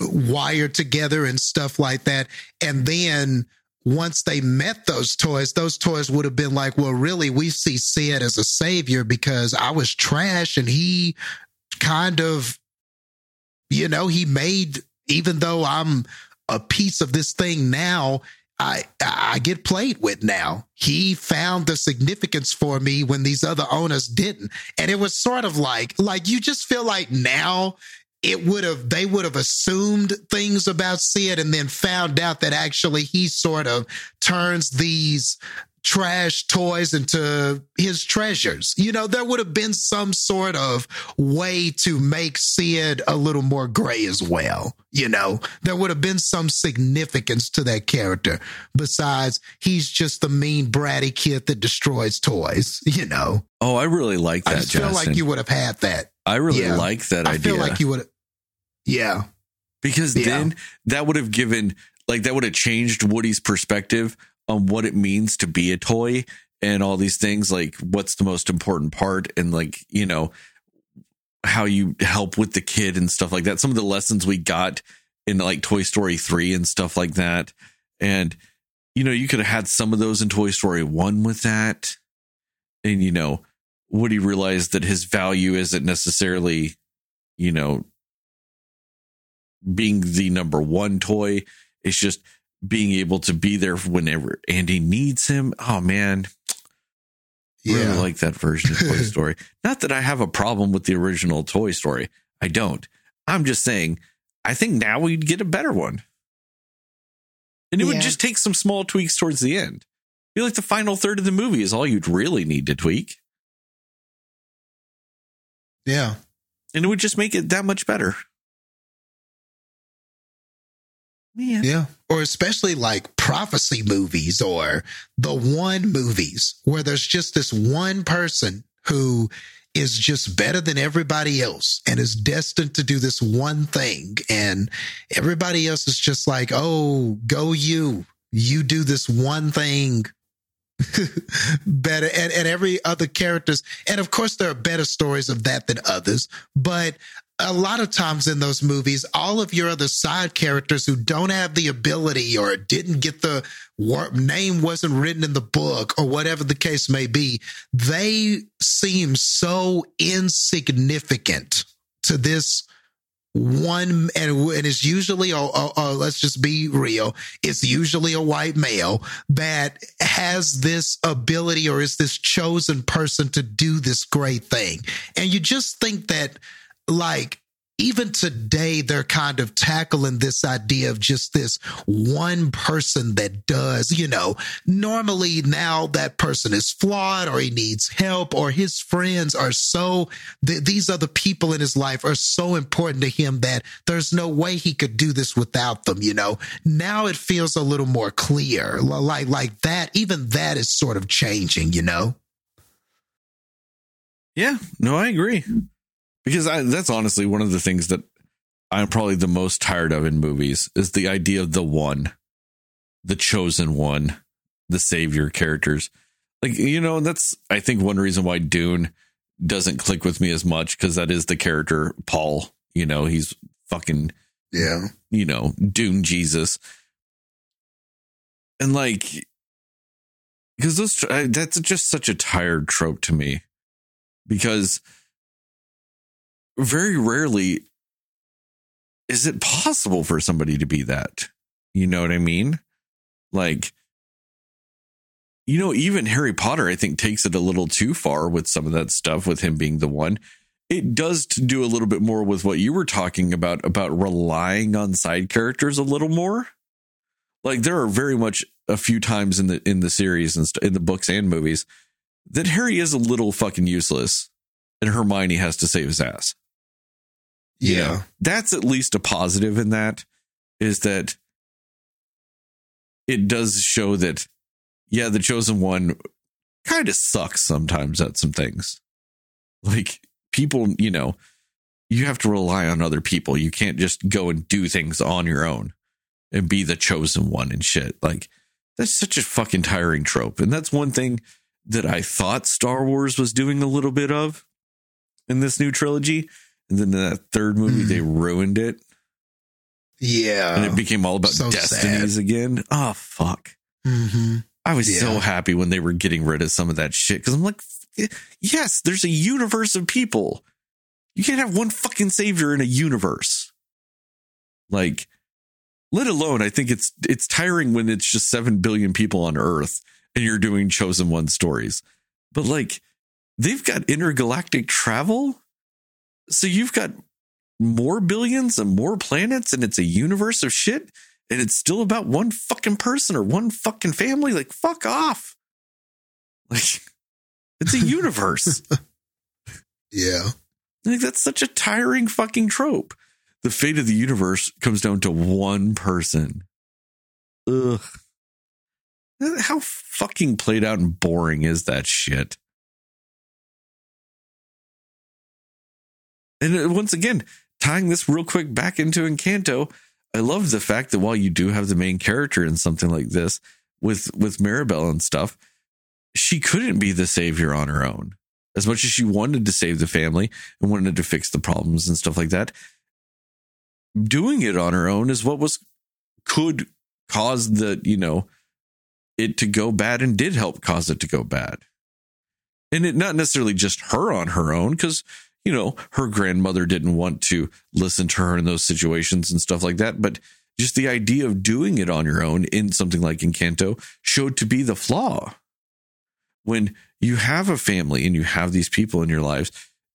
wired together and stuff like that. And then once they met those toys, those toys would have been like, well, really, we see Sid as a savior because I was trash and he kind of, you know, he made, even though I'm a piece of this thing now, I I get played with now. He found the significance for me when these other owners didn't. And it was sort of like like you just feel like now it would have they would have assumed things about Sid and then found out that actually he sort of turns these trash toys into his treasures. You know, there would have been some sort of way to make Sid a little more gray as well. You know, there would have been some significance to that character besides he's just the mean bratty kid that destroys toys, you know. Oh, I really like I that, just feel like you would have had that. I really yeah. like that I idea. I feel like you would Yeah. because Yeah. then that would have given like that would have changed Woody's perspective on what it means to be a toy and all these things like what's the most important part and like you know how you help with the kid and stuff like that. Some of the lessons we got in like Toy Story 3 and stuff like that. And you know you could have had some of those in Toy Story 1 with that. And you know Woody realized that his value isn't necessarily you know being the number one toy. It's just being able to be there whenever Andy needs him. Oh man, Yeah. really like that version of Toy [LAUGHS] Story. Not that I have a problem with the original Toy Story. I don't. I'm just saying, I think now we'd get a better one. And it would just take some small tweaks towards the end. I feel like the final third of the movie is all you'd really need to tweak. yeah. And it would just make it that much better. Man. Yeah. Or especially like prophecy movies or the one movies where there's just this one person who is just better than everybody else and is destined to do this one thing. And everybody else is just like, oh, go you. You do this one thing [LAUGHS] better and, and every other characters and of course there are better stories of that than others but a lot of times in those movies, all of your other side characters who don't have the ability or didn't get the war- name wasn't written in the book or whatever the case may be, they seem so insignificant to this one and, and it's usually a, let's just be real it's usually a white male that has this ability or is this chosen person to do this great thing. And you just think that like even today they're kind of tackling this idea of just this one person that does you know normally now that person is flawed or he needs help or his friends are so th- these other people in his life are so important to him that there's no way he could do this without them you know now it feels a little more clear like like that even that is sort of changing you know Yeah, no, I agree. Because I, that's honestly one of the things that I'm probably the most tired of in movies is the idea of the one, the chosen one, the savior characters. Like, you know, that's, I think, one reason why Dune doesn't click with me as much because that is the character, Paul. You know, he's fucking yeah you know, Dune Jesus. And like, because those, that's just such a tired trope to me. Because very rarely is it possible for somebody to be that. You know what I mean? Like, you know, even Harry Potter, I think, takes it a little too far with some of that stuff, with him being the one it does do a little bit more with what you were talking about about relying on side characters a little more like there are very much a few times in the in the series and st- in the books and movies that harry is a little fucking useless and hermione has to save his ass yeah. That's at least a positive in that is that it does show that yeah the chosen one kind of sucks sometimes at some things. Like people you know you have to rely on other people. You can't just go and do things on your own and be the chosen one and shit. Like that's such a fucking tiring trope. And that's one thing that i thought star wars was doing a little bit of in this new trilogy and then in that third movie Mm. they ruined it yeah and it became all about so destinies again oh fuck hmm I was Yeah. so happy when they were getting rid of some of that shit because I'm like, yes, there's a universe of people. You can't have one fucking savior in a universe. Like, let alone, I think it's it's tiring when it's just seven billion people on Earth and you're doing chosen one stories. But like, they've got intergalactic travel, so you've got more billions and more planets, and it's a universe of shit and it's still about one fucking person or one fucking family, like fuck off. [LAUGHS] Like it's a universe. [LAUGHS] yeah like that's such a tiring fucking trope. The fate of the universe comes down to one person. Ugh. How fucking played out and boring is that shit? And once again, tying this real quick back into Encanto, I love the fact that while you do have the main character in something like this with with Mirabel and stuff, she couldn't be the savior on her own. As much as she wanted to save the family and wanted to fix the problems and stuff like that, doing it on her own is what was could cause the, you know, it to go bad and did help cause it to go bad. And it not necessarily just her on her own, because you know, her grandmother didn't want to listen to her in those situations and stuff like that. But just the idea of doing it on your own in something like Encanto showed to be the flaw. When you have a family and you have these people in your lives,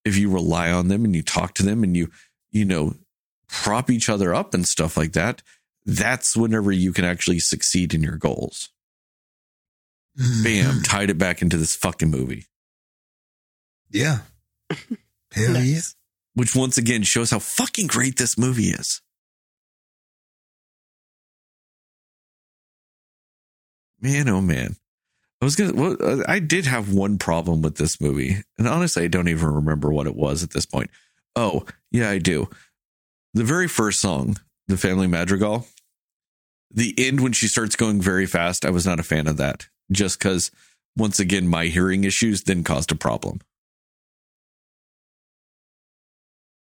if you rely on them and you talk to them and you, you know, prop each other up and stuff like that, that's whenever you can actually succeed in your goals. [LAUGHS] Bam, tied it back into this fucking movie. yeah [LAUGHS] hell yeah which once again shows how fucking great this movie is. Man, oh man. I was gonna. Well, uh, I did have one problem with this movie, and honestly, I don't even remember what it was at this point. Oh, yeah, I do. The very first song, "The Family Madrigal," the end when she starts going very fast, I was not a fan of that. Just because, once again, my hearing issues then caused a problem.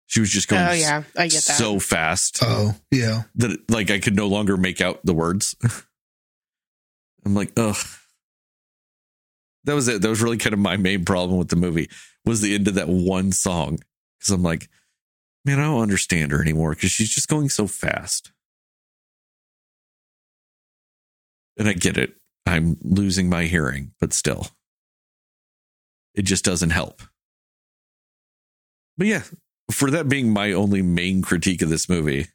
She was just going Oh yeah, I get that. so fast Oh, yeah. that like I could no longer make out the words. [LAUGHS] I'm like, ugh. That was it. That was really kind of my main problem with the movie was the end of that one song. Because I'm like, man, I don't understand her anymore because she's just going so fast. And I get it. I'm losing my hearing, but still. It just doesn't help. But yeah, for that being my only main critique of this movie,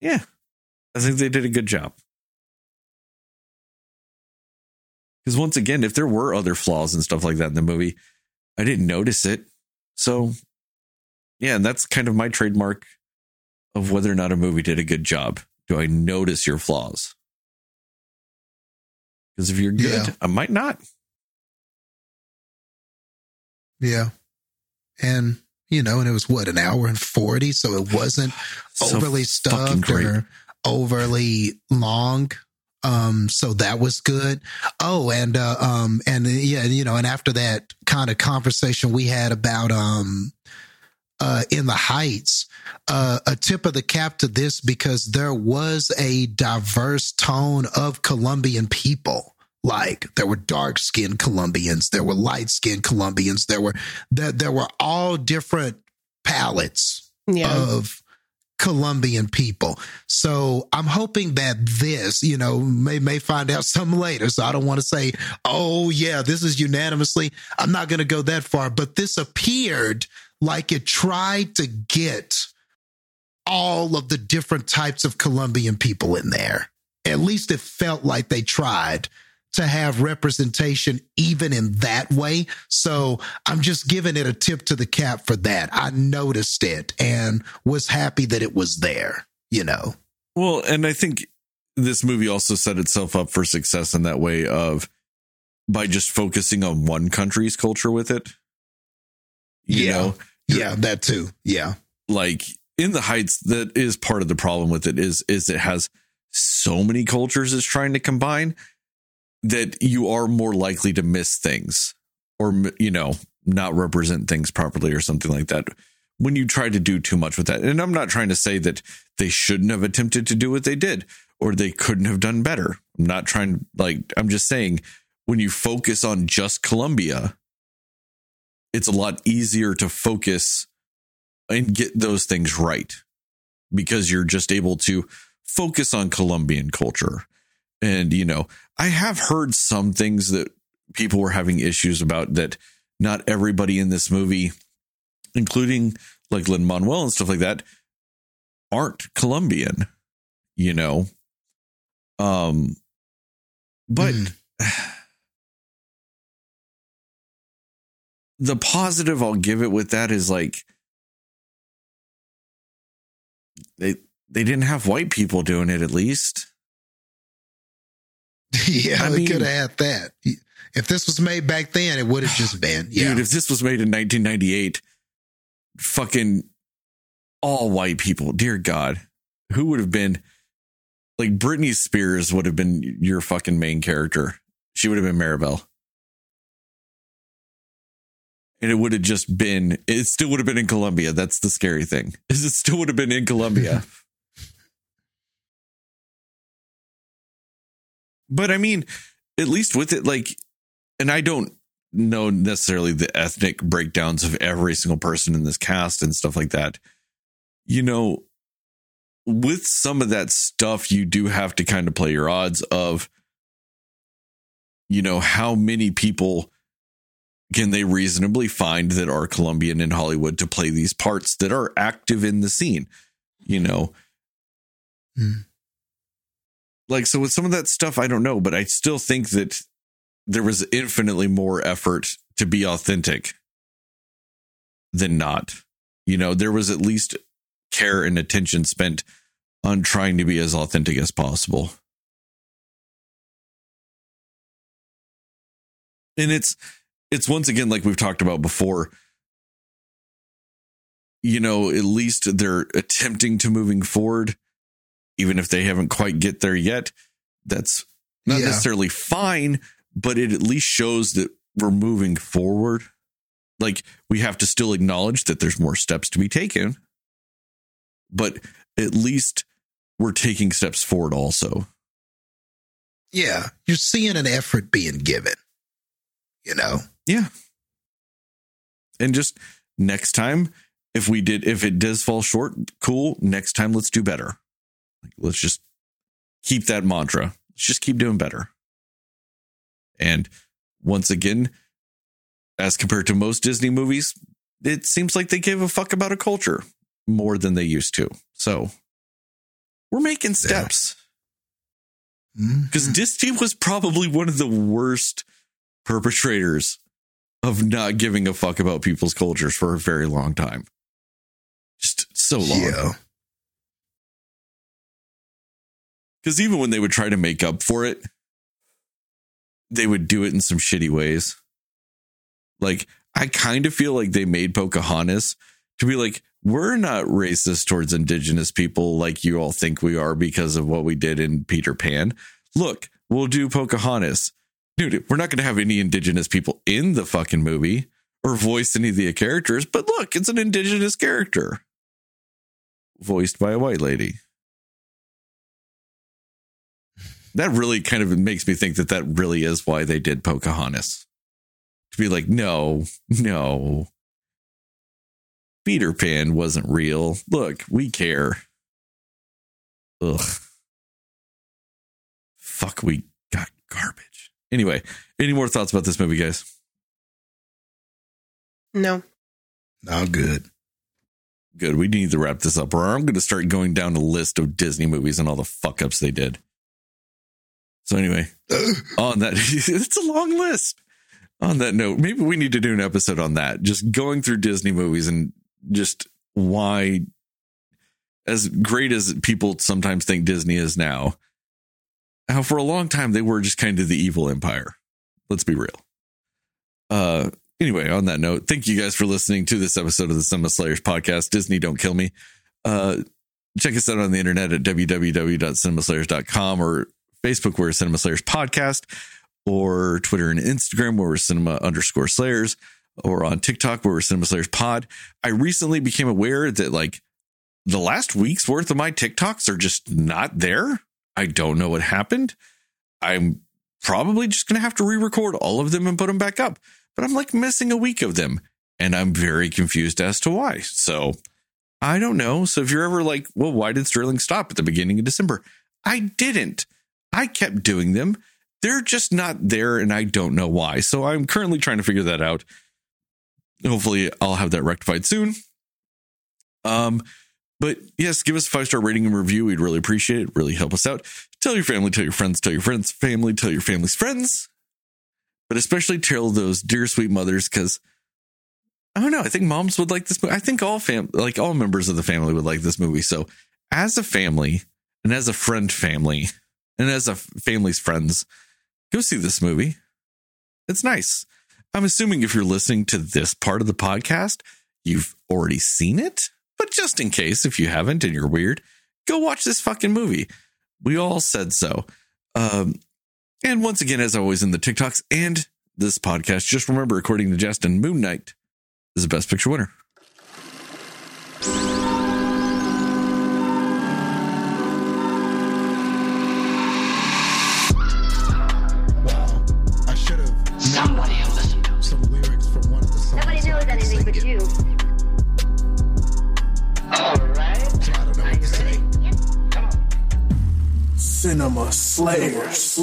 yeah, I think they did a good job. Because once again, if there were other flaws and stuff like that in the movie, I didn't notice it. So, yeah, and that's kind of my trademark of whether or not a movie did a good job. Do I notice your flaws? Because if you're good, Yeah. I might not. Yeah. And, you know, and it was what, an hour and 40? So it wasn't So overly stuffed or overly long. Um, so that was good. Oh, and uh, um, and uh, yeah, you know, and after that kind of conversation we had about um, uh, in the Heights, uh, a tip of the cap to this because there was a diverse tone of Colombian people. Like there were dark skinned Colombians, there were light skinned Colombians, there were there, there were all different palettes yeah. of Colombian people. So I'm hoping that this, you know, may may find out [LAUGHS] some later. So I don't want to say, oh yeah, this is unanimously. I'm not going to go that far, but this appeared like it tried to get all of the different types of Colombian people in there. At least it felt like they tried to have representation even in that way. So I'm just giving it a tip to the cap for that. I noticed it and was happy that it was there, you know. Well, and I think this movie also set itself up for success in that way of by just focusing on one country's culture with it. You Yeah. know, Yeah, that too. Yeah. like in the heights, that is part of the problem with it is is it has so many cultures it's trying to combine that you are more likely to miss things or you know not represent things properly or something like that when you try to do too much with that and i'm not trying to say that they shouldn't have attempted to do what they did or they couldn't have done better i'm not trying like i'm just saying when you focus on just colombia it's a lot easier to focus and get those things right because you're just able to focus on Colombian culture. And, you know, I have heard some things that people were having issues about that not everybody in this movie, including like Lin Manuel and stuff like that, aren't Colombian, you know. Um, but Mm. [SIGHS] the positive I'll give it with that is like they they didn't have white people doing it at least. [LAUGHS] yeah, I we mean- could have had that. If this was made back then, it would have just [SIGHS] been. Yeah. Dude, if this was made in 1998, fucking all white people, dear God, who would have been like Britney Spears would have been your fucking main character. She would have been Mirabel. And it would have just been, it still would have been in Colombia. That's the scary thing. Is [LAUGHS] it still would have been in Colombia. [LAUGHS] but I mean, at least with it, like, and I don't know necessarily the ethnic breakdowns of every single person in this cast and stuff like that. You know, with some of that stuff, you do have to kind of play your odds of, you know, how many people can they reasonably find that are Colombian in Hollywood to play these parts that are active in the scene, you know? Hmm. Like, so with some of that stuff, I don't know, but I still think that there was infinitely more effort to be authentic than not. You know, there was at least care and attention spent on trying to be as authentic as possible. And it's it's once again like we've talked about before you know at least they're attempting to moving forward even if they haven't quite get there yet that's not Yeah. necessarily fine but it at least shows that we're moving forward like we have to still acknowledge that there's more steps to be taken, but at least we're taking steps forward also. Yeah, you're seeing an effort being given. You know, Yeah. And just next time, if we did, if it does fall short, cool. Next time, let's do better. Like, let's just keep that mantra. Let's just keep doing better. And once again, as compared to most Disney movies, it seems like they give a fuck about a culture more than they used to. So we're making steps because Mhm. Disney was probably one of the worst perpetrators of not giving a fuck about people's cultures for a very long time. Just so long. yeah, Because even when they would try to make up for it, they would do it in some shitty ways. Like, I kind of feel like they made Pocahontas to be like, we're not racist towards indigenous people like you all think we are because of what we did in Peter Pan. Look, we'll do Pocahontas. Dude, we're not going to have any indigenous people in the fucking movie or voice any of the characters, but look, it's an indigenous character voiced by a white lady. That really kind of makes me think that that really is why they did Pocahontas. To be like, no, no. Peter Pan wasn't real. Look, we care. Ugh. Fuck, we got garbage. Anyway, any more thoughts about this movie, guys? No. all good. Good. We need to wrap this up, or I'm going to start going down a list of Disney movies and all the fuck ups they did. So, anyway, [COUGHS] on that, [LAUGHS] it's a long list. On that note, maybe we need to do an episode on that, just going through Disney movies and just why, as great as people sometimes think Disney is now, how for a long time they were just kind of the evil empire. Let's be real. Uh, anyway, on that note, thank you guys for listening to this episode of the Cinema Slayers podcast. Disney, don't kill me. Uh, check us out on the internet at www.cinemaslayers.com or Facebook, where Cinema Slayers podcast, or Twitter and Instagram, where we're cinema underscore slayers, or on TikTok, where we're Cinema Slayers pod. I recently became aware that like the last week's worth of my TikToks are just not there. I don't know what happened. I'm probably just going to have to re record all of them and put them back up. But I'm like missing a week of them. And I'm very confused as to why. So I don't know. So if you're ever like, well, why did Sterling stop at the beginning of December? I didn't. I kept doing them. They're just not there. And I don't know why. So I'm currently trying to figure that out. Hopefully I'll have that rectified soon. Um, but yes, give us a five star rating and review. We'd really appreciate it. Really help us out. Tell your family, tell your friends, tell your friends' family, tell your family's friends. But especially tell those dear sweet mothers because I don't know. I think moms would like this movie. I think all fam like all members of the family would like this movie. So as a family and as a friend family and as a family's friends, go see this movie. It's nice. I'm assuming if you're listening to this part of the podcast, you've already seen it. But just in case, if you haven't and you're weird, go watch this fucking movie. We all said so. Um, and once again, as always in the TikToks and this podcast, just remember, according to Justin, Moon Knight is the best picture winner. Slayers.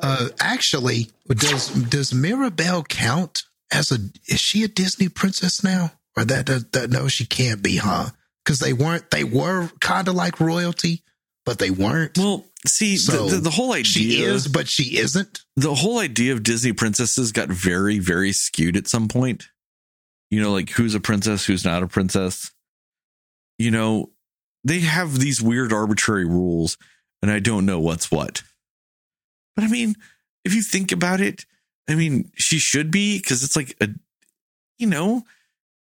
Uh, actually, does does Mirabel count as a? Is she a Disney princess now, or that that, that no, she can't be, huh? Because they weren't. They were kind of like royalty, but they weren't. Well, see, So, the, the, the whole idea she is, but she isn't. the whole idea of Disney princesses got very, very skewed at some point. You know, like who's a princess, who's not a princess. You know, they have these weird arbitrary rules, and I don't know what's what. But I mean, if you think about it, I mean, she should be because it's like a, you know,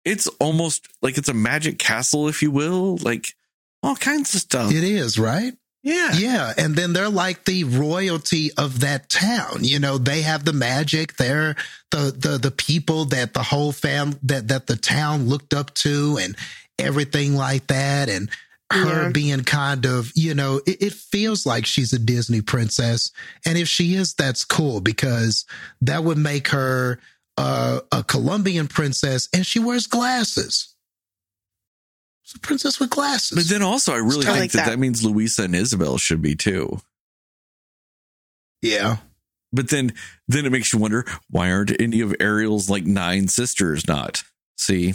it's almost like it's a magic castle, if you will, like all kinds of stuff. It is right. Yeah. Yeah, and then they're like the royalty of that town. You know, they have the magic. They're the the the people that the whole fam that that the town looked up to, and everything like that. And her being kind of, you know, it, it feels like she's a Disney princess. And if she is, that's cool because that would make her uh, a Colombian princess, and she wears glasses. She's a princess with glasses. But then also, I really I think like that, that. that means Luisa and Isabel should be too. yeah. But then, then it makes you wonder why aren't any of Ariel's like nine sisters not? See,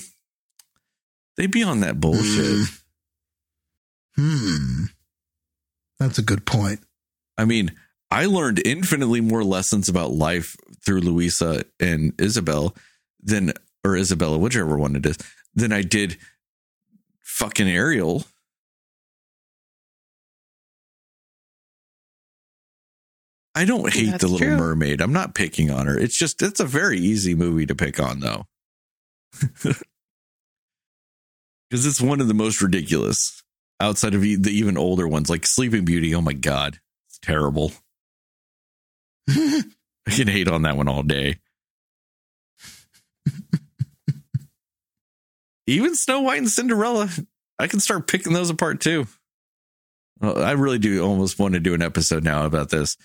they be on that bullshit. Hmm. That's a good point. I mean, I learned infinitely more lessons about life through Luisa and Isabel than, or Isabela, whichever one it is, than I did fucking Ariel. I don't hate That's the Little true. Mermaid. I'm not picking on her. It's just it's a very easy movie to pick on though. [LAUGHS] Because it's one of the most ridiculous outside of the even older ones, like Sleeping Beauty. Oh my god, it's terrible. [LAUGHS] I can hate on that one all day. Even Snow White and Cinderella, I can start picking those apart too. Well, I really do almost want to do an episode now about this.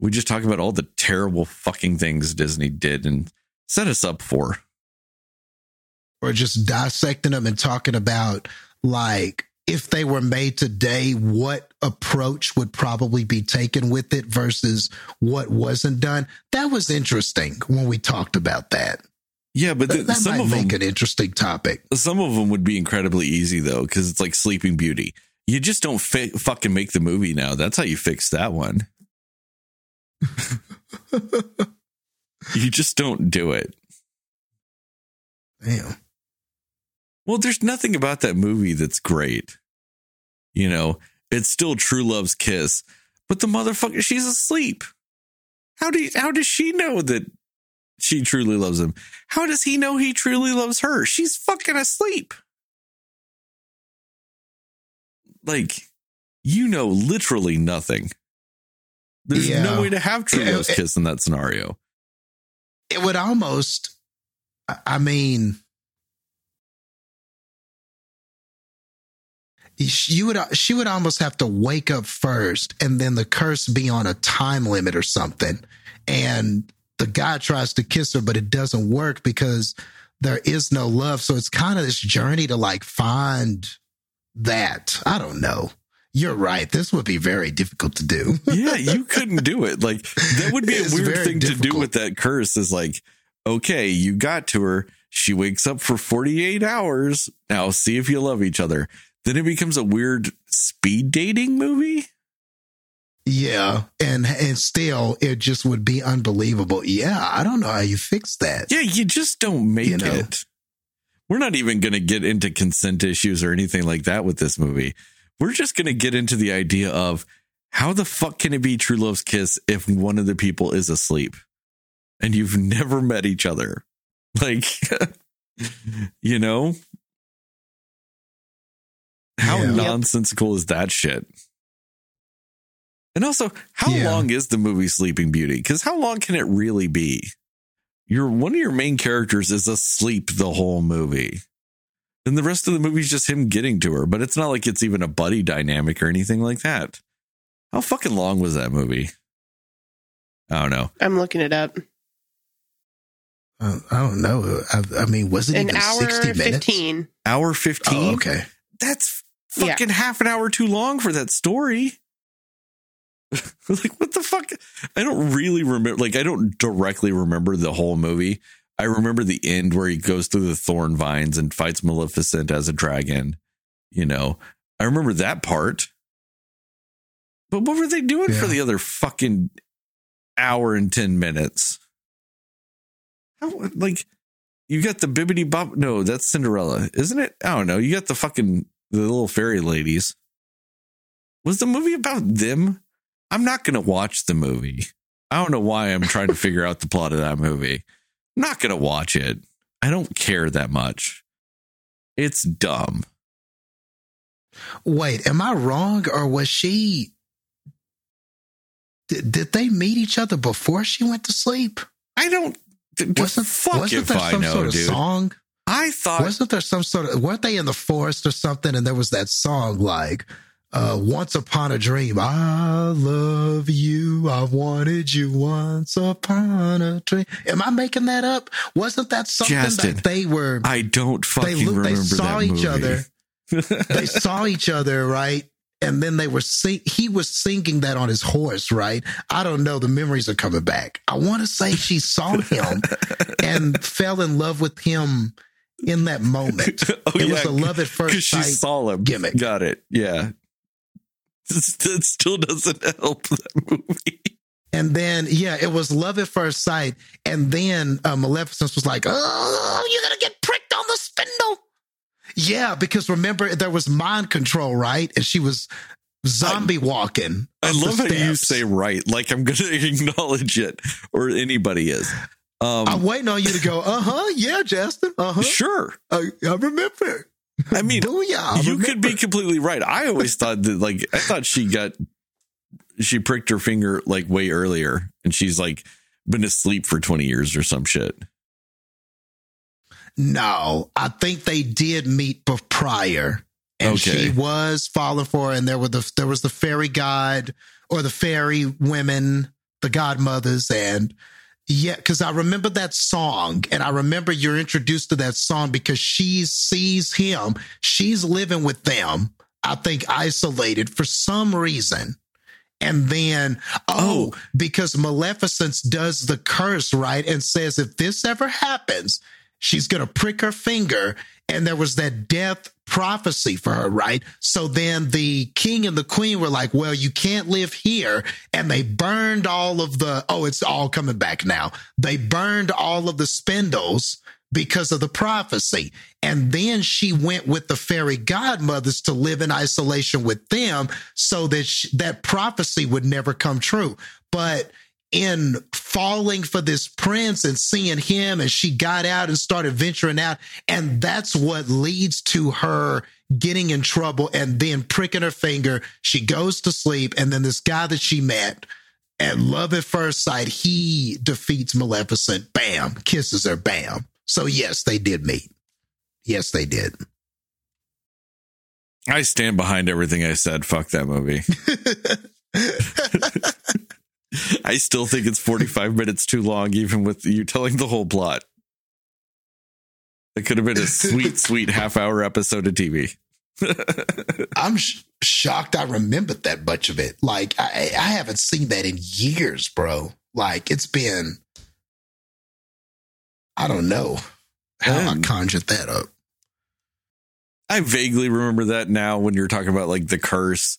We just talk about all the terrible fucking things Disney did and set us up for. or just dissecting them and talking about like if they were made today, what approach would probably be taken with it versus what wasn't done. That was interesting when we talked about that. Yeah, but That, th- that some might of them, make an interesting topic. some of them would be incredibly easy though, because it's like Sleeping Beauty. You just don't fi- fucking make the movie now. That's how you fix that one. [LAUGHS] you just don't do it. Damn. Well, there's nothing about that movie that's great. You know, it's still True Love's kiss, but the motherfucker, she's asleep. How do you, how does she know that she truly loves him? How does he know he truly loves her? She's fucking asleep. Like, you know, literally nothing. There's Yeah. no way to have True Love's kiss in that scenario. It would almost, I mean, you would uh, she would almost have to wake up first and then the curse be on a time limit or something and the guy tries to kiss her but it doesn't work because there is no love so it's kind of this journey to like find that i don't know you're right this would be very difficult to do [LAUGHS] yeah, you couldn't do it. Like that would be a It's weird thing to do with that curse. Is like, okay, you got to her. She wakes up for 48 hours. Now see if you love each other. Then it becomes a weird speed dating movie. yeah and and still it just would be unbelievable yeah i don't know how you fix that Yeah, you just don't make You know. it. We're not even going to get into consent issues or anything like that with this movie. We're just going to get into the idea of how the fuck can it be true love's kiss if one of the people is asleep and you've [LAUGHS] never met each other? Like, [LAUGHS] you know? How Yeah. Nonsensical is that shit? And also, how Yeah. long is the movie Sleeping Beauty? Because how long can it really be? Your one of your main characters is asleep the whole movie. And the rest of the movie is just him getting to her, but it's not like it's even a buddy dynamic or anything like that. How fucking long was that movie? I don't know. I'm looking it up. Uh, i don't know I, I mean was it An even hour 60 minutes 15. Hour 15? oh, okay That's Yeah. fucking half an hour too long for that story. [LAUGHS] like, what the fuck? I don't really remember. Like, I don't directly remember the whole movie. I remember the end where he goes through the thorn vines and fights Maleficent as a dragon. You know, I remember that part. But what were they doing for the other fucking hour and 10 minutes? How, like, you got the bibbity bob. No, that's Cinderella, isn't it? I don't know. You got the fucking the little fairy ladies. Was the movie about them? I'm not going to watch the movie. I don't know why I'm trying to [LAUGHS] figure out the plot of that movie. I'm not going to watch it. I don't care that much. It's dumb. Wait, am I wrong or was she did, did they meet each other before she went to sleep? I don't. Wasn't, fuck wasn't there some know, sort of dude. song? I thought Wasn't there some sort of weren't they in the forest or something? And there was that song like uh Once Upon a Dream. I love you. I wanted you once upon a dream. Am I making that up? Wasn't that something Justin, that they were I don't fucking they looked, they saw each movie. other. [LAUGHS] they saw each other, right? And then they were sing- he was singing that on his horse, right? I don't know. The memories are coming back. I want to say she saw him [LAUGHS] and fell in love with him in that moment. [LAUGHS] oh it yeah, was a love at first she sight. saw him. gimmick. Got it. Yeah. [LAUGHS] That still doesn't help that movie. And then, yeah, it was love at first sight. And then uh, Maleficent was like, oh, you're going to get pricked on the spindle. Yeah, because remember, there was mind control, right? And she was zombie walking. I the love how you say right, like I'm going [LAUGHS] to acknowledge it, or anybody is. Um, I'm waiting on you to go, uh huh, yeah, Justin. Uh huh. sure. I, I remember. I mean, Booyah. I you could be completely right. I always thought that, like, I thought she got, she pricked her finger like way earlier, and she's like been asleep for 20 years or some shit. No, I think they did meet prior, and Okay. she was falling for, and there were the there was the fairy god or the fairy women, the godmothers, and yeah, because I remember that song, and I remember you're introduced to that song because she sees him, she's living with them. I think isolated for some reason. And then, oh, because Maleficent does the curse, right? And says, if this ever happens, she's going to prick her finger. And there was that death prophecy for her, right? So then the king and the queen were like, well, you can't live here. And they burned all of the, oh, it's all coming back now. They burned all of the spindles because of the prophecy. And then she went with the fairy godmothers to live in isolation with them so that sh- that prophecy would never come true. But in falling for this prince and seeing him, and she got out and started venturing out. And that's what leads to her getting in trouble and then pricking her finger. She goes to sleep. And then this guy that she met, at love at first sight, he defeats Maleficent. Bam, kisses her. Bam. So yes, they did meet. Yes, they did. I stand behind everything I said. Fuck that movie. [LAUGHS] I still think it's 45 minutes too long, even with you telling the whole plot. It could have been a sweet, [LAUGHS] sweet half hour episode of TV. [LAUGHS] I'm sh- shocked. I remembered that much of it. Like I, I haven't seen that in years, bro. Like it's been. I don't know how I Mm. conjured that up. I vaguely remember that now when you're talking about like the curse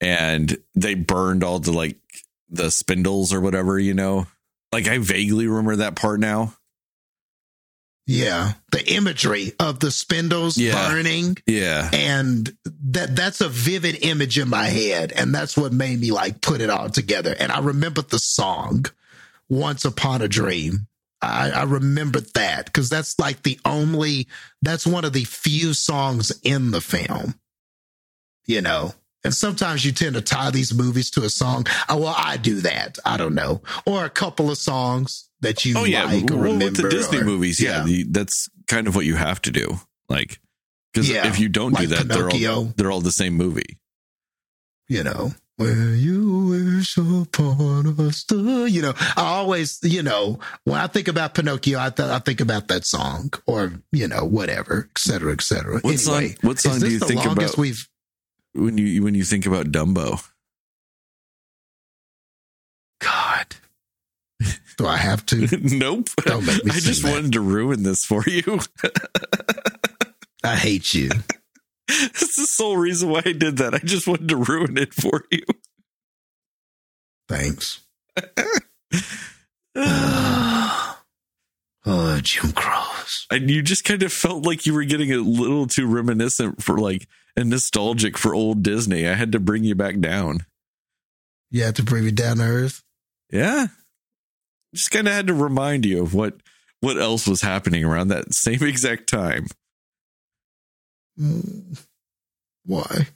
and they burned all the like the spindles or whatever, you know? Like I vaguely remember that part now. Yeah, the imagery of the spindles Yeah. burning. Yeah. and that that's a vivid image in my head and that's what made me like put it all together and i remember the song once upon a dream i, I remembered that because that's like the only that's one of the few songs in the film you know and sometimes you tend to tie these movies to a song oh, well i do that i don't know or a couple of songs that you Oh yeah, like or well, with the Disney or- movies, yeah, the, that's kind of what you have to do. Like, because Yeah, if you don't do like that, they're all they're all the same movie. you know, where you wish upon a star. You know, I always, you know, when I think about Pinocchio, I, th- I think about that song or, you know, whatever, et cetera, et cetera. What song- what song do you think about? we've, When you when you think about Dumbo, God, do I have to? nope. Don't make me I just that. wanted to ruin this for you. I hate you. That's the sole reason why I did that. I just wanted to ruin it for you. Thanks. Oh, Jim Cross. And you just kind of felt like you were getting a little too reminiscent for like and nostalgic for old Disney. I had to bring you back down. You have to bring me down to earth. Yeah. Just kind of had to remind you of what what else was happening around that [LAUGHS] same exact time. Mm, Why?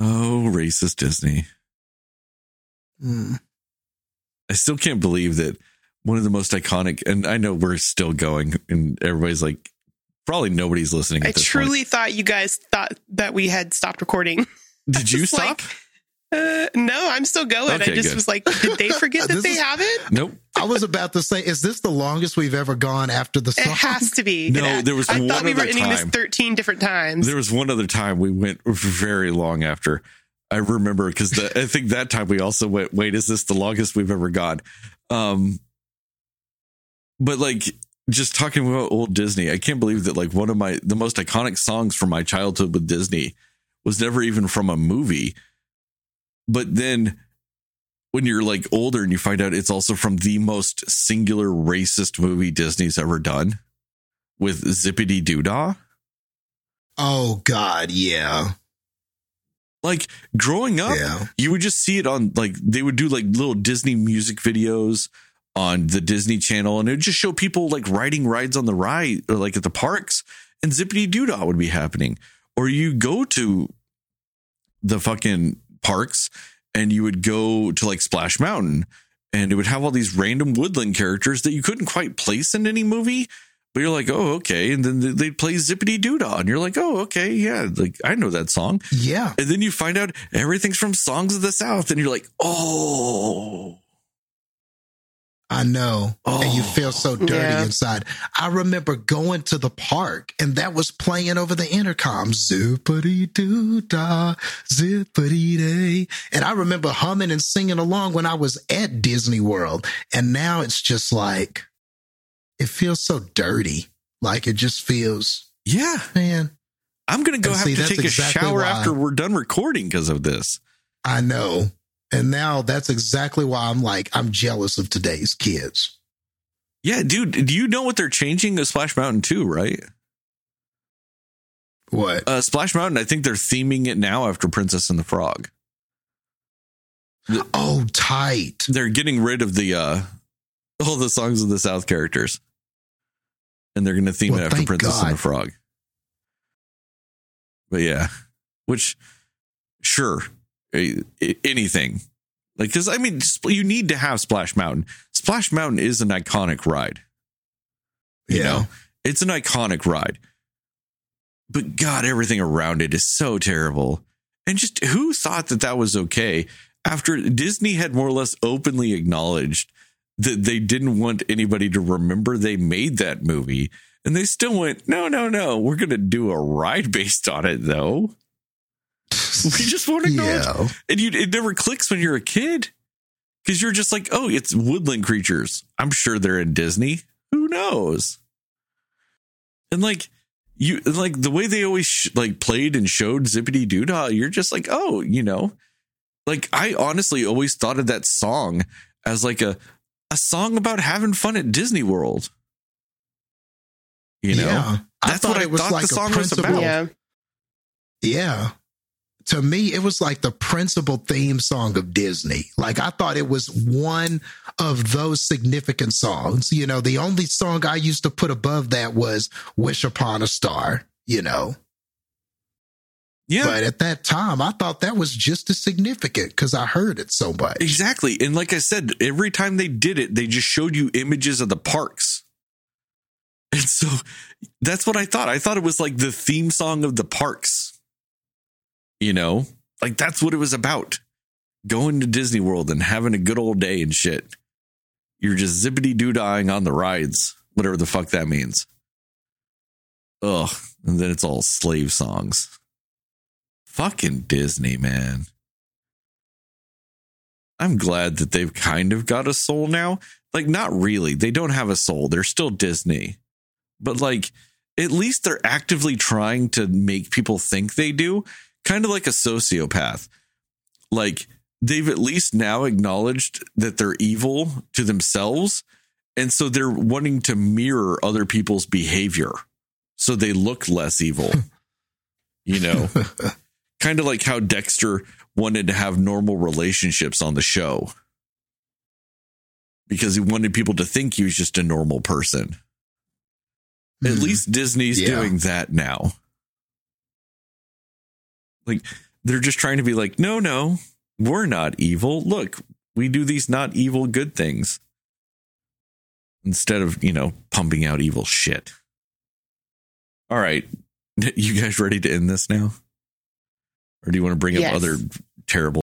Oh, racist Disney. Mm. I still can't believe that one of the most iconic, and I know we're still going, and everybody's like, probably nobody's listening. At I this truly thought you guys thought that we had stopped recording. did [LAUGHS] you It's like- stop? Uh, no, I'm still going. Okay, I just good. was like, did they forget [LAUGHS] that they is- haven't? nope. I was about to say, is this the longest we've ever gone after the song? It has to be. No, It there was I one thought we were other ending this 13 different times. There was one other time we went very long after. I remember because I think that time we also went. Wait, is this the longest we've ever gone? Um, but like just talking about old Disney, I can't believe that like one of my the most iconic songs from my childhood with Disney was never even from a movie. But then when you're like older and you find out it's also from the most singular racist movie Disney's ever done with Zippity Doodah. Oh God, yeah, Like growing up, yeah. you would just see it on like they would do like little Disney music videos on the Disney Channel, and it would just show people like riding rides on the ride or like at the parks, and Zippity Doodah would be happening. Or you go to the fucking parks and you would go to like Splash Mountain, and it would have all these random woodland characters that you couldn't quite place in any movie. But you're like, oh, okay. And then they- they'd play Zippity Doodah. And you're like, oh, okay. Yeah. Like, I know that song. Yeah, And then you find out everything's from Songs of the South, and you're like, oh, I know. And you Oh. feel so dirty Yeah. inside. I remember going to the park and that was playing over the intercom. Zippity doo dah, zippity day. And I remember humming and singing along when I was at Disney World. And now it's just like, it feels so dirty. Like it just feels, yeah. man, I'm gonna go And have see, to take exactly a shower after we're done recording because of this. I know. And now that's exactly why I'm like, I'm jealous of today's kids. Yeah, dude. Do you know what they're changing to Splash Mountain too? Right? What? Uh, Splash Mountain. I think they're theming it now after Princess and the Frog. Oh, tight. They're getting rid of the uh all the songs of the South characters, and they're going to theme Well, it after Princess and the Frog. But yeah, which sure, anything like because I mean you need to have Splash Mountain. Splash Mountain is an iconic ride. You Yeah. know, it's an iconic ride. But God, everything around it is so terrible. And just who thought that that was okay after Disney had more or less openly acknowledged that they didn't want anybody to remember they made that movie. And they still went, no, no, no, we're going to do a ride based on it, though. [LAUGHS] We just won't acknowledge Yeah. and you it never clicks when you're a kid because you're just like oh it's woodland creatures i'm sure they're in disney who knows and like you like the way they always sh- like played and showed zippity doodah you're just like oh you know like i honestly always thought of that song as like a a song about having fun at disney world you know yeah. That's thought what I was thought like the song was about. yeah. Yeah. To me, it was like the principal theme song of Disney. Like I thought it was one of those significant songs. You know, the only song I used to put above that was Wish Upon a Star, you know. Yeah But at that time, I thought that was just as significant because I heard it so much. Exactly. And like I said, every time they did it, they just showed you images of the parks. And so that's what I thought. I thought it was like the theme song of the parks. You know, like that's what it was about. Going to Disney World and having a good old day and shit. You're just zippity doo dying on the rides, whatever the fuck that means. Ugh. And then it's all slave songs. Fucking Disney, man. I'm glad that they've kind of got a soul now. Like, not really. They don't have a soul. They're still Disney. But, like, at least they're actively trying to make people think they do, kind of like a sociopath. Like, they've at least now acknowledged that they're evil to themselves. And so they're wanting to mirror other people's behavior so they look less evil. [LAUGHS] you know, [LAUGHS] kind of like how Dexter wanted to have normal relationships on the show because he wanted people to think he was just a normal person. Mm-hmm. At least Disney's yeah. doing that now. Like they're just trying to be like, no, no, we're not evil. Look, we do these not evil good things instead of, you know, pumping out evil shit. All right. [LAUGHS] You guys ready to end this now? Or do you want to bring yes. up other terrible